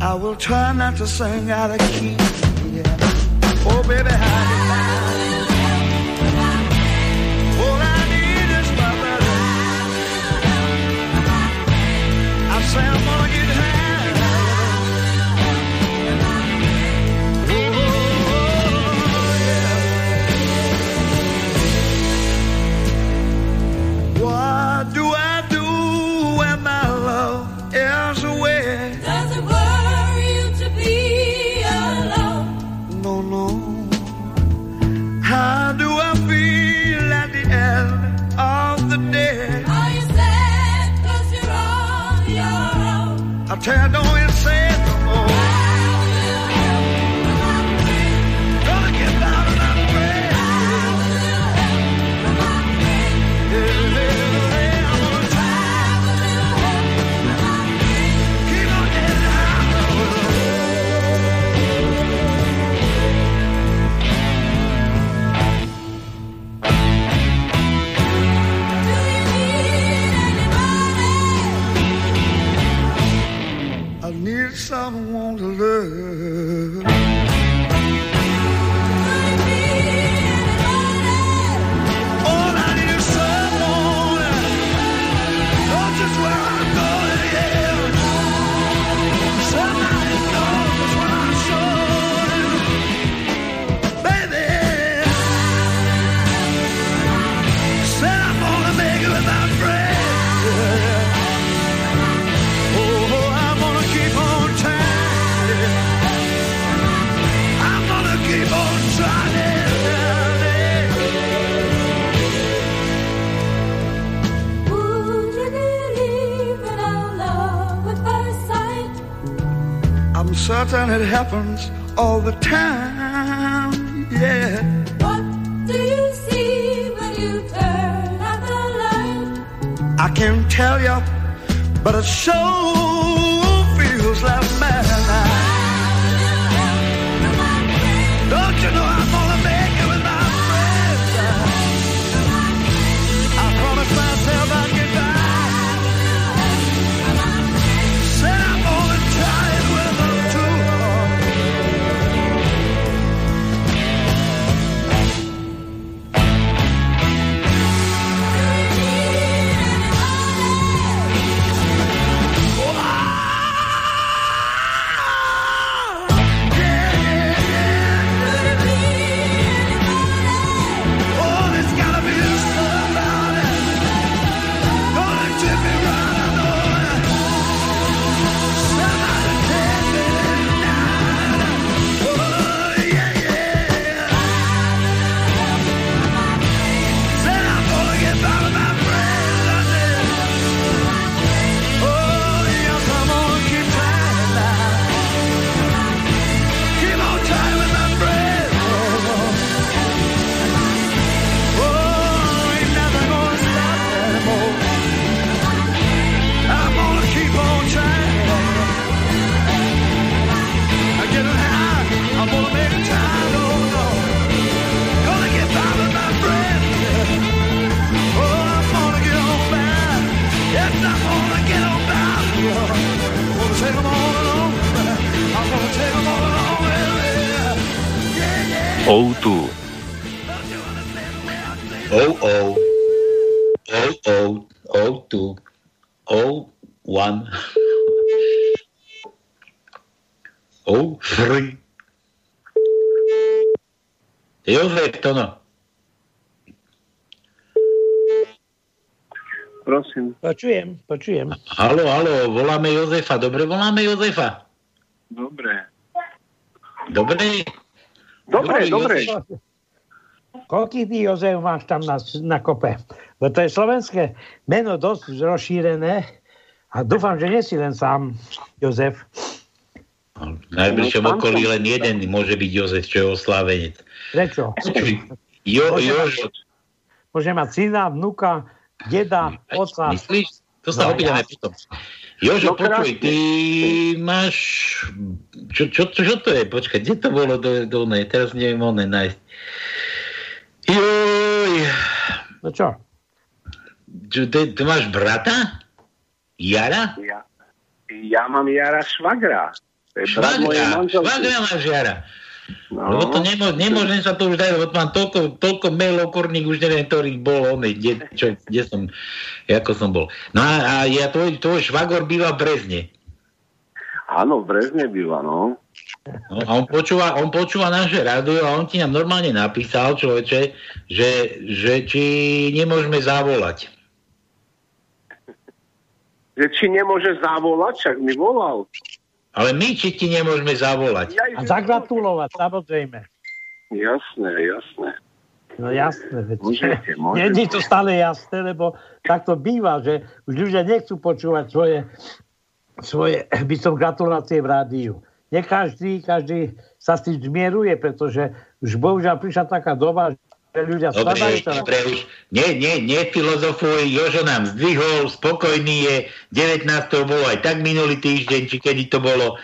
Speaker 8: I will try not to sing out of key. Yeah. Oh, baby, how tear happens all the time. Yeah.
Speaker 15: What do you see when you turn out the light?
Speaker 8: I can't tell you, but it sure
Speaker 6: O2. O O O O O two O one O three. Jozef, to no.
Speaker 16: Prosím.
Speaker 7: Počujem, počujem.
Speaker 6: Halo, halo, voláme Jozefa. Dobre, voláme Jozefa.
Speaker 16: Dobre.
Speaker 6: Dobre?
Speaker 16: Dobre, dobre.
Speaker 7: Koľký ty, Jozef, máš tam na, na kope? Bo to je slovenské meno dosť rozšírené a dúfam, že nie si len sám, Jozef.
Speaker 6: V najbližšom okolí len jeden môže byť Jozef, čo je oslávenec.
Speaker 7: Prečo?
Speaker 6: Jo,
Speaker 7: Môže
Speaker 6: Jožo,
Speaker 7: Môže mať syna, vnuka, deda, otca.
Speaker 6: Myslíš? To sa
Speaker 7: No,
Speaker 6: opýtame
Speaker 7: ja-
Speaker 6: potom. Jožo,
Speaker 7: No,
Speaker 6: počuj,
Speaker 7: krásne.
Speaker 6: ty máš... Čo, čo, čo, čo to je? Počkaj, kde to bolo do, do ne? Teraz neviem oné nájsť. Joj.
Speaker 7: No čo?
Speaker 6: Čo, ty, ty máš brata? Jara?
Speaker 16: Ja, ja mám Jara Švagra.
Speaker 6: Švagra, švagra máš Jara.
Speaker 16: No.
Speaker 6: Lebo to nemô, nemôžem sa to už dať, lebo mám toľko, toľko mailov kurník, už neviem, ktorých bol on, kde, čo, kde som, ako som bol. No a, a ja, tvoj, tvoj švagor býva v Brezne.
Speaker 16: Áno, v Brezne býva, no.
Speaker 6: No, a on počúva, on počúva naše rádio a on ti nám normálne napísal, človeče, že, že či nemôžeme zavolať.
Speaker 16: Že či nemôže zavolať, však mi volal.
Speaker 6: Ale my či ti nemôžeme zavolať.
Speaker 7: A zagratulovať, samozrejme.
Speaker 16: Jasné, jasné.
Speaker 7: No jasné, veď.
Speaker 16: Môžete, môžete.
Speaker 7: Nie nie je to stále jasné, lebo tak to býva, že už ľudia nechcú počúvať svoje, svoje by som gratulácie v rádiu. Nie každý, každý sa s tým zmieruje, pretože už bohužiaľ prišla taká doba, ľudia
Speaker 6: Dobre, dobre, už nie, nie, nefilozofuj, Jožo nám zdvihol, spokojný je, 19. bolo aj tak minulý týždeň, či kedy to bolo.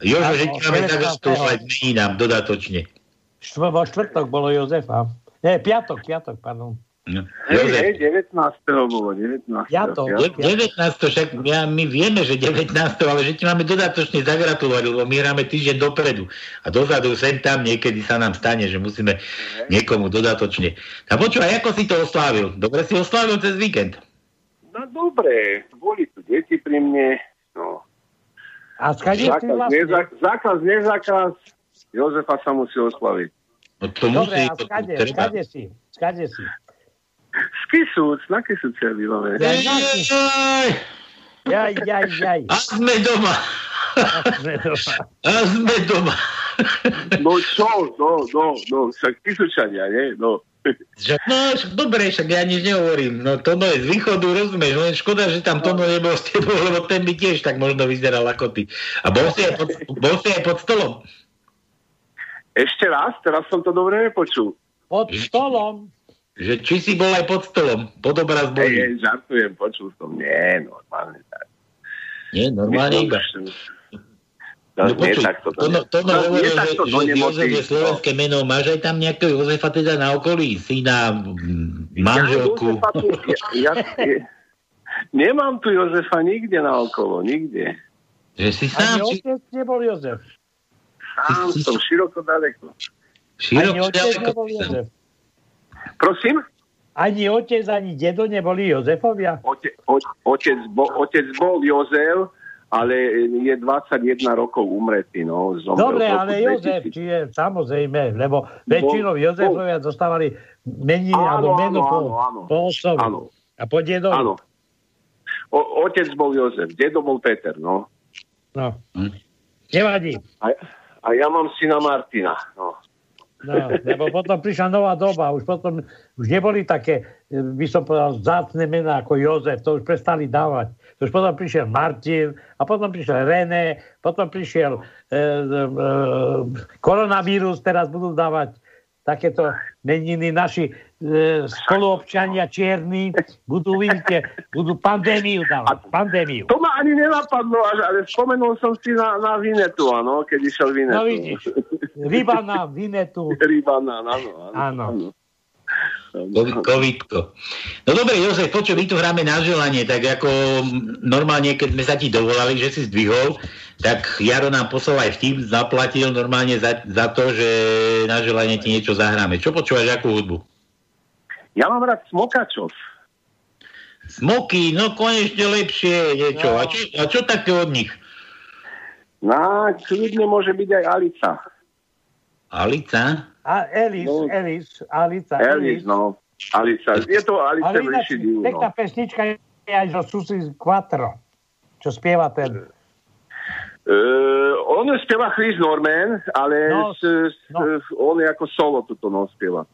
Speaker 6: Jožo, že ti máme
Speaker 7: 19.
Speaker 6: zagratulovať, mení nám dodatočne.
Speaker 7: Štv- Vo štvrtok bolo Jozefa. Nie, piatok, piatok, pardon.
Speaker 6: No.
Speaker 16: Hej, hej, 19. bolo, 19.
Speaker 7: Piatok.
Speaker 16: Piatok.
Speaker 6: 19. však ja, my vieme, že 19. ale že ti máme dodatočne zagratulovať, lebo my hráme týždeň dopredu. A dozadu sem tam niekedy sa nám stane, že musíme niekomu dodatočne. A počúvaj, ako si to oslávil? Dobre si oslávil cez víkend.
Speaker 16: No dobre, boli tu deti pri mne. No.
Speaker 7: A skade
Speaker 16: Zákaz,
Speaker 7: vlastne?
Speaker 16: zákaz, nezákaz. Jozefa sa musí oslaviť.
Speaker 6: No to
Speaker 7: Dobre,
Speaker 6: musí,
Speaker 7: a
Speaker 6: to
Speaker 7: skade,
Speaker 6: treba.
Speaker 7: skade si, skade si.
Speaker 16: Z Kisúc, na Kisúce bývame.
Speaker 7: Jaj, jaj, jaj, jaj.
Speaker 6: A sme doma. A sme doma.
Speaker 16: No čo, no, no, no, však Kisúčania, nie? No.
Speaker 6: Že, no, dobre, však ja nič nehovorím. No Tono je z východu, rozumieš, len škoda, že tam Tono nebol s tebou, lebo ten by tiež tak možno vyzeral ako ty. A bol si aj pod, bol si aj pod stolom.
Speaker 16: Ešte raz, teraz som to dobre nepočul.
Speaker 7: Pod stolom.
Speaker 6: Že či si bol aj pod stolom, pod obraz Boží.
Speaker 16: hej, žartujem, počul som. Nie, normálne tak.
Speaker 6: Nie, normálne iba.
Speaker 16: No,
Speaker 6: No
Speaker 16: nie
Speaker 6: počuj,
Speaker 16: takto
Speaker 6: to,
Speaker 16: to,
Speaker 6: no, to
Speaker 16: no,
Speaker 6: no, hovoril, že,
Speaker 16: takto
Speaker 6: že Jozef je
Speaker 16: nemoty.
Speaker 6: slovenské meno. Máš aj tam nejakého Jozefa teda na okolí? Syna, manželku?
Speaker 16: Ja, tu, ja, ja, nemám tu Jozefa nikde na okolo, nikde.
Speaker 6: Že si
Speaker 7: Ani
Speaker 6: sám, či,
Speaker 7: otec nebol Jozef.
Speaker 16: Sám som široko daleko.
Speaker 7: Ani
Speaker 6: široko
Speaker 7: otec
Speaker 6: ďaleko.
Speaker 7: nebol Jozef.
Speaker 16: Prosím?
Speaker 7: Ani otec, ani dedo neboli Jozefovia.
Speaker 16: Ote, o, otec, bo, otec bol Jozef, ale je 21 rokov umretý. No, zomrel
Speaker 7: Dobre, ale
Speaker 16: 2000.
Speaker 7: Jozef, čiže samozrejme, lebo väčšinou Jozefovia dostávali meniny
Speaker 16: Áno,
Speaker 7: alebo meno
Speaker 16: áno,
Speaker 7: po,
Speaker 16: áno,
Speaker 7: po.
Speaker 16: Áno.
Speaker 7: A po dedovi.
Speaker 16: Áno. O, otec bol Jozef, dedo bol Peter, no.
Speaker 7: No. Nevadí.
Speaker 16: A, a ja mám syna Martina, no.
Speaker 7: No, lebo potom prišla nová doba, už potom už neboli také, eh, by som povedal, zácne mená ako Jozef, to už prestali dávať. To už potom prišiel Martin, a potom prišiel René, potom prišiel e, e, koronavírus, teraz budú dávať takéto meniny naši e, spoluobčania čierni, budú, vidíte, budú pandémiu dávať, pandémiu.
Speaker 16: To ma ani nenapadlo, ale spomenul som si na, na Vinetu, áno, keď išiel Vinetu.
Speaker 7: No vidíš, Rybana, Vinetu.
Speaker 16: Rybana, áno, áno.
Speaker 7: Áno.
Speaker 16: áno.
Speaker 6: Covid- Covidko. No dobre, Jozef, počuj, my tu hráme na želanie, tak ako normálne, keď sme sa ti dovolali, že si zdvihol, tak Jaro nám poslal aj vtip, zaplatil normálne za, za to, že na želanie ti niečo zahráme. Čo počúvaš, akú hudbu?
Speaker 16: Ja mám rád smokačov.
Speaker 6: Smoky, no konečne lepšie niečo. A čo, a čo také od nich?
Speaker 16: No, kľudne môže byť aj Alica.
Speaker 6: Alica?
Speaker 7: A Elis,
Speaker 16: No.
Speaker 7: Elis, Alica,
Speaker 16: Elis, no. Alica. Je to Alice
Speaker 7: ináč,
Speaker 16: Vrši divu,
Speaker 7: pekná
Speaker 16: no.
Speaker 7: pesnička je aj zo Susi Quattro, čo spieva ten.
Speaker 16: Uh, on spieva Chris Norman, ale
Speaker 7: No,
Speaker 16: s, s, on je ako solo tuto no spieva.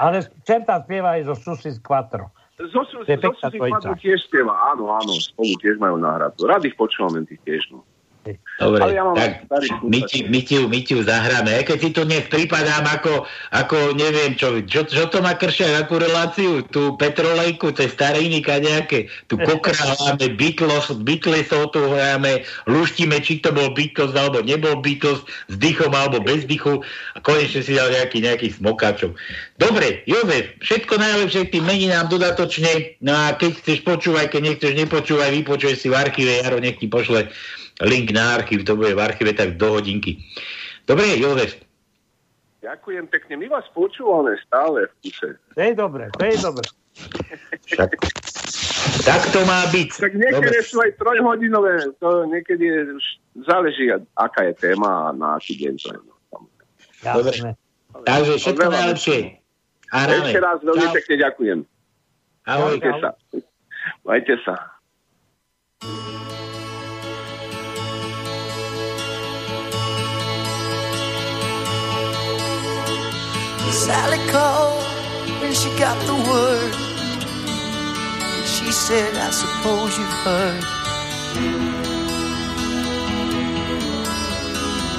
Speaker 7: Ale sem tam spieva aj zo Susi Quattro.
Speaker 16: Zo,
Speaker 7: dvojica.
Speaker 16: Quattro tiež spieva, áno, áno, spolu tiež majú náhradu. Rád ich počúvame tých tiež, no.
Speaker 6: Dobre,
Speaker 16: Ale ja mám
Speaker 6: tak my ti, my, ti, ju- my ti ju zahráme. Aj keď si to dnes pripadám ako, ako neviem čo, čo, čo to má kršať, akú reláciu, tú petrolejku, tie stariny kadejaké, tu kokráľame, Beatles, Beatlesov tu hráme, luštíme, či to bol Beatles alebo nebol Beatles, s dychom alebo bez dychu a konečne si dal nejaký, nejaký smokáčov. Dobre, Jozef, všetko najlepšie k tým meninám dodatočne, no a keď chceš počúvaj, keď nechceš nepočúvaj, vypočuj si v archíve, Jaro nech ti pošle link na archív, to bude v archíve tak do hodinky. Dobre, Jozef,
Speaker 16: Ďakujem pekne. My vás počúvame stále v kuse.
Speaker 7: To je dobre, to je dobre.
Speaker 6: však tak to má byť.
Speaker 16: Tak niekedy
Speaker 6: Dobre.
Speaker 16: sú aj trojhodinové, to niekedy je, záleží, aká je téma a na aký deň to je.
Speaker 6: Dobre. Takže všetko
Speaker 16: Veľa
Speaker 6: najlepšie. A.
Speaker 16: Ešte raz veľmi
Speaker 6: Čau.
Speaker 16: pekne ďakujem.
Speaker 6: Ahoj.
Speaker 16: Majte sa. Majte sa.
Speaker 17: Sally called when she got the word. She said, I suppose you've heard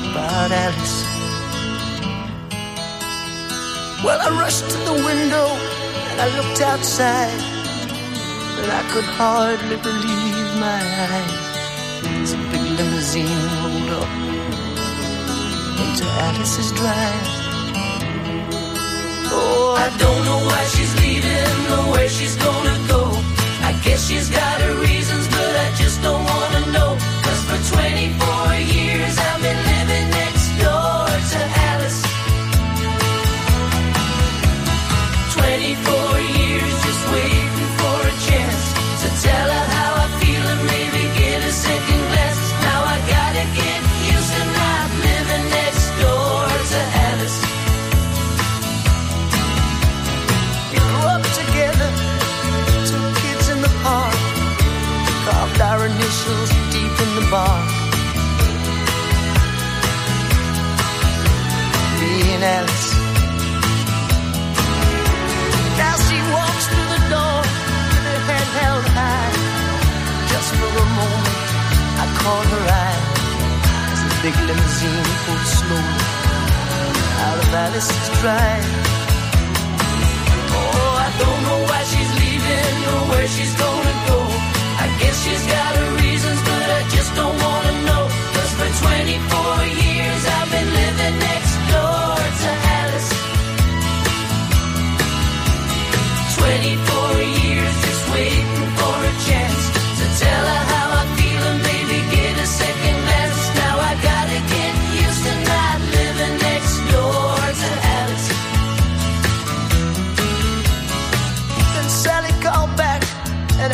Speaker 17: about Alice. Well, I rushed to the window and I looked outside, but I could hardly believe my eyes. A big limousine rolled up into Alice's drive. Oh, I don't know why she's leaving or where she's gonna go. I guess she's got her reasons, but I just don't wanna know. Cause for 24 out of Alice's. Oh, I don't know why she's leaving or where she's gonna go. I guess she's got her reasons, but I just don't wanna know. Cause for 24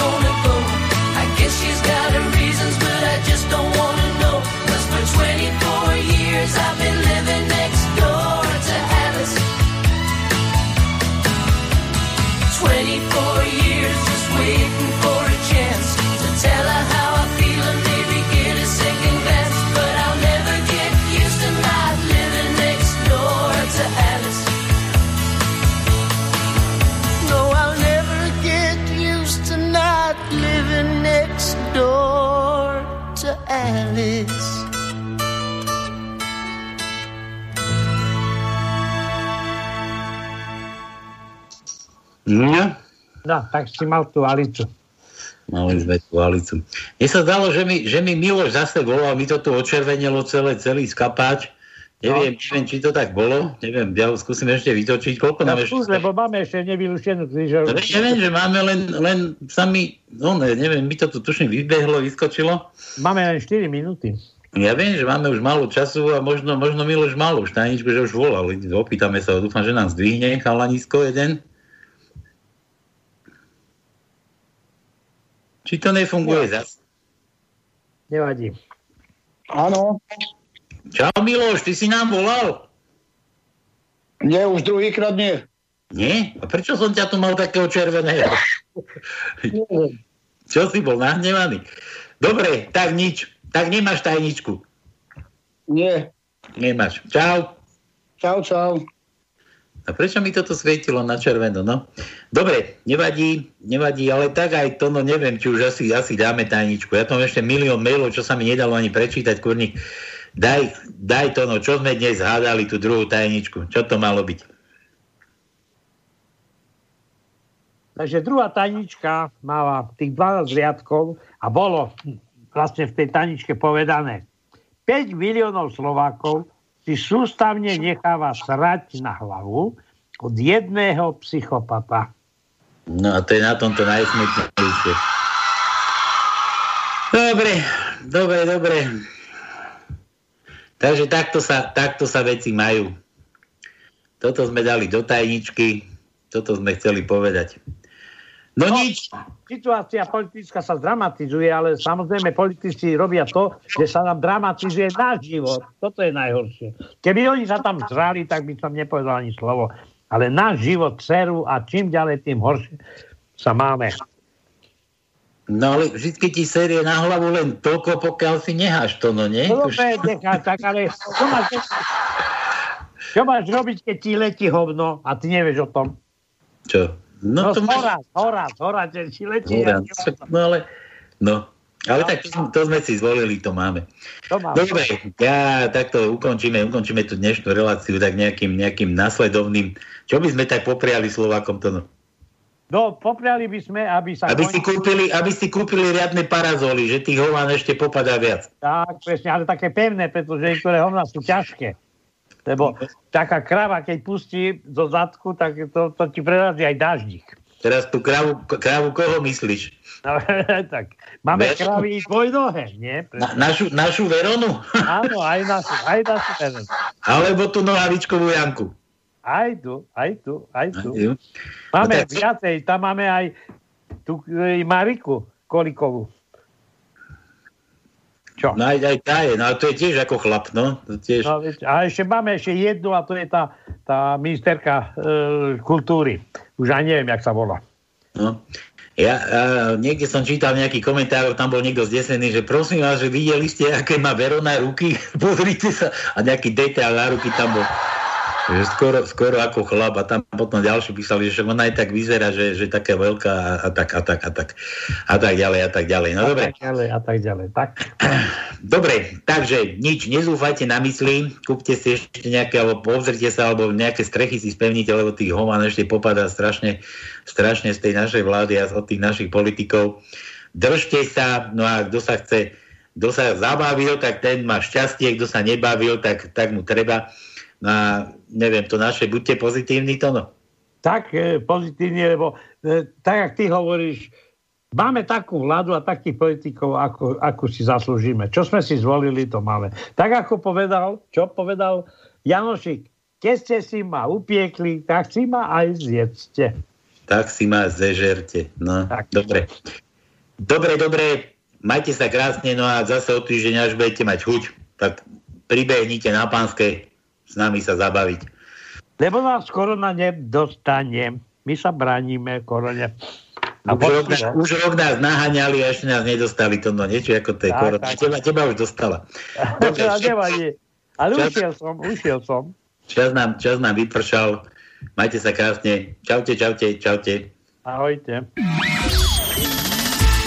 Speaker 17: I guess she's got her reasons, but I just don't wanna know. Cause for 24 years I've No,
Speaker 7: tak si mal tú Alicu.
Speaker 6: mali sme tú Alicu. Mne sa zdalo, že mi, že mi Miloš zase volal, mi to tu očervenelo celé, celý skapáč. Neviem, neviem, či to tak bolo. Neviem, ja ho skúsim ešte vytočiť. Koľko nám ešte...
Speaker 7: lebo máme ešte nevylušenú krížovú.
Speaker 6: No, veď ja viem, že máme len, len sami, no ne, neviem, mi to tu tuším vybehlo, vyskočilo.
Speaker 7: Máme len 4 minúty.
Speaker 6: Ja viem, že máme už málo času a možno, možno Miloš mal už tajničku, že už volal. Opýtame sa dúfam, že nám zdvihne chalanisko jeden. Či to nefunguje zas?
Speaker 7: Nevadí.
Speaker 18: Áno.
Speaker 6: Čau Miloš, ty si nám volal?
Speaker 18: Nie, už druhýkrát nie.
Speaker 6: Nie? A prečo som ťa tu mal takého červeného? Čo si bol nahnevaný? Dobre, tak nič. Tak nemáš tajničku.
Speaker 18: Nie.
Speaker 6: Nemáš. Čau.
Speaker 18: Čau, čau.
Speaker 6: A prečo mi toto svietilo na červeno, no? Dobre, nevadí, nevadí, ale tak aj to, no neviem, či už asi, asi dáme tajničku. Ja mám ešte milión mailov, čo sa mi nedalo ani prečítať, kurník. Daj, daj to, no, čo sme dnes hádali, tú druhú tajničku. Čo to malo byť?
Speaker 7: Takže druhá tajnička mala tých 12 riadkov a bolo vlastne v tej tajničke povedané 5 miliónov Slovákov si sústavne necháva srať na hlavu od jedného psychopata.
Speaker 6: No a to je na tomto najsmutnejšie. Dobre, dobre, dobre. Takže takto sa, takto sa veci majú. Toto sme dali do tajničky, toto sme chceli povedať. No, no nič.
Speaker 7: Situácia politická sa dramatizuje, ale samozrejme politici robia to, že sa nám dramatizuje náš život. Toto je najhoršie. Keby oni sa tam žrali, tak by som nepovedal ani slovo. Ale náš život dceru a čím ďalej, tým horšie sa máme.
Speaker 6: No ale vždy ti série na hlavu len toľko, pokiaľ si necháš to, no nie?
Speaker 7: No dobre, nechá, tak ale čo máš, čo máš robiť, keď ti letí hovno a ty nevieš o tom?
Speaker 6: Čo?
Speaker 7: No, no
Speaker 6: to
Speaker 7: hora, hora, hora, ti letí.
Speaker 6: Hora, no ale, no, ale tak to, to sme si zvolili, to máme.
Speaker 7: To máme.
Speaker 6: Dobre, ja takto ukončíme, ukončíme tú dnešnú reláciu tak nejakým, nejakým nasledovným. Čo by sme tak popriali Slovákom to no?
Speaker 7: No, popriali by sme, aby sa...
Speaker 6: Aby si kúpili, aby si kúpili riadne parazoly, že tých hován ešte popadá viac.
Speaker 7: Tak, presne, ale také pevné, pretože niektoré hovná sú ťažké. Lebo taká krava, keď pustí do zadku, tak to, to ti prerazí aj dáždik.
Speaker 6: Teraz tú kravu, kravu koho myslíš?
Speaker 7: No, tak, máme
Speaker 6: Ver-
Speaker 7: kravy dvojnohé, nie?
Speaker 6: Na, našu, našu Veronu?
Speaker 7: Áno, aj našu, aj našu Veronu.
Speaker 6: Alebo tú nohavičkovú Janku?
Speaker 7: Aj tu, aj tu, aj tu. Máme
Speaker 6: No tak-
Speaker 7: viacej, tam máme aj tú e, Mariku Kolikovú. Čo?
Speaker 6: No aj, aj tá je, no to je tiež ako chlap, no. To tiež...
Speaker 7: No, a ešte máme ešte jednu a to je tá, tá ministerka e, kultúry. Už aj neviem, jak sa volá.
Speaker 6: No. Ja uh, niekde som čítal nejaký komentár, tam bol niekto zdesený, že prosím vás, že videli ste, aké má Verona ruky, pozrite sa, a nejaký detail na ruky tam bol. Že skoro, skoro ako chlap a tam potom ďalší písali, že ona aj tak vyzerá, že, že taká veľká a, a tak a tak a tak a tak ďalej a tak ďalej. No
Speaker 7: a
Speaker 6: dobre.
Speaker 7: tak ďalej, a tak ďalej. Tak.
Speaker 6: Dobre, takže nič, nezúfajte na mysli, kúpte si ešte nejaké, alebo pozrite sa, alebo nejaké strechy si spevnite, lebo tých homan ešte popadá strašne, strašne z tej našej vlády a od tých našich politikov. Držte sa, no a kto sa chce, kto sa zabavil, tak ten má šťastie, kto sa nebavil, tak, tak mu treba. No a neviem, to naše, buďte pozitívni, to no.
Speaker 7: Tak e, pozitívne, lebo e, tak, jak ty hovoríš, máme takú vládu a takých politikov, ako, ako si zaslúžime. Čo sme si zvolili, to máme. Tak ako povedal, čo povedal Janošik, keď ste si ma upiekli, tak si ma aj zjedzte.
Speaker 6: Tak si ma zežerte. No, tak. dobre. Dobre, dobre, majte sa krásne, no a zase o týždeň, až budete mať chuť, tak pribehnite na pánske s nami sa zabaviť.
Speaker 7: Lebo nás korona nedostane. My sa bránime korone.
Speaker 6: A už, rok, nás, už rok nás naháňali a ešte nás nedostali to, no niečo ako tej korona. Teba, teba už dostala.
Speaker 7: Dobre, nevadí. Ale čas, ušiel som, ušiel som.
Speaker 6: Čas nám, čas nám vypršal. Majte sa krásne. Čaute, čaute, čaute.
Speaker 7: Ahojte.